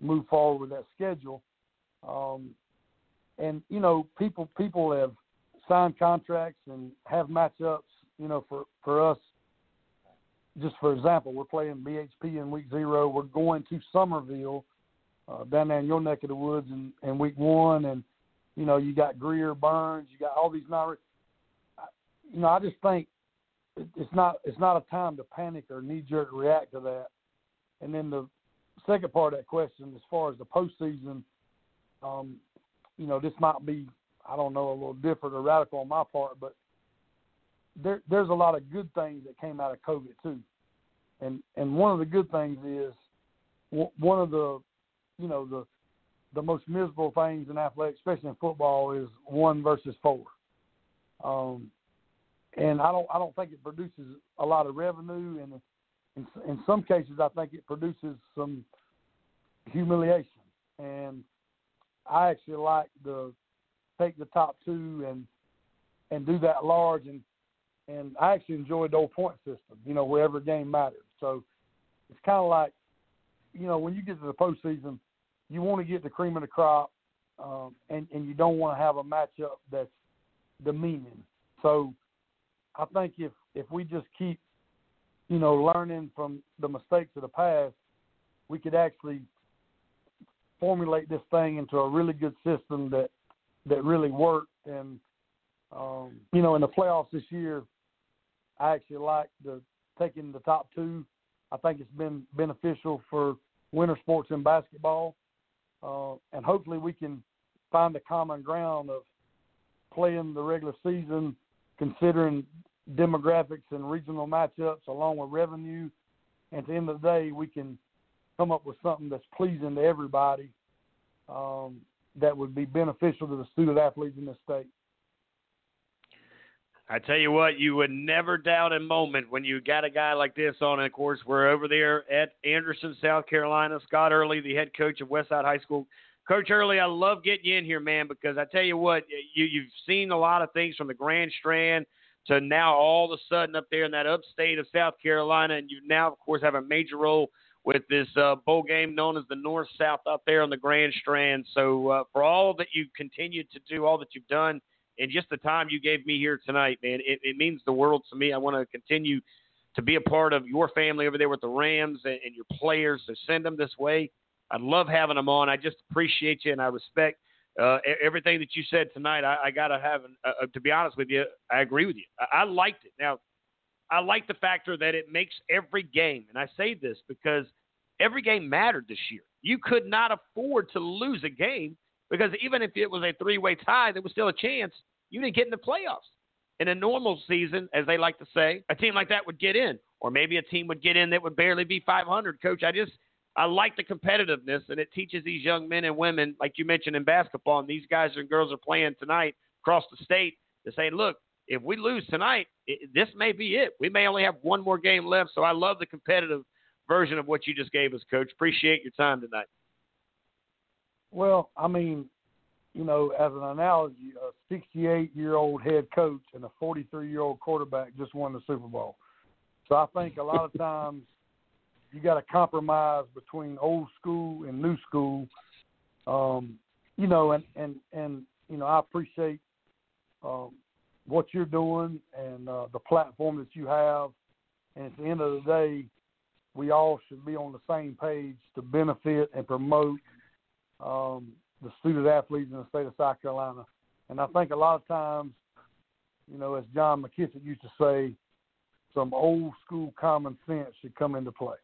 move forward with that schedule. Um, and you know, people people have signed contracts and have matchups. You know, for for us, just for example, we're playing BHP in week zero. We're going to Summerville uh, down there in your neck of the woods in, in week one, and you know, you got Greer, Byrnes, you got all these non. You know, I just think it's not it's not a time to panic or knee jerk react to that. And then the second part of that question, as far as the postseason, um, you know, this might be I don't know a little different or radical on my part, but there there's a lot of good things that came out of COVID too, and and one of the good things is one of the you know the the most miserable things in athletics, especially in football, is one versus four. Um, and I don't I don't think it produces a lot of revenue, and in, in some cases I think it produces some humiliation. And I actually like to take the top two and and do that large and and I actually enjoyed the old point system, you know, where every game mattered. So it's kind of like, you know, when you get to the postseason, you want to get the cream of the crop, um, and and you don't want to have a matchup that's demeaning. So I think if if we just keep, you know, learning from the mistakes of the past, we could actually formulate this thing into a really good system that that really worked. And um, you know, in the playoffs this year, I actually like the taking the top two. I think it's been beneficial for winter sports and basketball, uh, and hopefully we can find a common ground of playing the regular season, considering demographics and regional matchups along with revenue. And at the end of the day, we can come up with something that's pleasing to everybody um, that would be beneficial to the student athletes in the state. I tell you what, you would never doubt a moment when you got a guy like this on. And of course, we're over there at Anderson, South Carolina. Scott Earley, the head coach of Westside High School. Coach Earley, I love getting you in here, man, because I tell you what, you, you've seen a lot of things from the Grand Strand to now all of a sudden up there in that upstate of South Carolina, and you now, of course, have a major role with this uh, bowl game known as the North South up there on the Grand Strand. So uh, for all that you continue to do, all that you've done, and just the time you gave me here tonight, man, it, it means the world to me. I want to continue to be a part of your family over there with the Rams and, and your players. So send them this way. I love having them on. I just appreciate you and I respect uh, everything that you said tonight. I, I got to have, uh, to be honest with you, I agree with you. I, I liked it. Now, I like the factor that it makes every game, and I say this because every game mattered this year. You could not afford to lose a game because even if it was a three way tie, there was still a chance you didn't get in the playoffs. In a normal season, as they like to say, a team like that would get in, or maybe a team would get in that would barely be 500. Coach, I just I like the competitiveness, and it teaches these young men and women, like you mentioned in basketball, and these guys and girls are playing tonight across the state to say, look, if we lose tonight, it, this may be it. We may only have one more game left. So I love the competitive version of what you just gave us, Coach. Appreciate your time tonight. Well, I mean, you know, as an analogy, a 68 year old head coach and a 43 year old quarterback just won the Super Bowl. So I think a lot of times you got to compromise between old school and new school. Um, you know, and and and you know, I appreciate um, what you're doing and uh, the platform that you have. And at the end of the day, we all should be on the same page to benefit and promote um, the student athletes in the state of South Carolina. And I think a lot of times, you know, as John McKissick used to say, some old school common sense should come into play.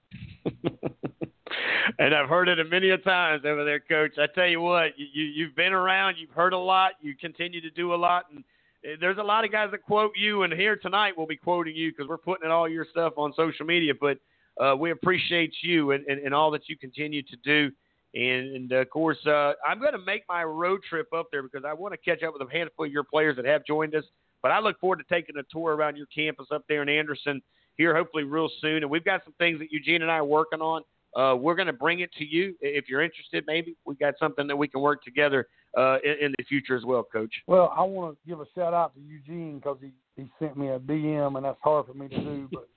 and I've heard it a many a times over there, Coach. I tell you what, you, you you've been around, you've heard a lot, you continue to do a lot, and eh, there's a lot of guys that quote you, and here tonight we'll be quoting you because we're putting all your stuff on social media. But uh, we appreciate you and, and, and all that you continue to do And, and of course, uh, I'm going to make my road trip up there because I want to catch up with a handful of your players that have joined us. But I look forward to taking a tour around your campus up there in Anderson here, hopefully, real soon. And we've got some things that Eugene and I are working on. Uh, we're going to bring it to you if you're interested. Maybe we got something that we can work together uh, in, in the future as well, Coach. Well, I want to give a shout out to Eugene because he he sent me a DM, and that's hard for me to do. But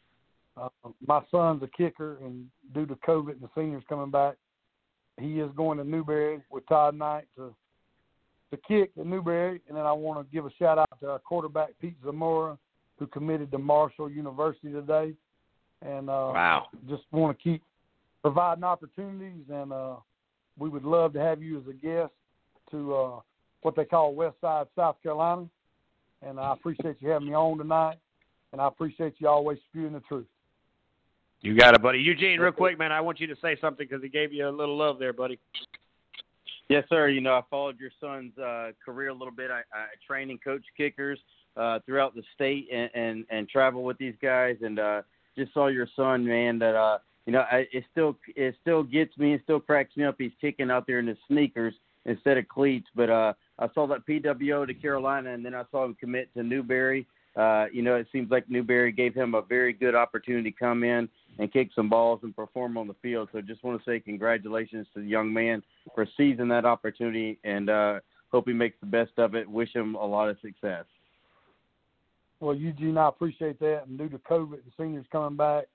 uh, my son's a kicker, and due to COVID and the seniors coming back, he is going to Newberry with Todd Knight to to kick at Newberry. And then I want to give a shout out to our quarterback Pete Zamora, who committed to Marshall University today. And uh, wow, just want to keep providing opportunities, and uh, we would love to have you as a guest to uh, what they call West Side, South Carolina. And I appreciate you having me on tonight, and I appreciate you always spewing the truth. You got it, buddy. Eugene, real quick, man, I want you to say something because he gave you a little love there, buddy. Yes, sir. You know, I followed your son's uh, career a little bit. I, I train and coach kickers uh, throughout the state and, and and travel with these guys, and uh, just saw your son, man. That uh, you know, I, it still it still gets me. It still cracks me up. He's kicking out there in his sneakers instead of cleats. But uh, I saw that PWO to Carolina, and then I saw him commit to Newberry. Uh, you know, it seems like Newberry gave him a very good opportunity to come in and kick some balls and perform on the field. So just want to say congratulations to the young man for seizing that opportunity and uh, hope he makes the best of it. Wish him a lot of success. Well, Eugene, I appreciate that. And due to COVID and seniors coming back,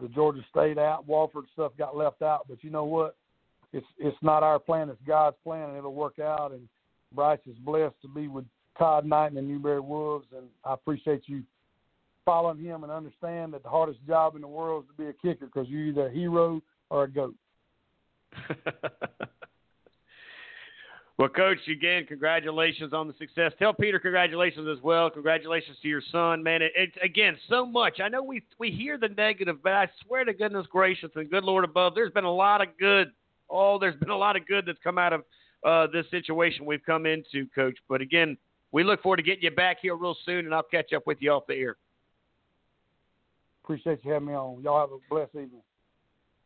the Georgia State out, Wofford stuff got left out. But you know what? It's it's not our plan; it's God's plan, and it'll work out. And Bryce is blessed to be with Todd Knight and the Newberry Wolves, and I appreciate you following him and understand that the hardest job in the world is to be a kicker because you're either a hero or a goat. well, Coach, again, congratulations on the success. Tell Peter congratulations as well. Congratulations to your son, man. It, it, again, so much. I know we we hear the negative, but I swear to goodness gracious and good Lord above, there's been a lot of good. Oh, there's been a lot of good that's come out of uh, this situation we've come into, Coach. But again, we look forward to getting you back here real soon, and I'll catch up with you off the air. Appreciate you having me on. Y'all have a blessed evening.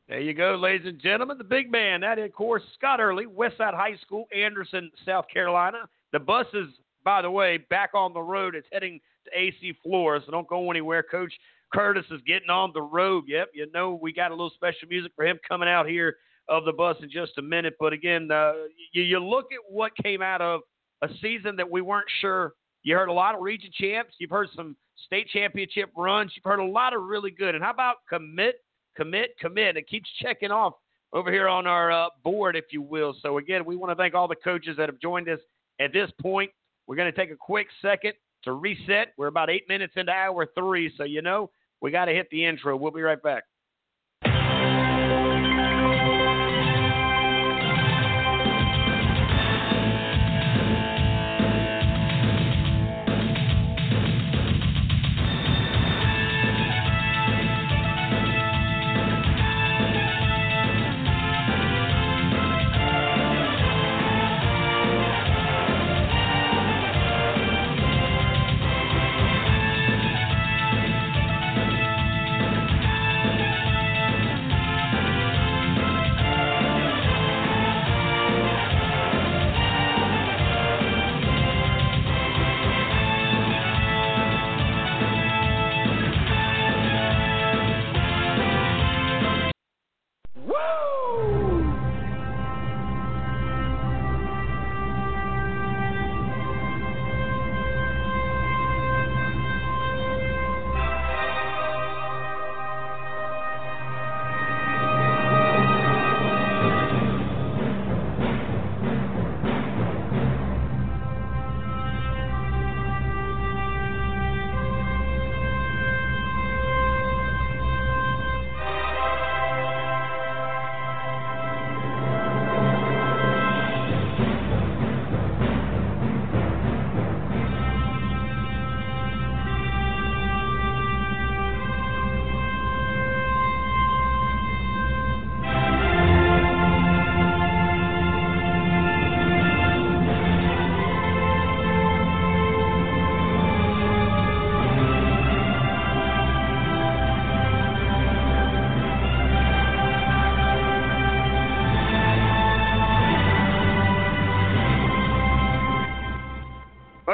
There you go, ladies and gentlemen. The big man. That, of course, Scott Earley, Westside High School, Anderson, South Carolina. The bus is, by the way, back on the road. It's heading to AC Flora, so don't go anywhere. Coach Curtis is getting on the road. Yep, you know we got a little special music for him coming out here of the bus in just a minute. But again, uh, you, you look at what came out of a season that we weren't sure. You heard a lot of region champs. You've heard some state championship runs. You've heard a lot of really good. And how about commit, commit, commit? It keeps checking off over here on our uh, board, if you will. So, again, we want to thank all the coaches that have joined us at this point. We're going to take a quick second to reset. We're about eight minutes into hour three. So, you know, we got to hit the intro. We'll be right back.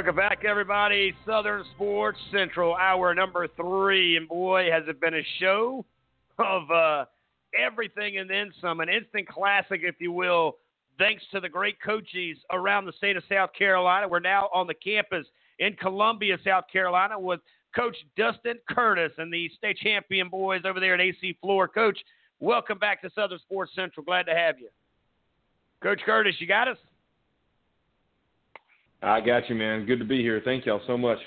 Welcome back, everybody. Southern Sports Central, hour number three. And boy, has it been a show of uh, everything and then some. An instant classic, if you will, thanks to the great coaches around the state of South Carolina. We're now on the campus in Columbia, South Carolina, with Coach Dustin Curtis and the state champion boys over there at AC Flora. Coach, welcome back to Southern Sports Central. Glad to have you. Coach Curtis, you got us? I got you, man. Good to be here. Thank y'all so much.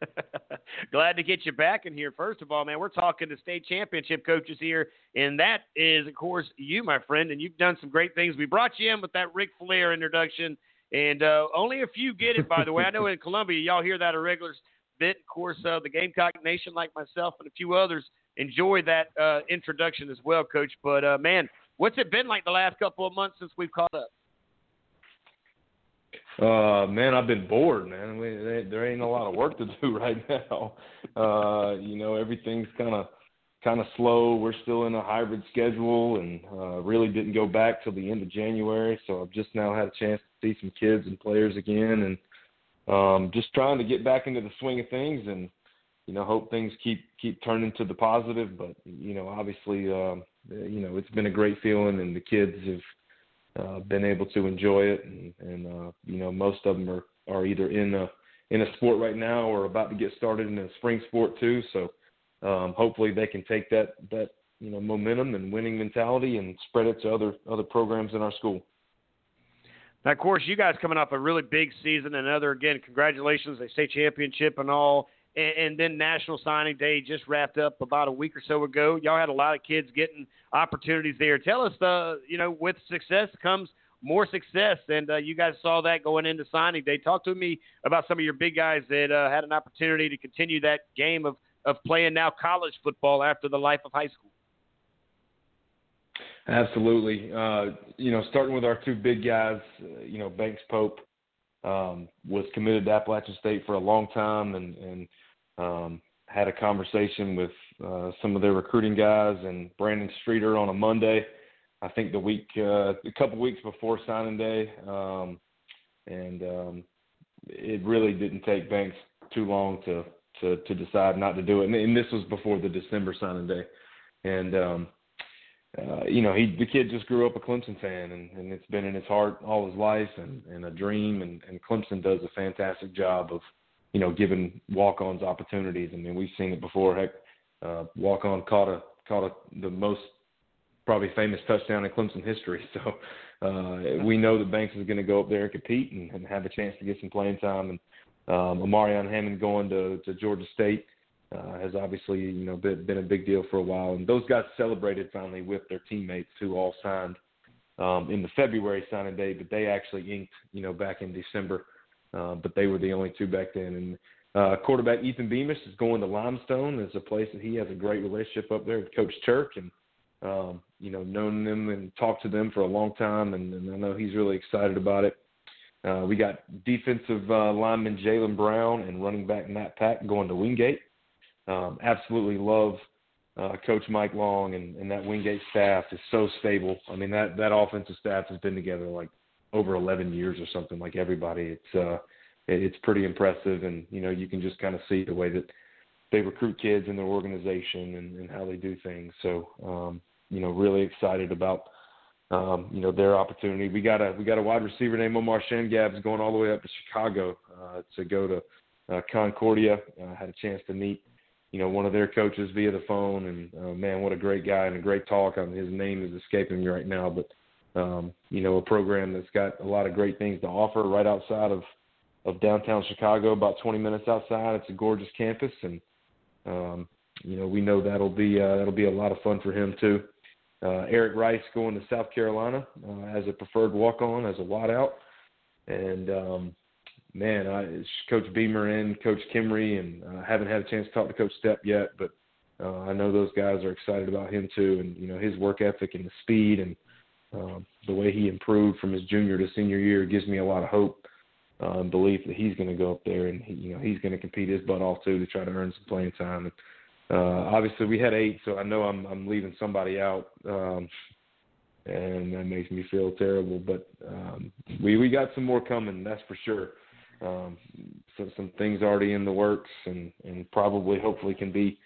Glad to get you back in here. First of all, man, we're talking to state championship coaches here, and that is, of course, you, my friend, and you've done some great things. We brought you in with that Ric Flair introduction, and uh, only a few get it, by the way. I know in Columbia, y'all hear that a regular bit. Of course, uh, the Gamecock Nation, like myself and a few others, enjoy that uh, introduction as well, Coach. But, uh, man, what's it been like the last couple of months since we've caught up? Uh, man, I've been bored, man. They, there ain't a lot of work to do right now. Uh, you know, everything's kind of kind of slow. We're still in a hybrid schedule, and uh, really didn't go back till the end of January. So I've just now had a chance to see some kids and players again, and um, just trying to get back into the swing of things, and you know, hope things keep keep turning to the positive. But you know, obviously, um, you know, it's been a great feeling, and the kids have uh, been able to enjoy it, and, and uh, you know most of them are are either in a in a sport right now or about to get started in a spring sport too. So um, hopefully they can take that that you know momentum and winning mentality and spread it to other other programs in our school. Now, of course, you guys coming off a really big season. Another again, congratulations, a state championship and all. And, and then National Signing Day just wrapped up about a week or so ago. Y'all had a lot of kids getting opportunities there. Tell us, uh, you know, with success comes more success, and uh, you guys saw that going into signing day. Talk to me about some of your big guys that uh, had an opportunity to continue that game of of playing now college football after the life of high school. Absolutely. Uh, you know, starting with our two big guys, uh, you know, Banks Pope um, was committed to Appalachian State for a long time, and and um, had a conversation with uh, some of their recruiting guys and Brandon Streeter on a Monday. I think the week, uh, a couple weeks before signing day, um, and um, it really didn't take Banks too long to to to decide not to do it. And, and this was before the December signing day, and um, uh, you know, he the kid just grew up a Clemson fan, and, and it's been in his heart all his life, and, and a dream. And, and Clemson does a fantastic job of, you know, giving walk-ons opportunities. I mean, we've seen it before. Heck, uh, walk-on caught a caught a, the most probably famous touchdown in Clemson history. So uh, we know that Banks is going to go up there and compete and, and have a chance to get some playing time. And um, Amarion Hammond going to, to Georgia State uh, has obviously you know been, been a big deal for a while. And those guys celebrated finally with their teammates who all signed um, in the February signing day, but they actually inked you know back in December. Uh, but they were the only two back then. And uh, quarterback Ethan Beamish is going to Limestone. It's a place that he has a great relationship up there with Coach Turk, and um, you know known them and talked to them for a long time, and, and I know he's really excited about it. Uh, we got defensive uh, lineman Jalen Brown and running back Matt Pack going to Wingate. Um, absolutely love uh, Coach Mike Long and, and that Wingate staff is so stable. I mean that that offensive staff has been together like over 11 years or something. Like everybody, it's uh, it's pretty impressive, and you know you can just kind of see the way that they recruit kids in their organization and, and how they do things. So um, you know, really excited about um, you know their opportunity. We got a we got a wide receiver named Omar Shengabs going all the way up to Chicago uh, to go to uh, Concordia. I uh, had a chance to meet you know, one of their coaches via the phone. And uh, man, what a great guy and a great talk. I mean, his name is escaping me right now, but um, you know, a program that's got a lot of great things to offer right outside of of downtown Chicago, about 20 minutes outside. It's a gorgeous campus, and um, you know, we know that'll be uh, that'll be a lot of fun for him too. Uh, Eric Rice going to South Carolina uh, as a preferred walk-on, as a wideout, and um, man, I, Coach Beamer and Coach Kimry, and I uh, haven't had a chance to talk to Coach Stepp yet, but uh, I know those guys are excited about him too, and you know his work ethic and the speed and um, the way he improved from his junior to senior year gives me a lot of hope uh, and belief that he's going to go up there and he, you know he's going to compete his butt off too to try to earn some playing time. And, uh, obviously, we had eight, so I know I'm I'm leaving somebody out. Um, and that makes me feel terrible. But um, we we got some more coming, that's for sure. um, so some things already in the works, and and probably hopefully can be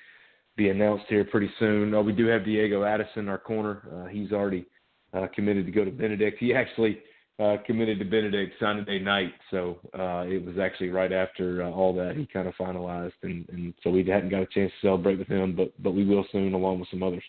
be announced here pretty soon. Oh, we do have Diego Addison, our corner. Uh, he's already uh, committed to go to Benedict. He actually uh, committed to Benedict Sunday night, so uh, it was actually right after uh, all that he kind of finalized, and, and so we hadn't got a chance to celebrate with him, but but we will soon, along with some others.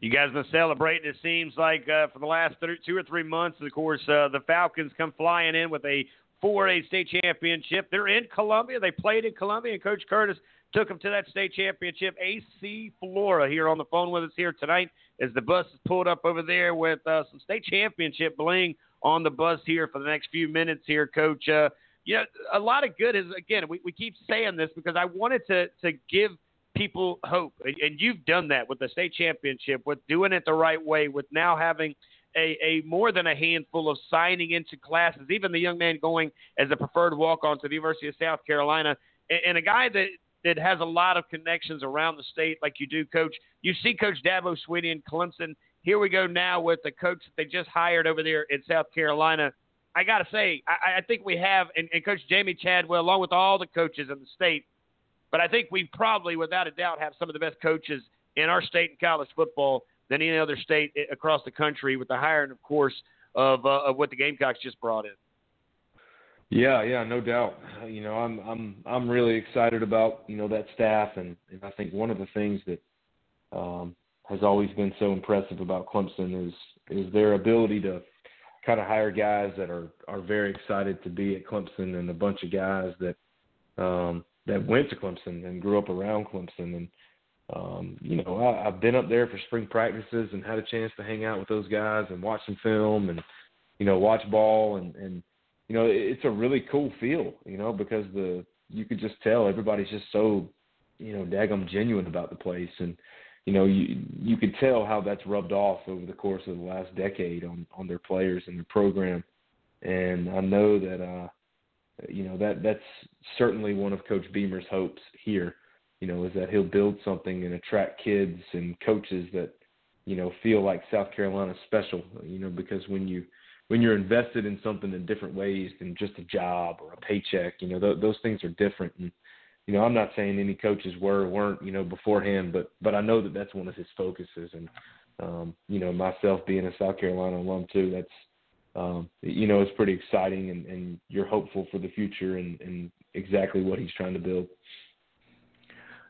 You guys been celebrating. It seems like uh, for the last th- two or three months. Of course, uh, the Falcons come flying in with a 4A state championship. They're in Columbia. They played in Columbia, and Coach Curtis took them to that state championship. AC Flora here on the phone with us here tonight as the bus is pulled up over there with uh, some state championship bling on the bus here for the next few minutes here, Coach. Uh, you know, a lot of good is again. We, we keep saying this because I wanted to to give people hope, and you've done that with the state championship, with doing it the right way, with now having a, a more than a handful of signing into classes, even the young man going as a preferred walk on to the University of South Carolina, and, and a guy that that has a lot of connections around the state, like you do, Coach. You see Coach Dabo Swinney in Clemson. Here we go now with the coach that they just hired over there in South Carolina. I got to say, I, I think we have, and, and Coach Jamie Chadwell, along with all the coaches in the state, but I think we probably, without a doubt, have some of the best coaches in our state in college football than any other state across the country, with the hiring, of course, of, uh, of what the Gamecocks just brought in. Yeah, yeah, no doubt. You know, I'm I'm I'm really excited about you know that staff, and, and I think one of the things that um, has always been so impressive about Clemson is is their ability to kind of hire guys that are are very excited to be at Clemson, and a bunch of guys that um, that went to Clemson and grew up around Clemson, and um, you know I, I've been up there for spring practices and had a chance to hang out with those guys and watch some film and you know watch ball and and you know, it's a really cool feel, you know, because the you could just tell everybody's just so, you know, daggum genuine about the place, and you know, you you could tell how that's rubbed off over the course of the last decade on on their players and their program, and I know that, uh, you know, that that's certainly one of Coach Beamer's hopes here, you know, is that he'll build something and attract kids and coaches that, you know, feel like South Carolina's special, you know, because when you when you're invested in something in different ways than just a job or a paycheck, you know, th- those things are different. And, you know, I'm not saying any coaches were or weren't, you know, beforehand, but, but I know that that's one of his focuses. And, um, you know, myself being a South Carolina alum too, that's, um, you know, it's pretty exciting and, and you're hopeful for the future and, and exactly what he's trying to build.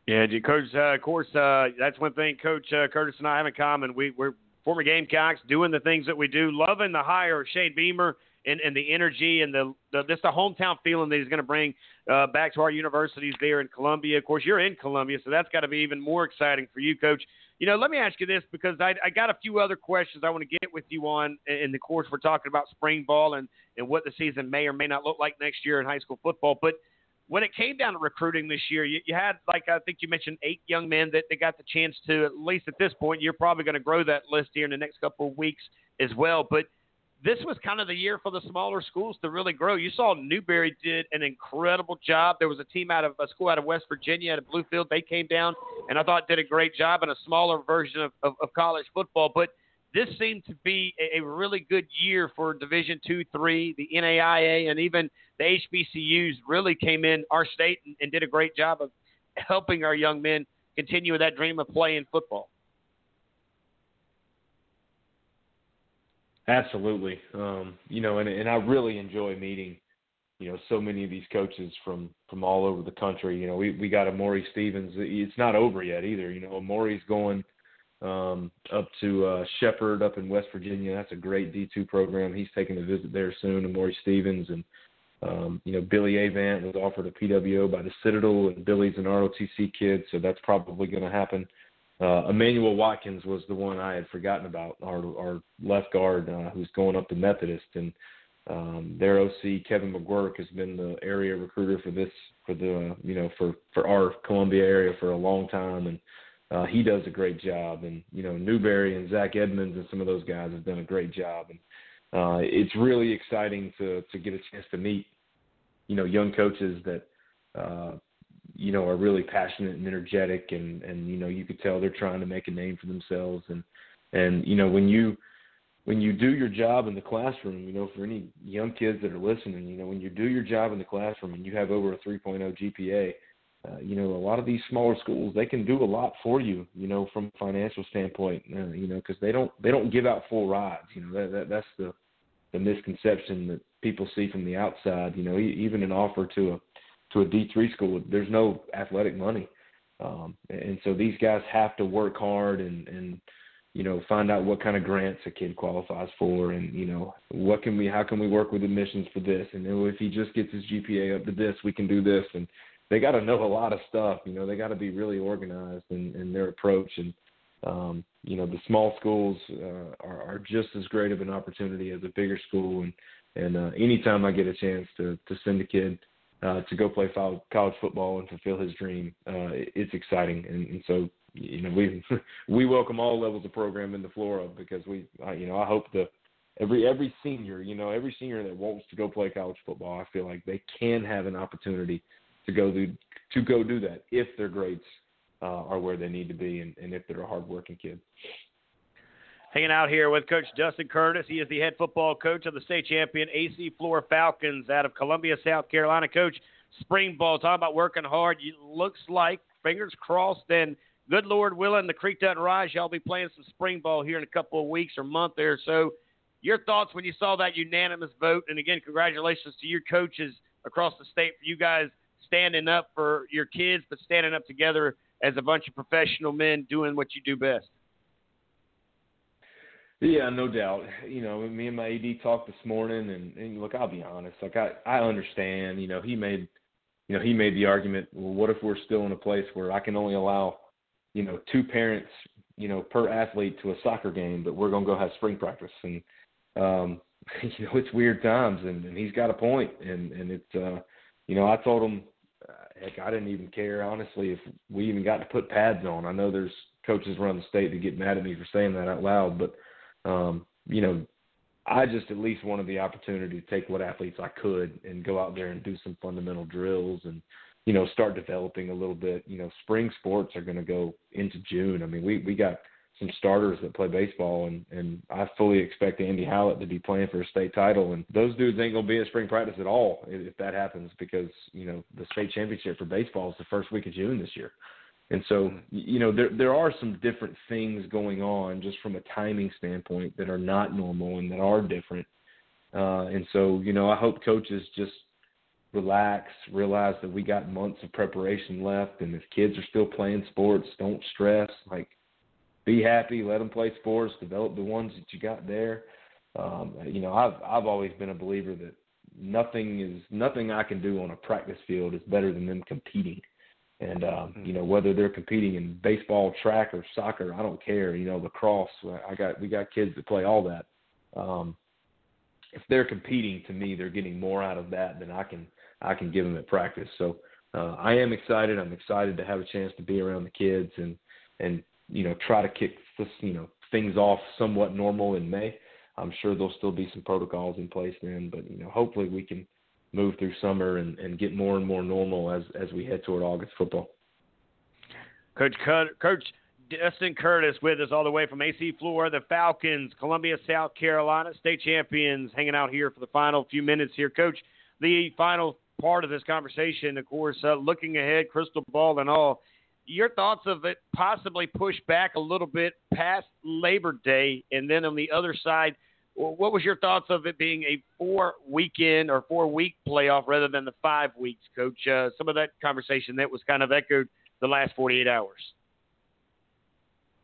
Yeah, Coach. Uh, of course, uh, that's one thing Coach uh, Curtis and I have in common. We, we're former Gamecocks, doing the things that we do, loving the hire of Shane Beamer and, and the energy and the, the just the hometown feeling that he's going to bring uh, back to our universities there in Columbia. Of course, you're in Columbia, so that's got to be even more exciting for you, Coach. You know, let me ask you this because I, I got a few other questions I want to get with you on. In the course, we're talking about spring ball and, and what the season may or may not look like next year in high school football. But – when it came down to recruiting this year, you, you had like I think you mentioned eight young men that, that got the chance to at least at this point. You're probably going to grow that list here in the next couple of weeks as well. But this was kind of the year for the smaller schools to really grow. You saw Newberry did an incredible job. There was a team out of a school out of West Virginia out of Bluefield. They came down and I thought did a great job in a smaller version of, of, of college football. But this seemed to be a, a really good year for Division two, three, the NAIA, and even the HBCUs really came in our state and, and did a great job of helping our young men continue that dream of playing football. Absolutely, um, you know, and and I really enjoy meeting, you know, so many of these coaches from from all over the country. You know, we we got Amori Stevens. It's not over yet either. You know, Amori's going um, up to uh, Shepherd up in West Virginia. That's a great D2 program. He's taking a visit there soon. And Maury Stevens and um, you know Billy Avant was offered a PWO by the Citadel, and Billy's an ROTC kid, so that's probably going to happen. Uh, Emmanuel Watkins was the one I had forgotten about, our our left guard uh, who's going up to Methodist, and um, their OC Kevin McGuirk has been the area recruiter for this for the you know for for our Columbia area for a long time, and uh, he does a great job, and you know Newberry and Zach Edmonds and some of those guys have done a great job, and uh, it's really exciting to to get a chance to meet you know young coaches that uh, you know are really passionate and energetic, and and you know you could tell they're trying to make a name for themselves, and and you know when you when you do your job in the classroom, you know, for any young kids that are listening, you know, when you do your job in the classroom and you have over a 3.0 GPA, uh, you know, a lot of these smaller schools they can do a lot for you, you know, from a financial standpoint, uh, you know, because they don't they don't give out full rides. You know, that, that that's the the misconception that people see from the outside. You know, even an offer to a to a D three school, there's no athletic money, um, and so these guys have to work hard and and you know find out what kind of grants a kid qualifies for, and you know what can we how can we work with admissions for this, and if he just gets his GPA up to this, we can do this, and they got to know a lot of stuff. You know, they got to be really organized in, in their approach. And um, you know, the small schools uh, are, are just as great of an opportunity as a bigger school. And and uh, anytime I get a chance to to send a kid uh, to go play college football and fulfill his dream, uh, it's exciting. And, and so you know, we we welcome all levels of program in the Flora because we, you know, I hope the every every senior, you know, every senior that wants to go play college football, I feel like they can have an opportunity to go do to go do that if their grades uh, are where they need to be and, and if they're a hardworking kid. Hanging out here with Coach Dustin Curtis. He is the head football coach of the state champion AC Flora Falcons out of Columbia, South Carolina. Coach, spring ball, talking about working hard. You, looks like, fingers crossed, and good Lord willing, the creek doesn't rise. Y'all be playing some spring ball here in a couple of weeks or month there. So, your thoughts when you saw that unanimous vote? And again, congratulations to your coaches across the state for you guys standing up for your kids, but standing up together as a bunch of professional men doing what you do best. Yeah, no doubt. You know, me and my AD talked this morning, and, and look, I'll be honest. Like I, I understand. You know, he made, you know, he made the argument. Well, what if we're still in a place where I can only allow, you know, two parents, you know, per athlete to a soccer game, but we're gonna go have spring practice, and um, you know, it's weird times, and, and he's got a point, and and it's, uh, you know, I told him heck, I didn't even care honestly if we even got to put pads on. I know there's coaches around the state that get mad at me for saying that out loud, but um, you know, I just at least wanted the opportunity to take what athletes I could and go out there and do some fundamental drills and you know start developing a little bit. You know, spring sports are going to go into June. I mean, we we got some starters that play baseball, and and I fully expect Andy Hallett to be playing for a state title. And those dudes ain't gonna be at spring practice at all if that happens, because you know the state championship for baseball is the first week of June this year. And so, mm-hmm. you know, there there are some different things going on just from a timing standpoint that are not normal and that are different. Uh, and so, you know, I hope coaches just relax, realize that we got months of preparation left, and if kids are still playing sports, don't stress. Like be happy, let them play sports, develop the ones that you got there. Um, you know, I've I've always been a believer that nothing is nothing I can do on a practice field is better than them competing. And um, mm-hmm. you know, whether they're competing in baseball, track, or soccer, I don't care. You know, lacrosse. I got we got kids that play all that. Um, if they're competing, to me, they're getting more out of that than I can I can give them at practice. So uh, I am excited. I'm excited to have a chance to be around the kids and and you know, try to kick this, you know, things off somewhat normal in May. I'm sure there'll still be some protocols in place then, but you know, hopefully we can move through summer and, and get more and more normal as as we head toward August football. Coach Coach Dustin Curtis with us all the way from AC Flora, the Falcons, Columbia, South Carolina, state champions, hanging out here for the final few minutes here, Coach. The final part of this conversation, of course, uh, looking ahead, crystal ball and all your thoughts of it possibly push back a little bit past Labor Day, and then on the other side, what was your thoughts of it being a four weekend or four week playoff rather than the five weeks, Coach? Uh, some of that conversation that was kind of echoed the last 48 hours.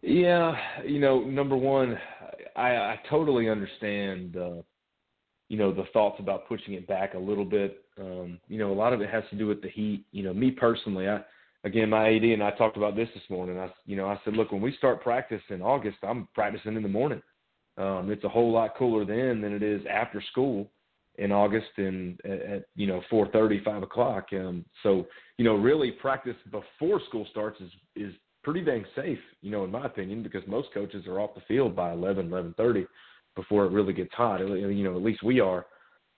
Yeah, you know, number one, I, I totally understand, uh, you know, the thoughts about pushing it back a little bit. Um, you know, a lot of it has to do with the heat. You know, me personally, I again, my AD and I talked about this this morning. I, you know, I said, look, when we start practice in August, I'm practicing in the morning. Um, it's a whole lot cooler then than it is after school in August and at, at you know four thirty, five o'clock. Um, so you know, really practice before school starts is is pretty dang safe, you know, in my opinion, because most coaches are off the field by eleven, eleven thirty before it really gets hot. You know, at least we are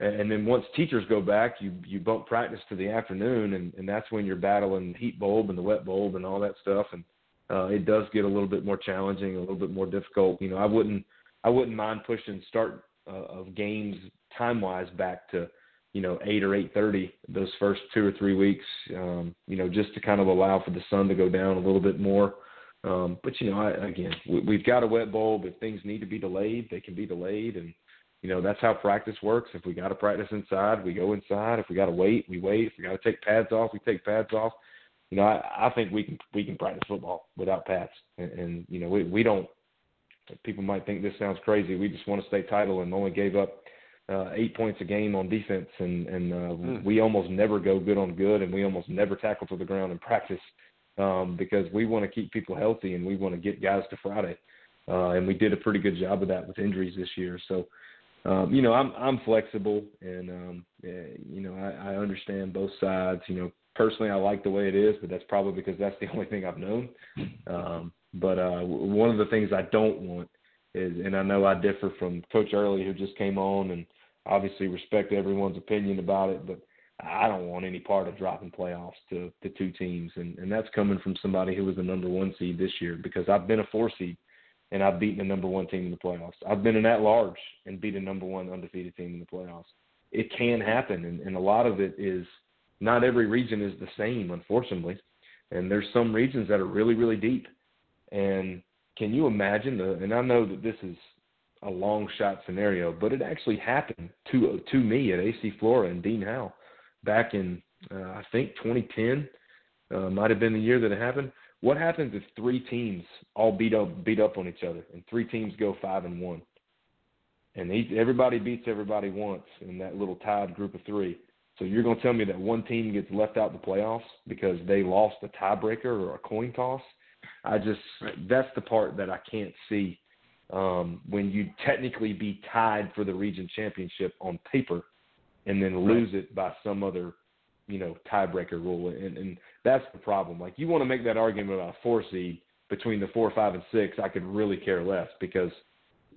and then once teachers go back, you you bump practice to the afternoon, and and that's when you're battling heat bulb and the wet bulb and all that stuff, and uh, it does get a little bit more challenging, a little bit more difficult. You know, I wouldn't I wouldn't mind pushing start uh, of games time wise back to you know eight or eight thirty those first two or three weeks. Um, you know, just to kind of allow for the sun to go down a little bit more. Um, but you know, I, again, we, we've got a wet bulb. If things need to be delayed, they can be delayed, and you know that's how practice works. If we got to practice inside, we go inside. If we got to wait, we wait. If we got to take pads off, we take pads off. You know, I, I think we can we can practice football without pads, and, and you know we we don't. People might think this sounds crazy. We just won a state title and only gave up uh, eight points a game on defense, and and uh, mm. we almost never go good on good, and we almost never tackle to the ground in practice um, because we want to keep people healthy and we want to get guys to Friday. Uh, and we did a pretty good job of that with injuries this year. So, um, you know, I'm I'm flexible, and um, yeah, you know, I, I understand both sides. You know, personally, I like the way it is, but that's probably because that's the only thing I've known. Um, but uh, one of the things I don't want is, and I know I differ from Coach Earley, who just came on, and obviously respect everyone's opinion about it, but I don't want any part of dropping playoffs to to two teams, and and that's coming from somebody who was the number one seed this year because I've been a four seed, and I've beaten the number one team in the playoffs. I've been in at large and beat a number one undefeated team in the playoffs. It can happen, and, and a lot of it is not every region is the same, unfortunately, and there's some regions that are really really deep, and can you imagine the? And I know that this is a long shot scenario, but it actually happened to to me at AC Flora and Dean Howe back in uh, I think 2010 uh, might have been the year that it happened. What happens if three teams all beat up beat up on each other and three teams go five and one, and each, everybody beats everybody once in that little tied group of three? So you're going to tell me that one team gets left out the playoffs because they lost a tiebreaker or a coin toss? I just right. that's the part that I can't see um, when you technically be tied for the region championship on paper and then lose right. it by some other, you know, tiebreaker rule. And, and that's the problem. Like you want to make that argument about a four seed between the four, five, and six. I could really care less because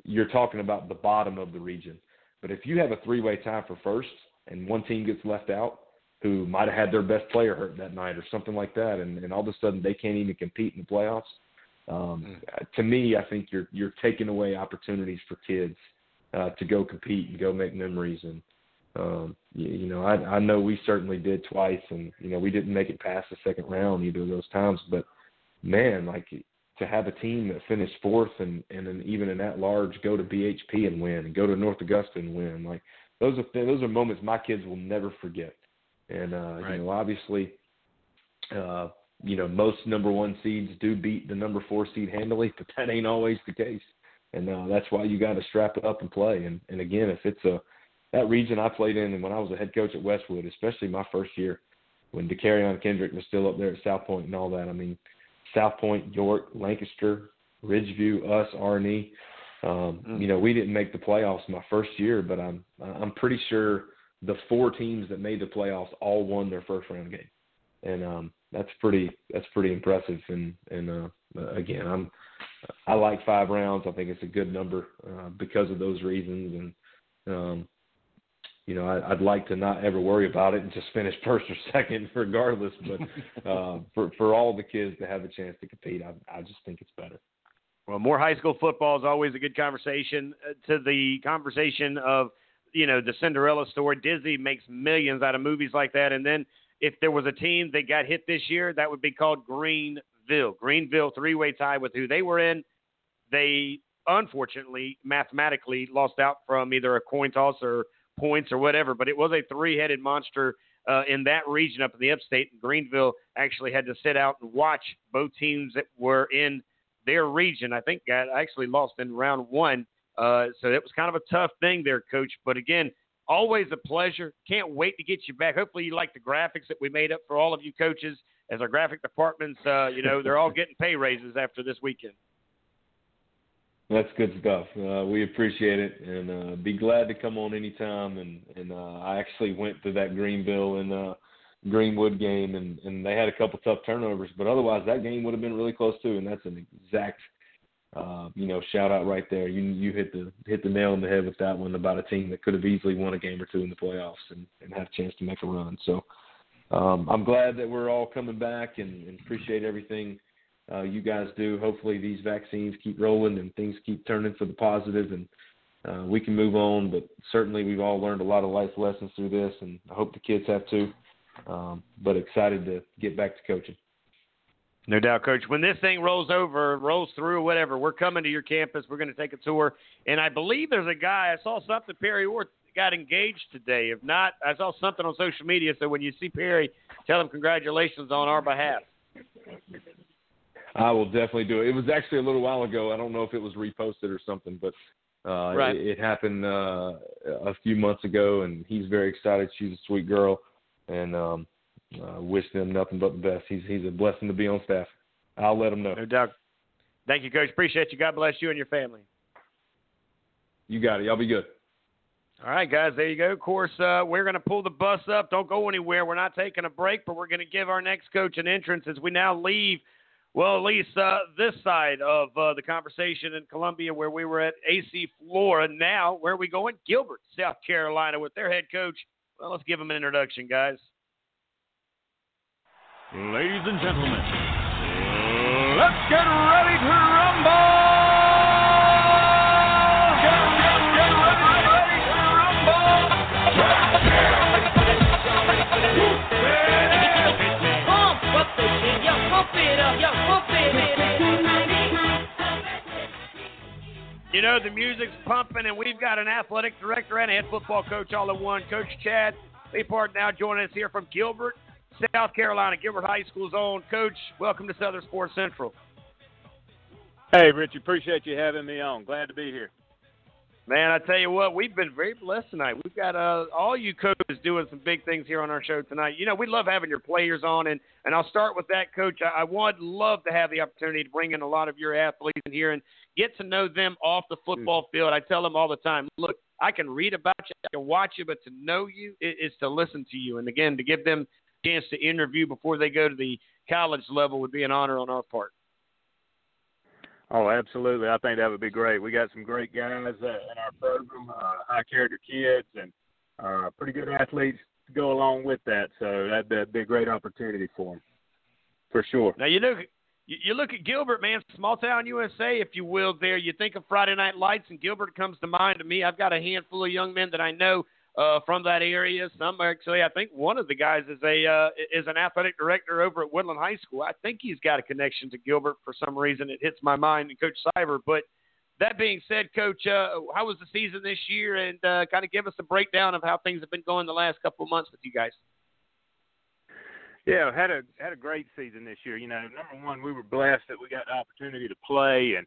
you're talking about the bottom of the region. But if you have a three-way tie for first and one team gets left out, who might have had their best player hurt that night or something like that, and, and all of a sudden they can't even compete in the playoffs. Um, mm. To me, I think you're you're taking away opportunities for kids uh, to go compete and go make memories and um, you, you know, I, I know we certainly did twice, and you know we didn't make it past the second round either of those times. But man, like to have a team that finished fourth and and then even in that large go to BHP and win, and go to North Augusta and win, like those are those are moments my kids will never forget. And uh, right. you know, obviously, uh, you know, most number one seeds do beat the number four seed handily, but that ain't always the case. And uh, that's why you got to strap it up and play. And and again, if it's a that region I played in, and when I was a head coach at Westwood, especially my first year, when DeCarrion Kendrick was still up there at South Pointe and all that. I mean, South Pointe, York, Lancaster, Ridgeview, us, Arney. Um, mm. You know, we didn't make the playoffs my first year, but I'm I'm pretty sure the four teams that made the playoffs all won their first round game, and um, that's pretty that's pretty impressive. And and uh, again, I'm I like five rounds. I think it's a good number uh, because of those reasons. And um, you know, I, would like to not ever worry about it and just finish first or second, regardless. But uh, for for all the kids to have a chance to compete, I, I just think it's better. Well, more high school football is always a good conversation. Uh, to the conversation of you know the Cinderella story, Disney makes millions out of movies like that, and then if there was a team that got hit this year, that would be called Greenville. Greenville three-way tie with who they were in. They unfortunately mathematically lost out from either a coin toss or points or whatever, but it was a three headed monster uh, in that region up in the upstate. Greenville actually had to sit out and watch both teams that were in their region. I think got actually lost in round one. Uh, so it was kind of a tough thing there, coach. But again, always a pleasure. Can't wait to get you back. Hopefully, you like the graphics that we made up for all of you coaches as our graphic departments. Uh, you know, they're all getting pay raises after this weekend. That's good stuff. Uh, we appreciate it, and uh, be glad to come on anytime. And and uh, I actually went to that Greenville and uh, Greenwood game, and and they had a couple tough turnovers, but otherwise that game would have been really close too. And that's an exact, uh, you know, shout out right there. You you hit the hit the nail on the head with that one about a team that could have easily won a game or two in the playoffs and and had a chance to make a run. So um, I'm glad that we're all coming back, and, and appreciate everything uh, you guys do. Hopefully, these vaccines keep rolling and things keep turning for the positive, and uh, we can move on. But certainly, we've all learned a lot of life lessons through this, and I hope the kids have too. Um, but excited to get back to coaching. No doubt, Coach. When this thing rolls over, rolls through, whatever, we're coming to your campus. We're going to take a tour. And I believe there's a guy, I saw something, Perry Orth got engaged today. If not, I saw something on social media. So when you see Perry, tell him congratulations on our behalf. I will definitely do it. It was actually a little while ago. I don't know if it was reposted or something, but uh, right. it, it happened uh, a few months ago, and he's very excited. She's a sweet girl, and um, uh, wish them nothing but the best. He's he's a blessing to be on staff. I'll let him know. No doubt. Thank you, Coach. Appreciate you. God bless you and your family. You got it. Y'all be good. All right, guys, there you go. Of course, uh, we're going to pull the bus up. Don't go anywhere. We're not taking a break, but we're going to give our next coach an entrance as we now leave, well, at least uh, this side of uh, the conversation in Columbia where we were at AC Flora. Now, where are we going? Gilbert, South Carolina, with their head coach. Well, let's give them an introduction, guys. Ladies and gentlemen, let's get ready to rumble! You know, the music's pumping, and we've got an athletic director and a head football coach all in one. Coach Chad Leaphart now joining us here from Gilbert, South Carolina, Gilbert High School's own. Coach, welcome to Southern Sports Central. Hey, Richie, appreciate you having me on. Glad to be here. Man, I tell you what, we've been very blessed tonight. We've got uh, all you coaches doing some big things here on our show tonight. You know, we love having your players on, and and I'll start with that, Coach. I, I would love to have the opportunity to bring in a lot of your athletes in here and get to know them off the football field. I tell them all the time, look, I can read about you, I can watch you, but to know you is to listen to you, and again, to give them a chance to interview before they go to the college level would be an honor on our part. Oh, absolutely. I think that would be great. We got some great guys uh, in our program, uh, high character kids, and uh, pretty good athletes to go along with that. So that'd be a great opportunity for them, for sure. Now you look, you look at Gilbert, man, small town USA, if you will. There, you think of Friday Night Lights, and Gilbert comes to mind to me. I've got a handful of young men that I know uh, from that area. Some actually, I think one of the guys is a uh, is an athletic director over at Woodland High School. I think he's got a connection to Gilbert for some reason. It hits my mind, and Coach Cyber. But that being said, Coach, uh, how was the season this year? And uh, kind of give us a breakdown of how things have been going the last couple of months with you guys. Yeah, had a had a great season this year. You know, number one, we were blessed that we got the opportunity to play and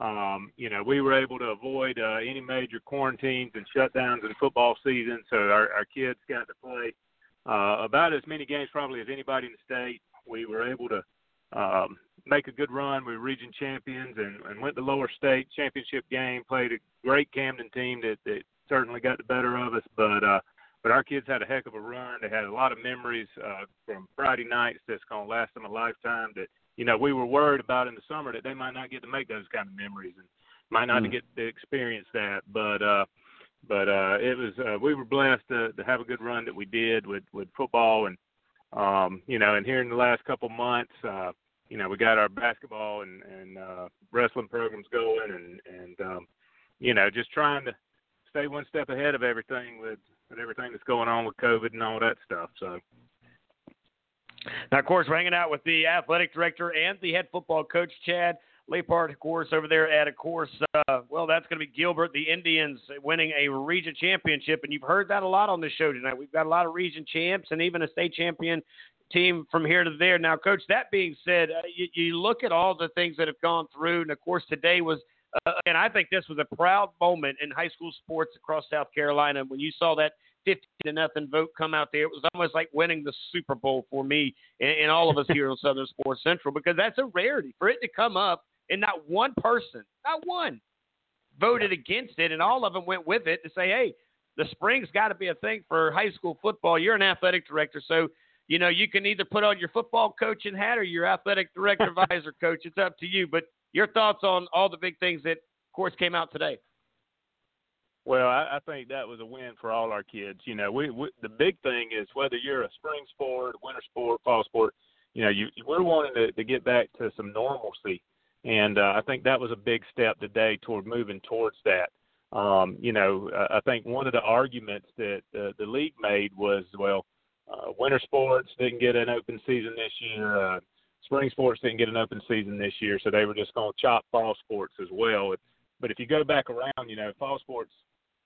um, you know, we were able to avoid uh, any major quarantines and shutdowns in football season, so our, our kids got to play uh, about as many games probably as anybody in the state. We were able to um, make a good run. We were region champions and, and went to lower state championship game. Played a great Camden team that, that certainly got the better of us, but uh, but our kids had a heck of a run. They had a lot of memories uh, from Friday nights that's going to last them a lifetime. That you know, we were worried about in the summer that they might not get to make those kind of memories and might not mm. get to experience that. But uh but uh it was uh we were blessed to, to have a good run that we did with with football and um you know and here in the last couple months uh you know we got our basketball and and uh wrestling programs going and and um you know just trying to stay one step ahead of everything with with everything that's going on with covid and all that stuff so now, of course, we're hanging out with the athletic director and the head football coach, Chad Leaphart, of course, over there at, of course, uh, well, that's going to be Gilbert, the Indians winning a region championship. And you've heard that a lot on the show tonight. We've got a lot of region champs and even a state champion team from here to there. Now, Coach, that being said, uh, you, you, look at all the things that have gone through. And, of course, today was, uh, and I think this was a proud moment in high school sports across South Carolina when you saw that 50 to nothing vote come out there. It was almost like winning the Super Bowl for me and, and all of us here on Southern Sports Central because that's a rarity for it to come up and not one person, not one, voted against it, and all of them went with it to say, hey, the spring's got to be a thing for high school football. You're an athletic director, so you know you can either put on your football coaching hat or your athletic director advisor coach. It's up to you. But your thoughts on all the big things that, of course, came out today. Well, I, I think that was a win for all our kids. You know, we, we the big thing is whether you're a spring sport, winter sport, fall sport, you know, you we're wanting to, to get back to some normalcy, and uh, I think that was a big step today toward moving towards that. Um, you know, I think one of the arguments that uh, the league made was, well, uh, winter sports didn't get an open season this year. Uh, spring sports didn't get an open season this year, so they were just going to chop fall sports as well. But if you go back around, you know, fall sports,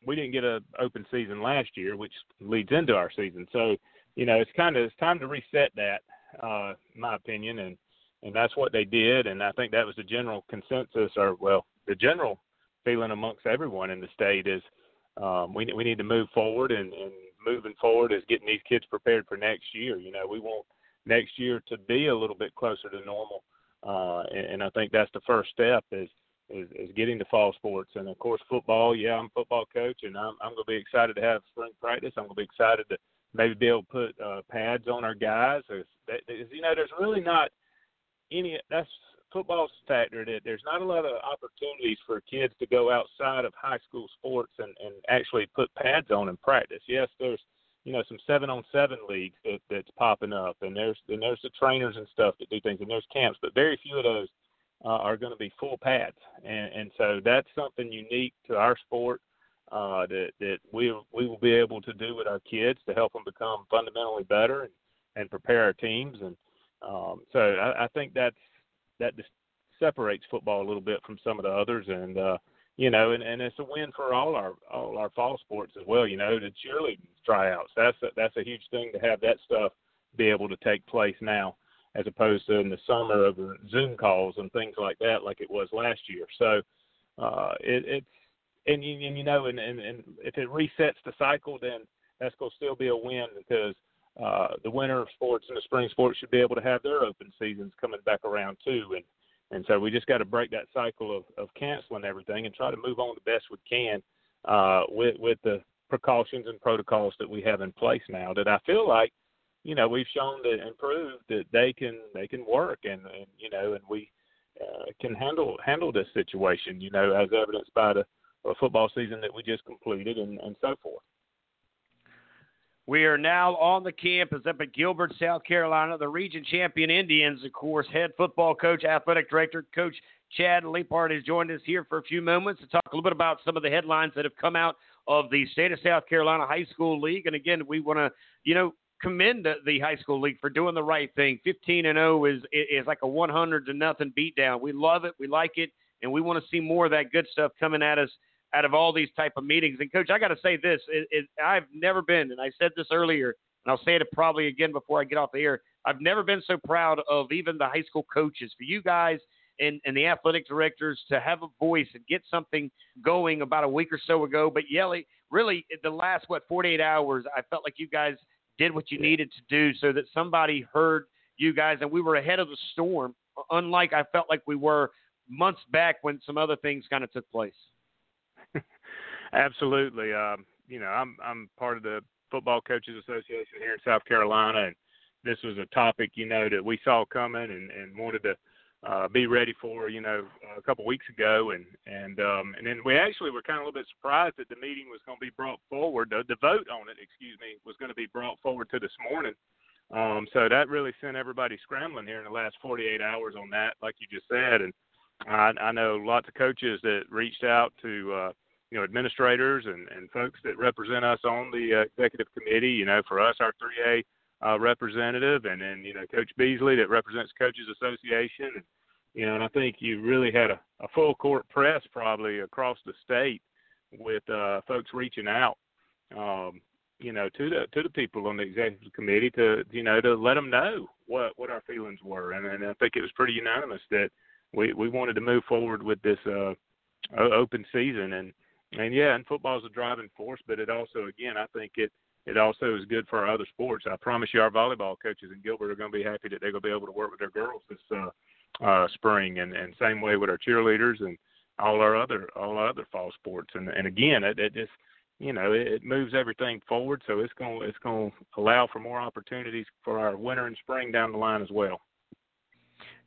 we didn't get an open season last year, which leads into our season. So, you know, it's kind of it's time to reset that, uh, in my opinion, and and that's what they did. And I think that was the general consensus, or well, the general feeling amongst everyone in the state is um, we we need to move forward, and, and moving forward is getting these kids prepared for next year. You know, we want next year to be a little bit closer to normal, uh, and, and I think that's the first step is, is is getting to fall sports. And of course, football. Yeah, I'm a football coach, and I'm I'm going to be excited to have spring practice. I'm going to be excited to maybe be able to put uh, pads on our guys. There's, you know, there's really not any. That's football's factor that there's not a lot of opportunities for kids to go outside of high school sports and, and actually put pads on and practice. Yes, there's you know some seven on seven leagues that that's popping up and there's and there's the trainers and stuff that do things and there's camps, but very few of those uh, are going to be full pads. And and so that's something unique to our sport uh, that that we we will be able to do with our kids to help them become fundamentally better and, and prepare our teams. And um, so I, I think that's that just separates football a little bit from some of the others. And uh you know and and it's a win for all our all our fall sports as well you know the cheerleading tryouts. That's a, that's a huge thing to have that stuff be able to take place now as opposed to in the summer over zoom calls and things like that like it was last year so uh it it's and you and you know and and, and if it resets the cycle then that's going to still be a win because uh, the winter sports and the spring sports should be able to have their open seasons coming back around too. And and so we just got to break that cycle of, of canceling everything and try to move on the best we can uh, with with the precautions and protocols that we have in place now. That I feel like, you know, we've shown that and proved that they can they can work and, and you know and we uh, can handle handle this situation. You know, as evidenced by the football season that we just completed and, and so forth. We are now on the campus up at Gilbert, South Carolina. The region champion Indians, of course, head football coach, athletic director, Coach Chad Leaphart has joined us here for a few moments to talk a little bit about some of the headlines that have come out of the state of South Carolina High School League. And again, we want to, you know, commend the high school league for doing the right thing. 15 and 0 is is like a 100 to nothing beatdown. We love it, we like it, and we want to see more of that good stuff coming at us out of all these type of meetings. And coach, I got to say this: it, it, I've never been, and I said this earlier, and I'll say it probably again before I get off the air. I've never been so proud of even the high school coaches for you guys and, and the athletic directors to have a voice and get something going about a week or so ago. But Yelly, really, the last what 48 hours, I felt like you guys did what you needed to do so that somebody heard you guys, and we were ahead of the storm. Unlike I felt like we were months back when some other things kind of took place. Absolutely. Um, you know, I'm I'm part of the Football Coaches Association here in South Carolina, and this was a topic you know that we saw coming and and wanted to uh, be ready for you know a couple weeks ago, and and um, and then we actually were kind of a little bit surprised that the meeting was going to be brought forward. The, the vote on it, excuse me, was going to be brought forward to this morning. Um, so that really sent everybody scrambling here in the last 48 hours on that, like you just said. And I, I know lots of coaches that reached out to uh, you know administrators and and folks that represent us on the uh, executive committee. You know, for us, our 3A uh, representative, and then you know Coach Beasley that represents Coaches Association. And, you know, and I think you really had a, a full court press probably across the state with uh, folks reaching out. Um, you know, to the to the people on the executive committee to you know to let them know what what our feelings were, and, and I think it was pretty unanimous that we we wanted to move forward with this uh, open season, and and yeah, and football is a driving force, but it also, again, I think it it also is good for our other sports. I promise you, our volleyball coaches in Gilbert are going to be happy that they're going to be able to work with their girls this uh, uh, spring, and and same way with our cheerleaders and all our other all our other fall sports. And and again, it, it just you know it, it moves everything forward, so it's going it's going to allow for more opportunities for our winter and spring down the line as well.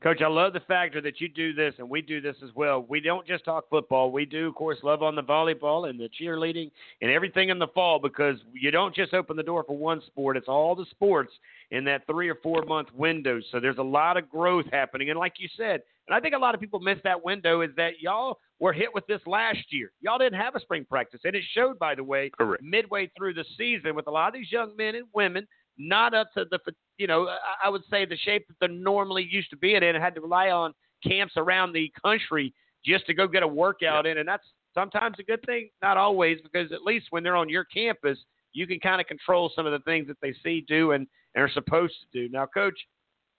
Coach, I love the factor that you do this, and we do this as well. We don't just talk football. We do, of course, love on the volleyball and the cheerleading and everything in the fall because you don't just open the door for one sport. It's all the sports in that three or four month window. So there's a lot of growth happening. And like you said, and I think a lot of people miss that window is that y'all were hit with this last year. Y'all didn't have a spring practice, and it showed, by the way, Correct. midway through the season with a lot of these young men and women not up to the you know I would say the shape that they're normally used to being in, and had to rely on camps around the country just to go get a workout in, and that's sometimes a good thing, not always, because at least when they're on your campus, you can kind of control some of the things that they see, do, and, and are supposed to do. Now, coach,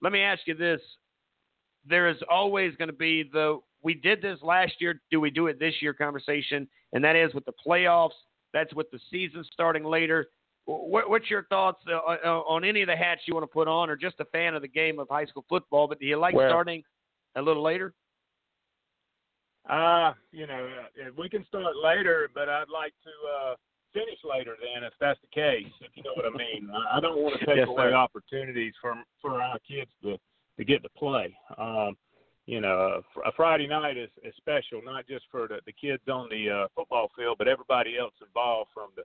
let me ask you this: there is always going to be the we did this last year, do we do it this year conversation, and that is with the playoffs. That's with the season starting later. What, what's your thoughts uh, uh, on any of the hats you want to put on, or just a fan of the game of high school football? But do you like Well- starting a little later? Uh, you know, uh, we can start later, but I'd like to uh, finish later then, if that's the case. If you know what I mean. I don't want to take Yes, away sir. opportunities from for our kids to to get to play. Um, you know, a, a Friday night is, is special, not just for the, the kids on the uh, football field, but everybody else involved, from the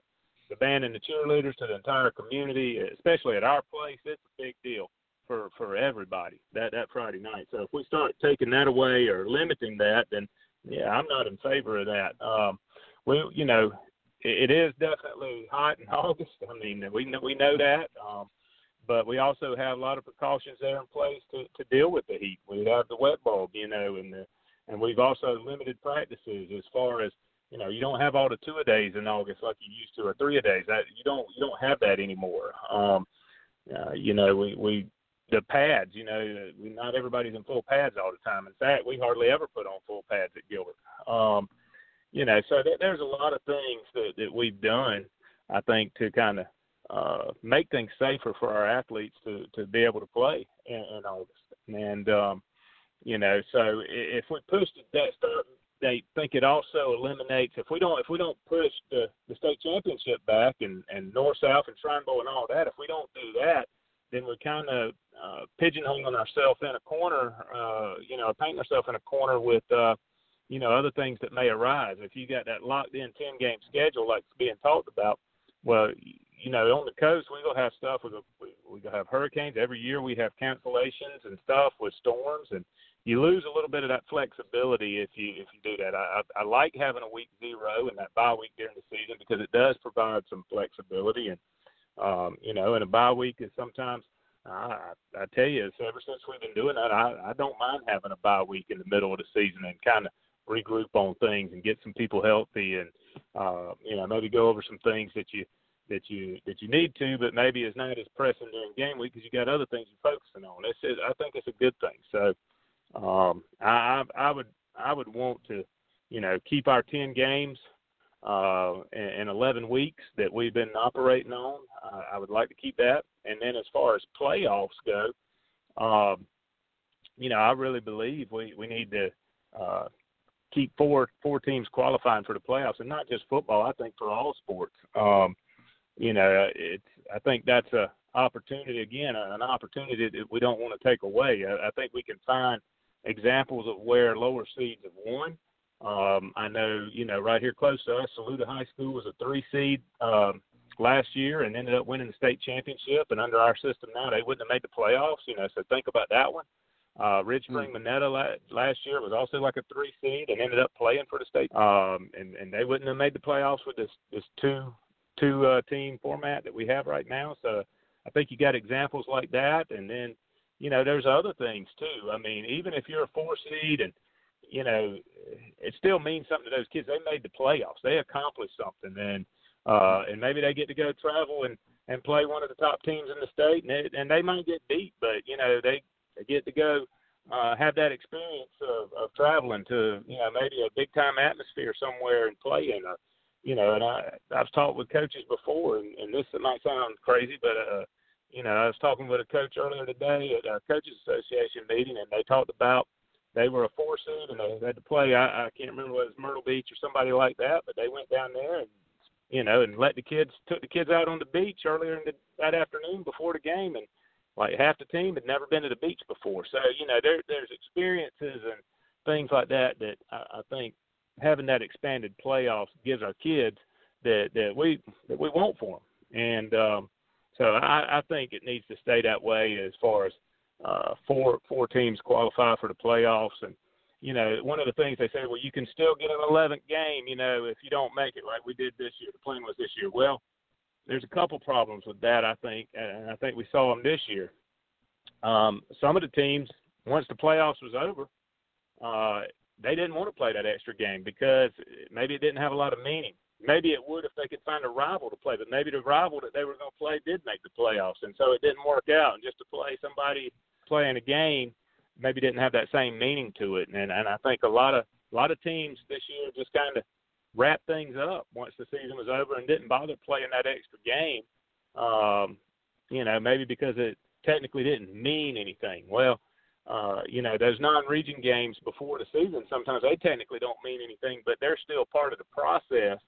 the band and the cheerleaders to the entire community. Especially at our place, it's a big deal for for everybody that that Friday night. So if we start taking that away or limiting that, then yeah, I'm not in favor of that. Um, we, you know, it, it is definitely hot in August. I mean, we know, we know that. Um, but we also have a lot of precautions there in place to, to deal with the heat. We have the wet bulb, you know, and the, and we've also limited practices as far as you know. You don't have all the two a days in August like you used to, or three a days. That you don't you don't have that anymore. Um, uh, you know, we we the pads. You know, we not everybody's in full pads all the time. In fact, we hardly ever put on full pads at Gilbert. Um, you know, so there, there's a lot of things that, that we've done. I think to kind of uh, make things safer for our athletes to to be able to play in, in August. And um, you know, so if we push that start date, think it also eliminates if we don't if we don't push the the state championship back and and north south and Shrine Bowl and all that. If we don't do that, then we're kind of uh, pigeonholing ourselves in a corner. Uh, you know, painting ourselves in a corner with. Uh, you know, other things that may arise. If you got that locked in 10 game schedule like being talked about, well, you know, on the coast, we're to have stuff. We're going we to have hurricanes. Every year we have cancellations and stuff with storms, and you lose a little bit of that flexibility if you if you do that. I, I, like having a week zero and that bye week during the season because it does provide some flexibility. And, um, you know, and a bye week is sometimes I, I tell you, it's ever since we've been doing that, I, I don't mind having a bye week in the middle of the season and kind of regroup on things and get some people healthy and uh, you know maybe go over some things that you that you that you need to, but maybe it's not as pressing during game week because you got other things you're focusing on. It's just, I think it's a good thing. So um, I, I would I would want to you know keep our ten games uh, in, in 11 weeks that we've been operating on. I would like to keep that. And then as far as playoffs go, um, you know, I really believe we we need to uh, keep four four teams qualifying for the playoffs, and not just football. I think for all sports. Um, you know, it's I think that's a opportunity again, an opportunity that we don't want to take away. I, I think we can find examples of where lower seeds have won. Um, I know, you know, right here close to us, Saluda High School was a three seed um, last year and ended up winning the state championship. And under our system now, they wouldn't have made the playoffs. You know, so think about that one. Uh, Ridge Spring Monetta la- last year was also like a three seed and ended up playing for the state. Um, and and they wouldn't have made the playoffs with this this two two uh, team format that we have right now. So I think you got examples like that, and then you know there's other things too. I mean, even if you're a four seed and you know, it still means something to those kids. They made the playoffs. They accomplished something, and uh, and maybe they get to go travel and and play one of the top teams in the state, and they, and they might get beat, but you know they they get to go uh, have that experience of, of traveling to you know maybe a big time atmosphere somewhere and play in a you know. And I I've talked with coaches before, and, and this might sound crazy, but uh, you know I was talking with a coach earlier today at our coaches association meeting, and they talked about they were a four seed and they had to play. I, I can't remember whether it was Myrtle Beach or somebody like that, but they went down there and you know and let the kids took the kids out on the beach earlier in the, that afternoon before the game and like half the team had never been to the beach before. So you know there there's experiences and things like that that I, I think having that expanded playoffs gives our kids that that we that we want for them. And um, so I, I think it needs to stay that way as far as uh, four four teams qualify for the playoffs and you know, one of the things they say, well, you can still get an 11th game, you know, if you don't make it like we did this year. The plan was this year. Well, there's a couple problems with that, I think, and I think we saw them this year. Um, some of the teams, once the playoffs was over, uh, they didn't want to play that extra game because maybe it didn't have a lot of meaning. Maybe it would if they could find a rival to play, but maybe the rival that they were going to play did make the playoffs, and so it didn't work out. And just to play somebody playing a game maybe didn't have that same meaning to it. And and I think a lot of a lot of teams this year just kind of wrapped things up once the season was over and didn't bother playing that extra game. Um, you know, maybe because it technically didn't mean anything. Well, uh, you know, those non-region games before the season sometimes they technically don't mean anything, but they're still part of the process.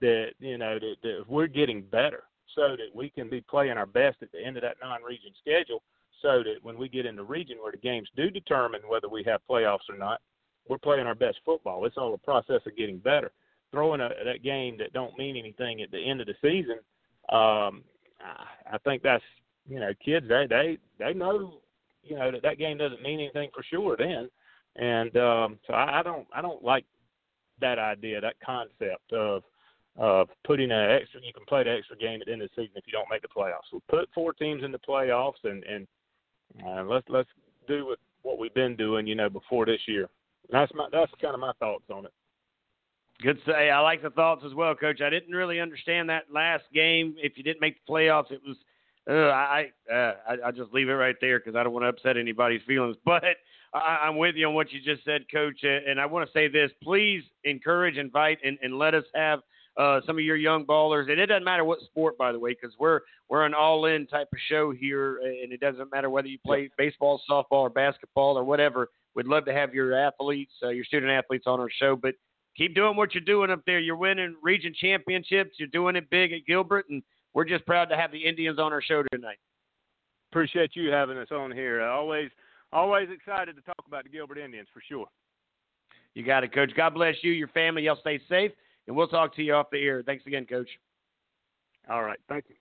That you know that, that we're getting better, so that we can be playing our best at the end of that non-region schedule so that when we get in the region where the games do determine whether we have playoffs or not, we're playing our best football. It's all a process of getting better. Throwing a, that game that don't mean anything at the end of the season, um, I think that's you know kids they they they know you know that that game doesn't mean anything for sure then, and um, so I, I don't I don't like that idea that concept of of putting an extra you can play the extra game at the end of the season if you don't make the playoffs. So put four teams in the playoffs and and uh, let's let's do what what we've been doing, you know, before this year. That's my that's kind of my thoughts on it. Good say. I like the thoughts as well, Coach. I didn't really understand that last game. If you didn't make the playoffs, it was. Uh, I, uh, I I just leave it right there because I don't want to upset anybody's feelings. But I, I'm with you on what you just said, Coach. And I want to say this: please encourage, invite, and, and let us have uh, some of your young ballers, and it doesn't matter what sport, by the way, because we're we're an all-in type of show here, and it doesn't matter whether you play baseball, softball, or basketball, or whatever. We'd love to have your athletes, uh, your student athletes, on our show. But keep doing what you're doing up there. You're winning region championships. You're doing it big at Gilbert, and we're just proud to have the Indians on our show tonight. Appreciate you having us on here. Uh, always, always excited to talk about the Gilbert Indians for sure. You got it, Coach. God bless you, your family. Y'all stay safe and we'll talk to you off the air. Thanks again, Coach. All right. Thank you.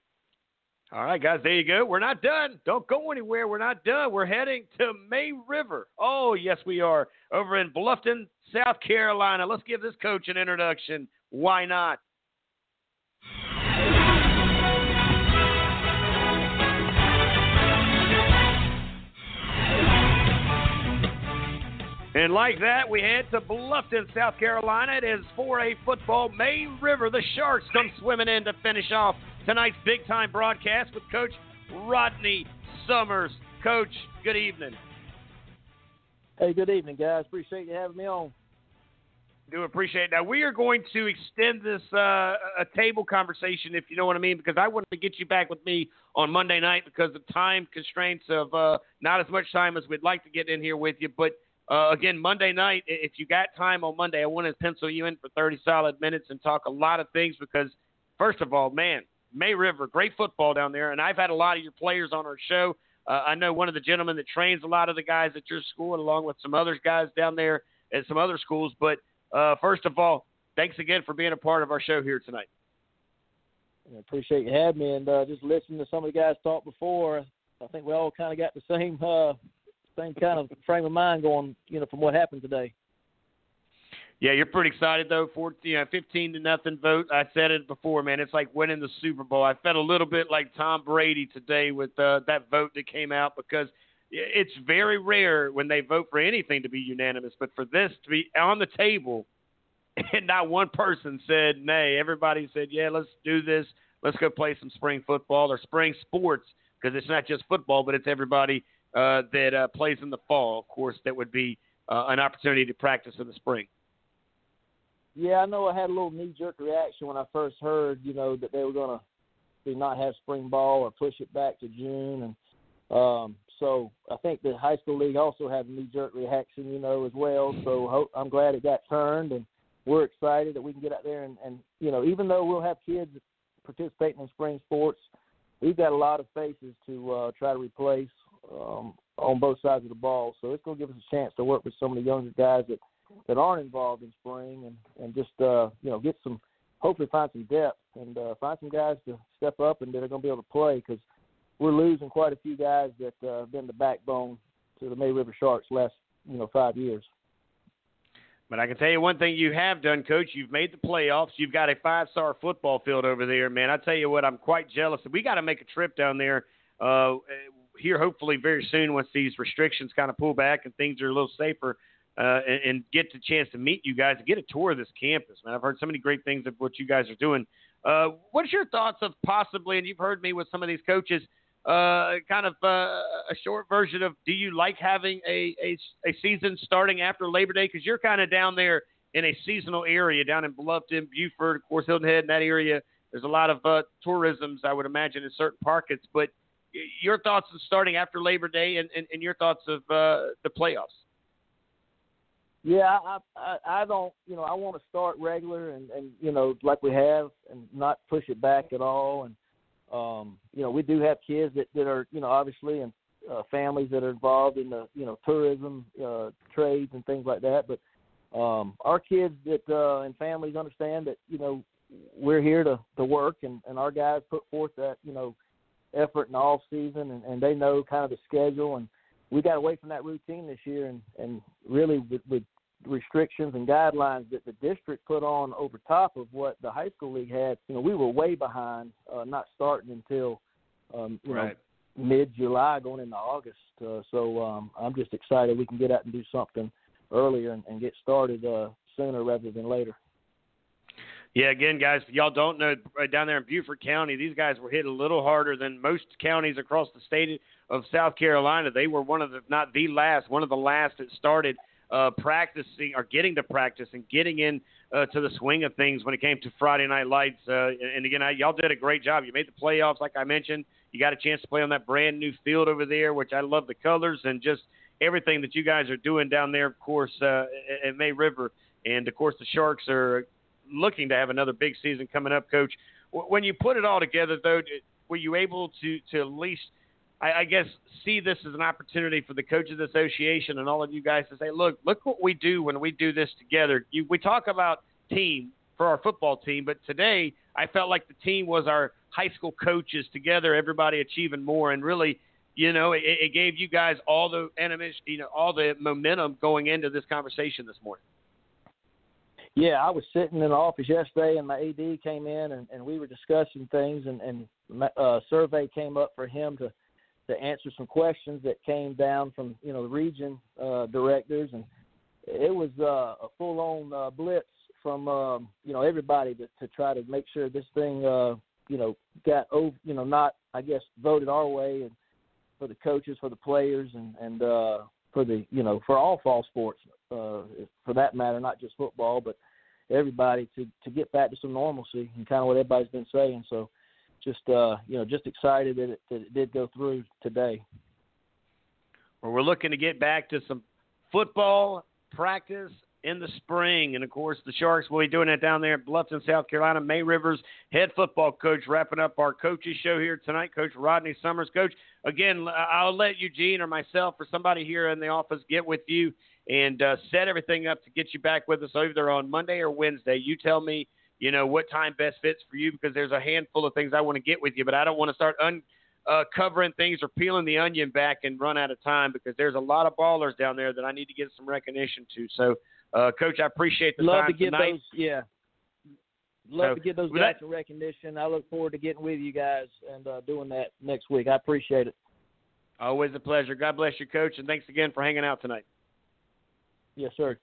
All right, guys, there you go. We're not done. Don't go anywhere. We're not done. We're heading to May River. Oh, yes, we are. Over in Bluffton, South Carolina. Let's give this coach an introduction. Why not? And like that, we head to Bluffton, South Carolina. It is 4A football. May River, the Sharks come swimming in to finish off tonight's big time broadcast with Coach Rodney Summers. Coach, good evening. Hey, good evening, guys. Appreciate you having me on. Do appreciate it. Now we are going to extend this uh, a table conversation, if you know what I mean, because I wanted to get you back with me on Monday night because of time constraints of uh, not as much time as we'd like to get in here with you, but uh, again, Monday night, if you got time on Monday, I want to pencil you in for 30 solid minutes and talk a lot of things because, first of all, man, May River, great football down there. And I've had a lot of your players on our show. Uh, I know one of the gentlemen that trains a lot of the guys at your school, along with some other guys down there at some other schools. But uh, first of all, thanks again for being a part of our show here tonight. I appreciate you having me, and uh, just listening to some of the guys talk before. I think we all kind of got the same uh, same kind of frame of mind going, you know, from what happened today. Yeah, you're pretty excited though. 14, you know, 15 to nothing vote. I said it before, man. It's like winning the Super Bowl. I felt a little bit like Tom Brady today with uh, that vote that came out because it's very rare when they vote for anything to be unanimous, but for this to be on the table and not one person said nay. Everybody said, yeah, let's do this. Let's go play some spring football or spring sports because it's not just football, but it's everybody uh, that uh, plays in the fall. Of course, that would be uh, an opportunity to practice in the spring. Yeah, I know I had a little knee jerk reaction when I first heard, you know, that they were going to not have spring ball or push it back to June, and um, so I think the high school league also had a knee jerk reaction, you know, as well. So I'm glad it got turned, and we're excited that we can get out there and, and you know, even though we'll have kids participating in spring sports, we've got a lot of faces to uh, try to replace um, on both sides of the ball. So it's going to give us a chance to work with some of the younger guys that that aren't involved in spring and and just uh, you know get some hopefully find some depth and uh, find some guys to step up and that are going to be able to play because we're losing quite a few guys that uh, have been the backbone to the May River Sharks last you know five years. But I can tell you one thing you have done, Coach. You've made the playoffs. You've got a five-star football field over there, man. I tell you what, I'm quite jealous. We got to make a trip down there uh, here, hopefully very soon, once these restrictions kind of pull back and things are a little safer, uh, and, and get the chance to meet you guys and get a tour of this campus, man. I've heard so many great things of what you guys are doing. Uh, what's your thoughts of possibly, and you've heard me with some of these coaches – uh, kind of uh, a short version of do you like having a, a, a season starting after Labor Day? Because you're kind of down there in a seasonal area down in Bluffton, Beaufort, of course, Hilton Head, in that area. There's a lot of uh, tourisms, I would imagine, in certain pockets. But your thoughts on starting after Labor Day and, and, and your thoughts of uh, the playoffs? Yeah, I, I I don't you know I want to start regular and and you know like we have and not push it back at all and um, you know, we do have kids that, that are, you know, obviously and uh, families that are involved in the, you know, tourism, uh, trades and things like that. But um, our kids that uh, and families understand that, you know, we're here to, to work and, and our guys put forth that, you know, effort in the off season and, and they know kind of the schedule and we got away from that routine this year and, and really with, with restrictions and guidelines that the district put on over top of what the high school league had, you know, we were way behind, uh, not starting until um, you right. know mid July going into August. Uh, so um, I'm just excited we can get out and do something earlier and, and get started uh, sooner rather than later. Yeah, again, guys, y'all don't know down there in Beaufort County, these guys were hit a little harder than most counties across the state of South Carolina. They were one of the, not the last, one of the last that started uh, practicing or getting to practice and getting in uh, to the swing of things when it came to Friday Night Lights. Uh, and again, I, y'all did a great job. You made the playoffs, like I mentioned. You got a chance to play on that brand new field over there, which I love the colors and just everything that you guys are doing down there, of course, uh, at May River. And of course, the Sharks are looking to have another big season coming up, Coach. When you put it all together, though, were you able to to at least – I, guess see this as an opportunity for the coaches association and all of you guys to say, look, look what we do when we do this together. You, we talk about team for our football team, but today I felt like the team was our high school coaches together, everybody achieving more, and really, you know, it, it gave you guys all the animation, you know, all the momentum going into this conversation this morning. Yeah, I was sitting in the office yesterday, and my AD came in, and, and we were discussing things, and, and uh, survey came up for him to to answer some questions that came down from you know the region uh, directors, and it was uh, a full-on uh, blitz from um, you know everybody to, to try to make sure this thing uh, you know got over you know not I guess voted our way and for the coaches, for the players, and and uh, for the you know for all fall sports uh, for that matter, not just football, but everybody to to get back to some normalcy and kind of what everybody's been saying. So just uh, you know just excited that it, that it did go through today. Well, we're looking to get back to some football practice in the spring, and of course the Sharks will be doing that down there at Bluffton, South Carolina. May Rivers, head football coach, wrapping up our coaches show here tonight. Coach Rodney Summers, coach. Again, I'll let Eugene or myself or somebody here in the office get with you and uh, set everything up to get you back with us either on Monday or Wednesday. You tell me you know, what time best fits for you because there's a handful of things I want to get with you, but I don't want to start un, uh, covering things or peeling the onion back and run out of time because there's a lot of ballers down there that I need to get some recognition to. So, uh, Coach, I appreciate the Love time to get tonight. those, yeah. Love So, to get those guys that- some recognition. I look forward to getting with you guys and uh, doing that next week. I appreciate it. Always a pleasure. God bless you, Coach, and thanks again for hanging out tonight. Yes, sir.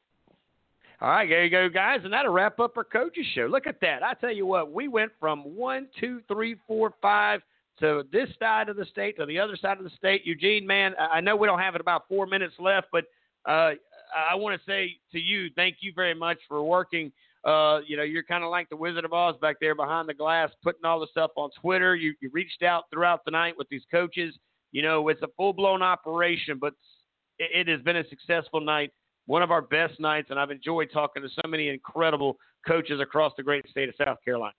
All right, there you go, guys, and that'll wrap up our coaches show. Look at that! I tell you what, we went from one, two, three, four, five to this side of the state to the other side of the state. Eugene, man, I I know we don't have it about four minutes left, but uh, I want to say to you, thank you very much for working. Uh, you know, you're kind of like the Wizard of Oz back there behind the glass, putting all the stuff on Twitter. You, you reached out throughout the night with these coaches. You know, it's a full blown operation, but it, it has been a successful night one of our best nights, and I've enjoyed talking to so many incredible coaches across the great state of South Carolina.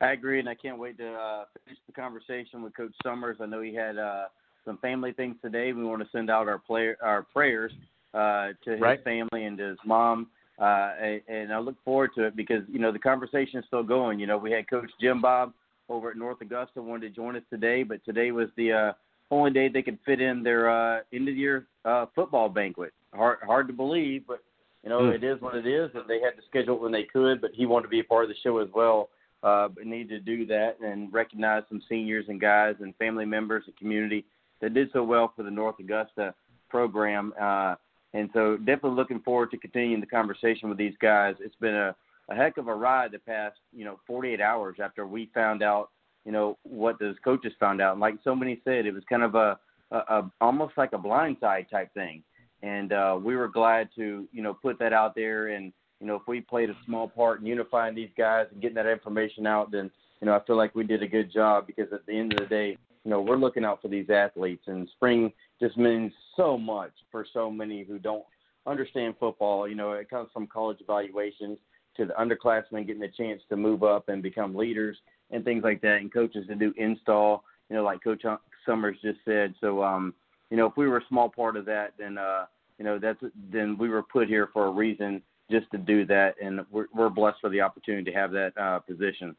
I agree, and I can't wait to uh, finish the conversation with Coach Summers. I know he had uh, some family things today. We want to send out our player our prayers uh, to his Right. family and to his mom. Uh, and, I look forward to it because you know the conversation is still going. You know, we had Coach Jim Bob over at North Augusta wanted to join us today, but today was the uh, only day they could fit in their uh, end of year uh, football banquet. Hard hard to believe, but you know Mm. it is what it is, and they had to schedule it when they could. But he wanted to be a part of the show as well. Uh, but needed to do that and recognize some seniors and guys and family members and community that did so well for the North Augusta program. Uh, and so definitely looking forward to continuing the conversation with these guys. It's been a, a heck of a ride the past, you know, 48 hours after we found out, you know, what those coaches found out. And like so many said, it was kind of a, a, a almost like a blindside type thing. And uh, we were glad to, you know, put that out there. And, you know, if we played a small part in unifying these guys and getting that information out, then, you know, I feel like we did a good job because at the end of the day, you know, we're looking out for these athletes, and spring just means so much for so many who don't understand football. You know, it comes from college evaluations to the underclassmen getting a chance to move up and become leaders and things like that, and coaches to do install. You know, like Coach Summers just said. So, um, you know, if we were a small part of that, then uh, you know, that's then we were put here for a reason just to do that, and we're, we're blessed for the opportunity to have that uh, position.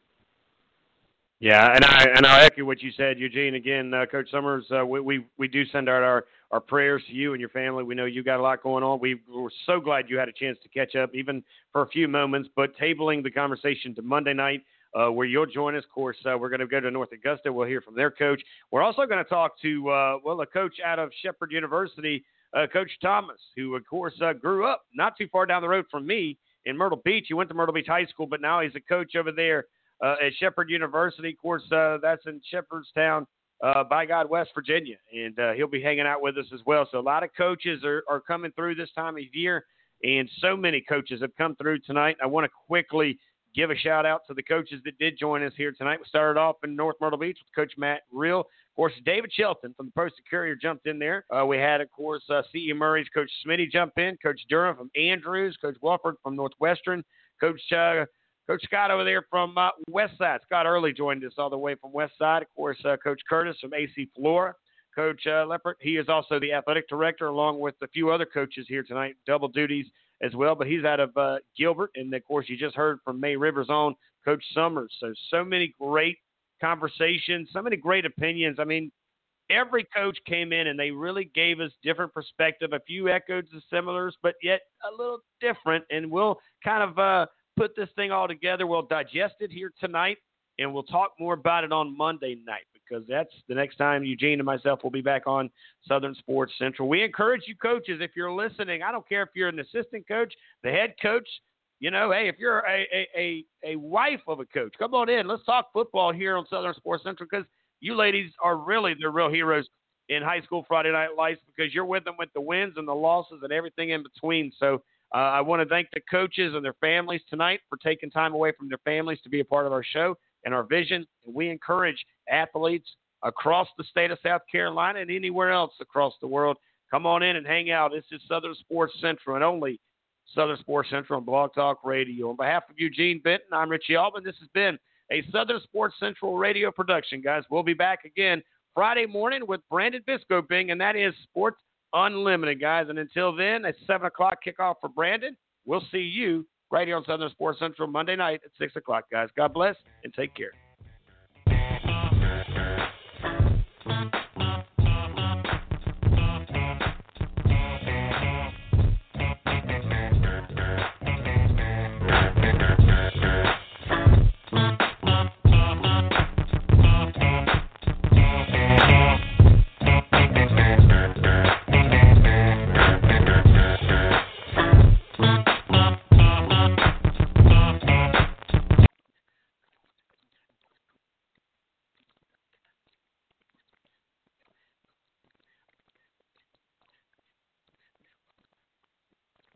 Yeah, and I and I'll echo what you said, Eugene. Again, uh, Coach Summers, uh, we, we we do send out our our prayers to you and your family. We know you got a lot going on. We were so glad you had a chance to catch up, even for a few moments. But tabling the conversation to Monday night, uh, where you'll join us. Of course, uh, we're going to go to North Augusta. We'll hear from their coach. We're also going to talk to uh, well, a coach out of Shepherd University, uh, Coach Thomas, who of course uh, grew up not too far down the road from me in Myrtle Beach. He went to Myrtle Beach High School, but now he's a coach over there uh, at Shepherd University. Of course, uh, that's in Shepherdstown, uh, by God, West Virginia, and uh, he'll be hanging out with us as well. So a lot of coaches are, are coming through this time of year, and so many coaches have come through tonight. I want to quickly give a shout out to the coaches that did join us here tonight. We started off in North Myrtle Beach with Coach Matt Reel. Of course, David Shelton from the Post Courier jumped in there. Uh, we had, of course, uh, C.E. Murray's Coach Smitty jump in, Coach Durham from Andrews, Coach Wofford from Northwestern, Coach uh, Coach Scott over there from uh, Westside. Scott Earley joined us all the way from Westside. Of course, uh, Coach Curtis from AC Flora. Coach uh, Leaphart, he is also the athletic director, along with a few other coaches here tonight, double duties as well. But he's out of uh, Gilbert, and of course, you just heard from May Rivers on Coach Summers. So, so many great conversations, so many great opinions. I mean, every coach came in and they really gave us different perspective. A few echoes the similars, but yet a little different. And we'll kind of uh, put this thing all together. We'll digest it here tonight, and we'll talk more about it on Monday night because that's the next time Eugene and myself will be back on Southern Sports Central. We encourage you coaches, if you're listening, I don't care if you're an assistant coach, the head coach, you know, hey, if you're a, a, a, a wife of a coach, come on in. Let's talk football here on Southern Sports Central because you ladies are really the real heroes in high school Friday night lights because you're with them with the wins and the losses and everything in between. So uh, I want to thank the coaches and their families tonight for taking time away from their families to be a part of our show and our vision. We encourage athletes across the state of South Carolina and anywhere else across the world. Come on in and hang out. This is Southern Sports Central and only Southern Sports Central on Blog Talk Radio. On behalf of Eugene Benton, I'm Richie Altman. This has been a Southern Sports Central radio production, guys. We'll be back again Friday morning with Brandon Biskoping, and that is Sports Unlimited, guys. And until then, at 7 o'clock kickoff for Brandon. We'll see you right here on Southern Sports Central Monday night at 6 o'clock, guys. God bless and take care.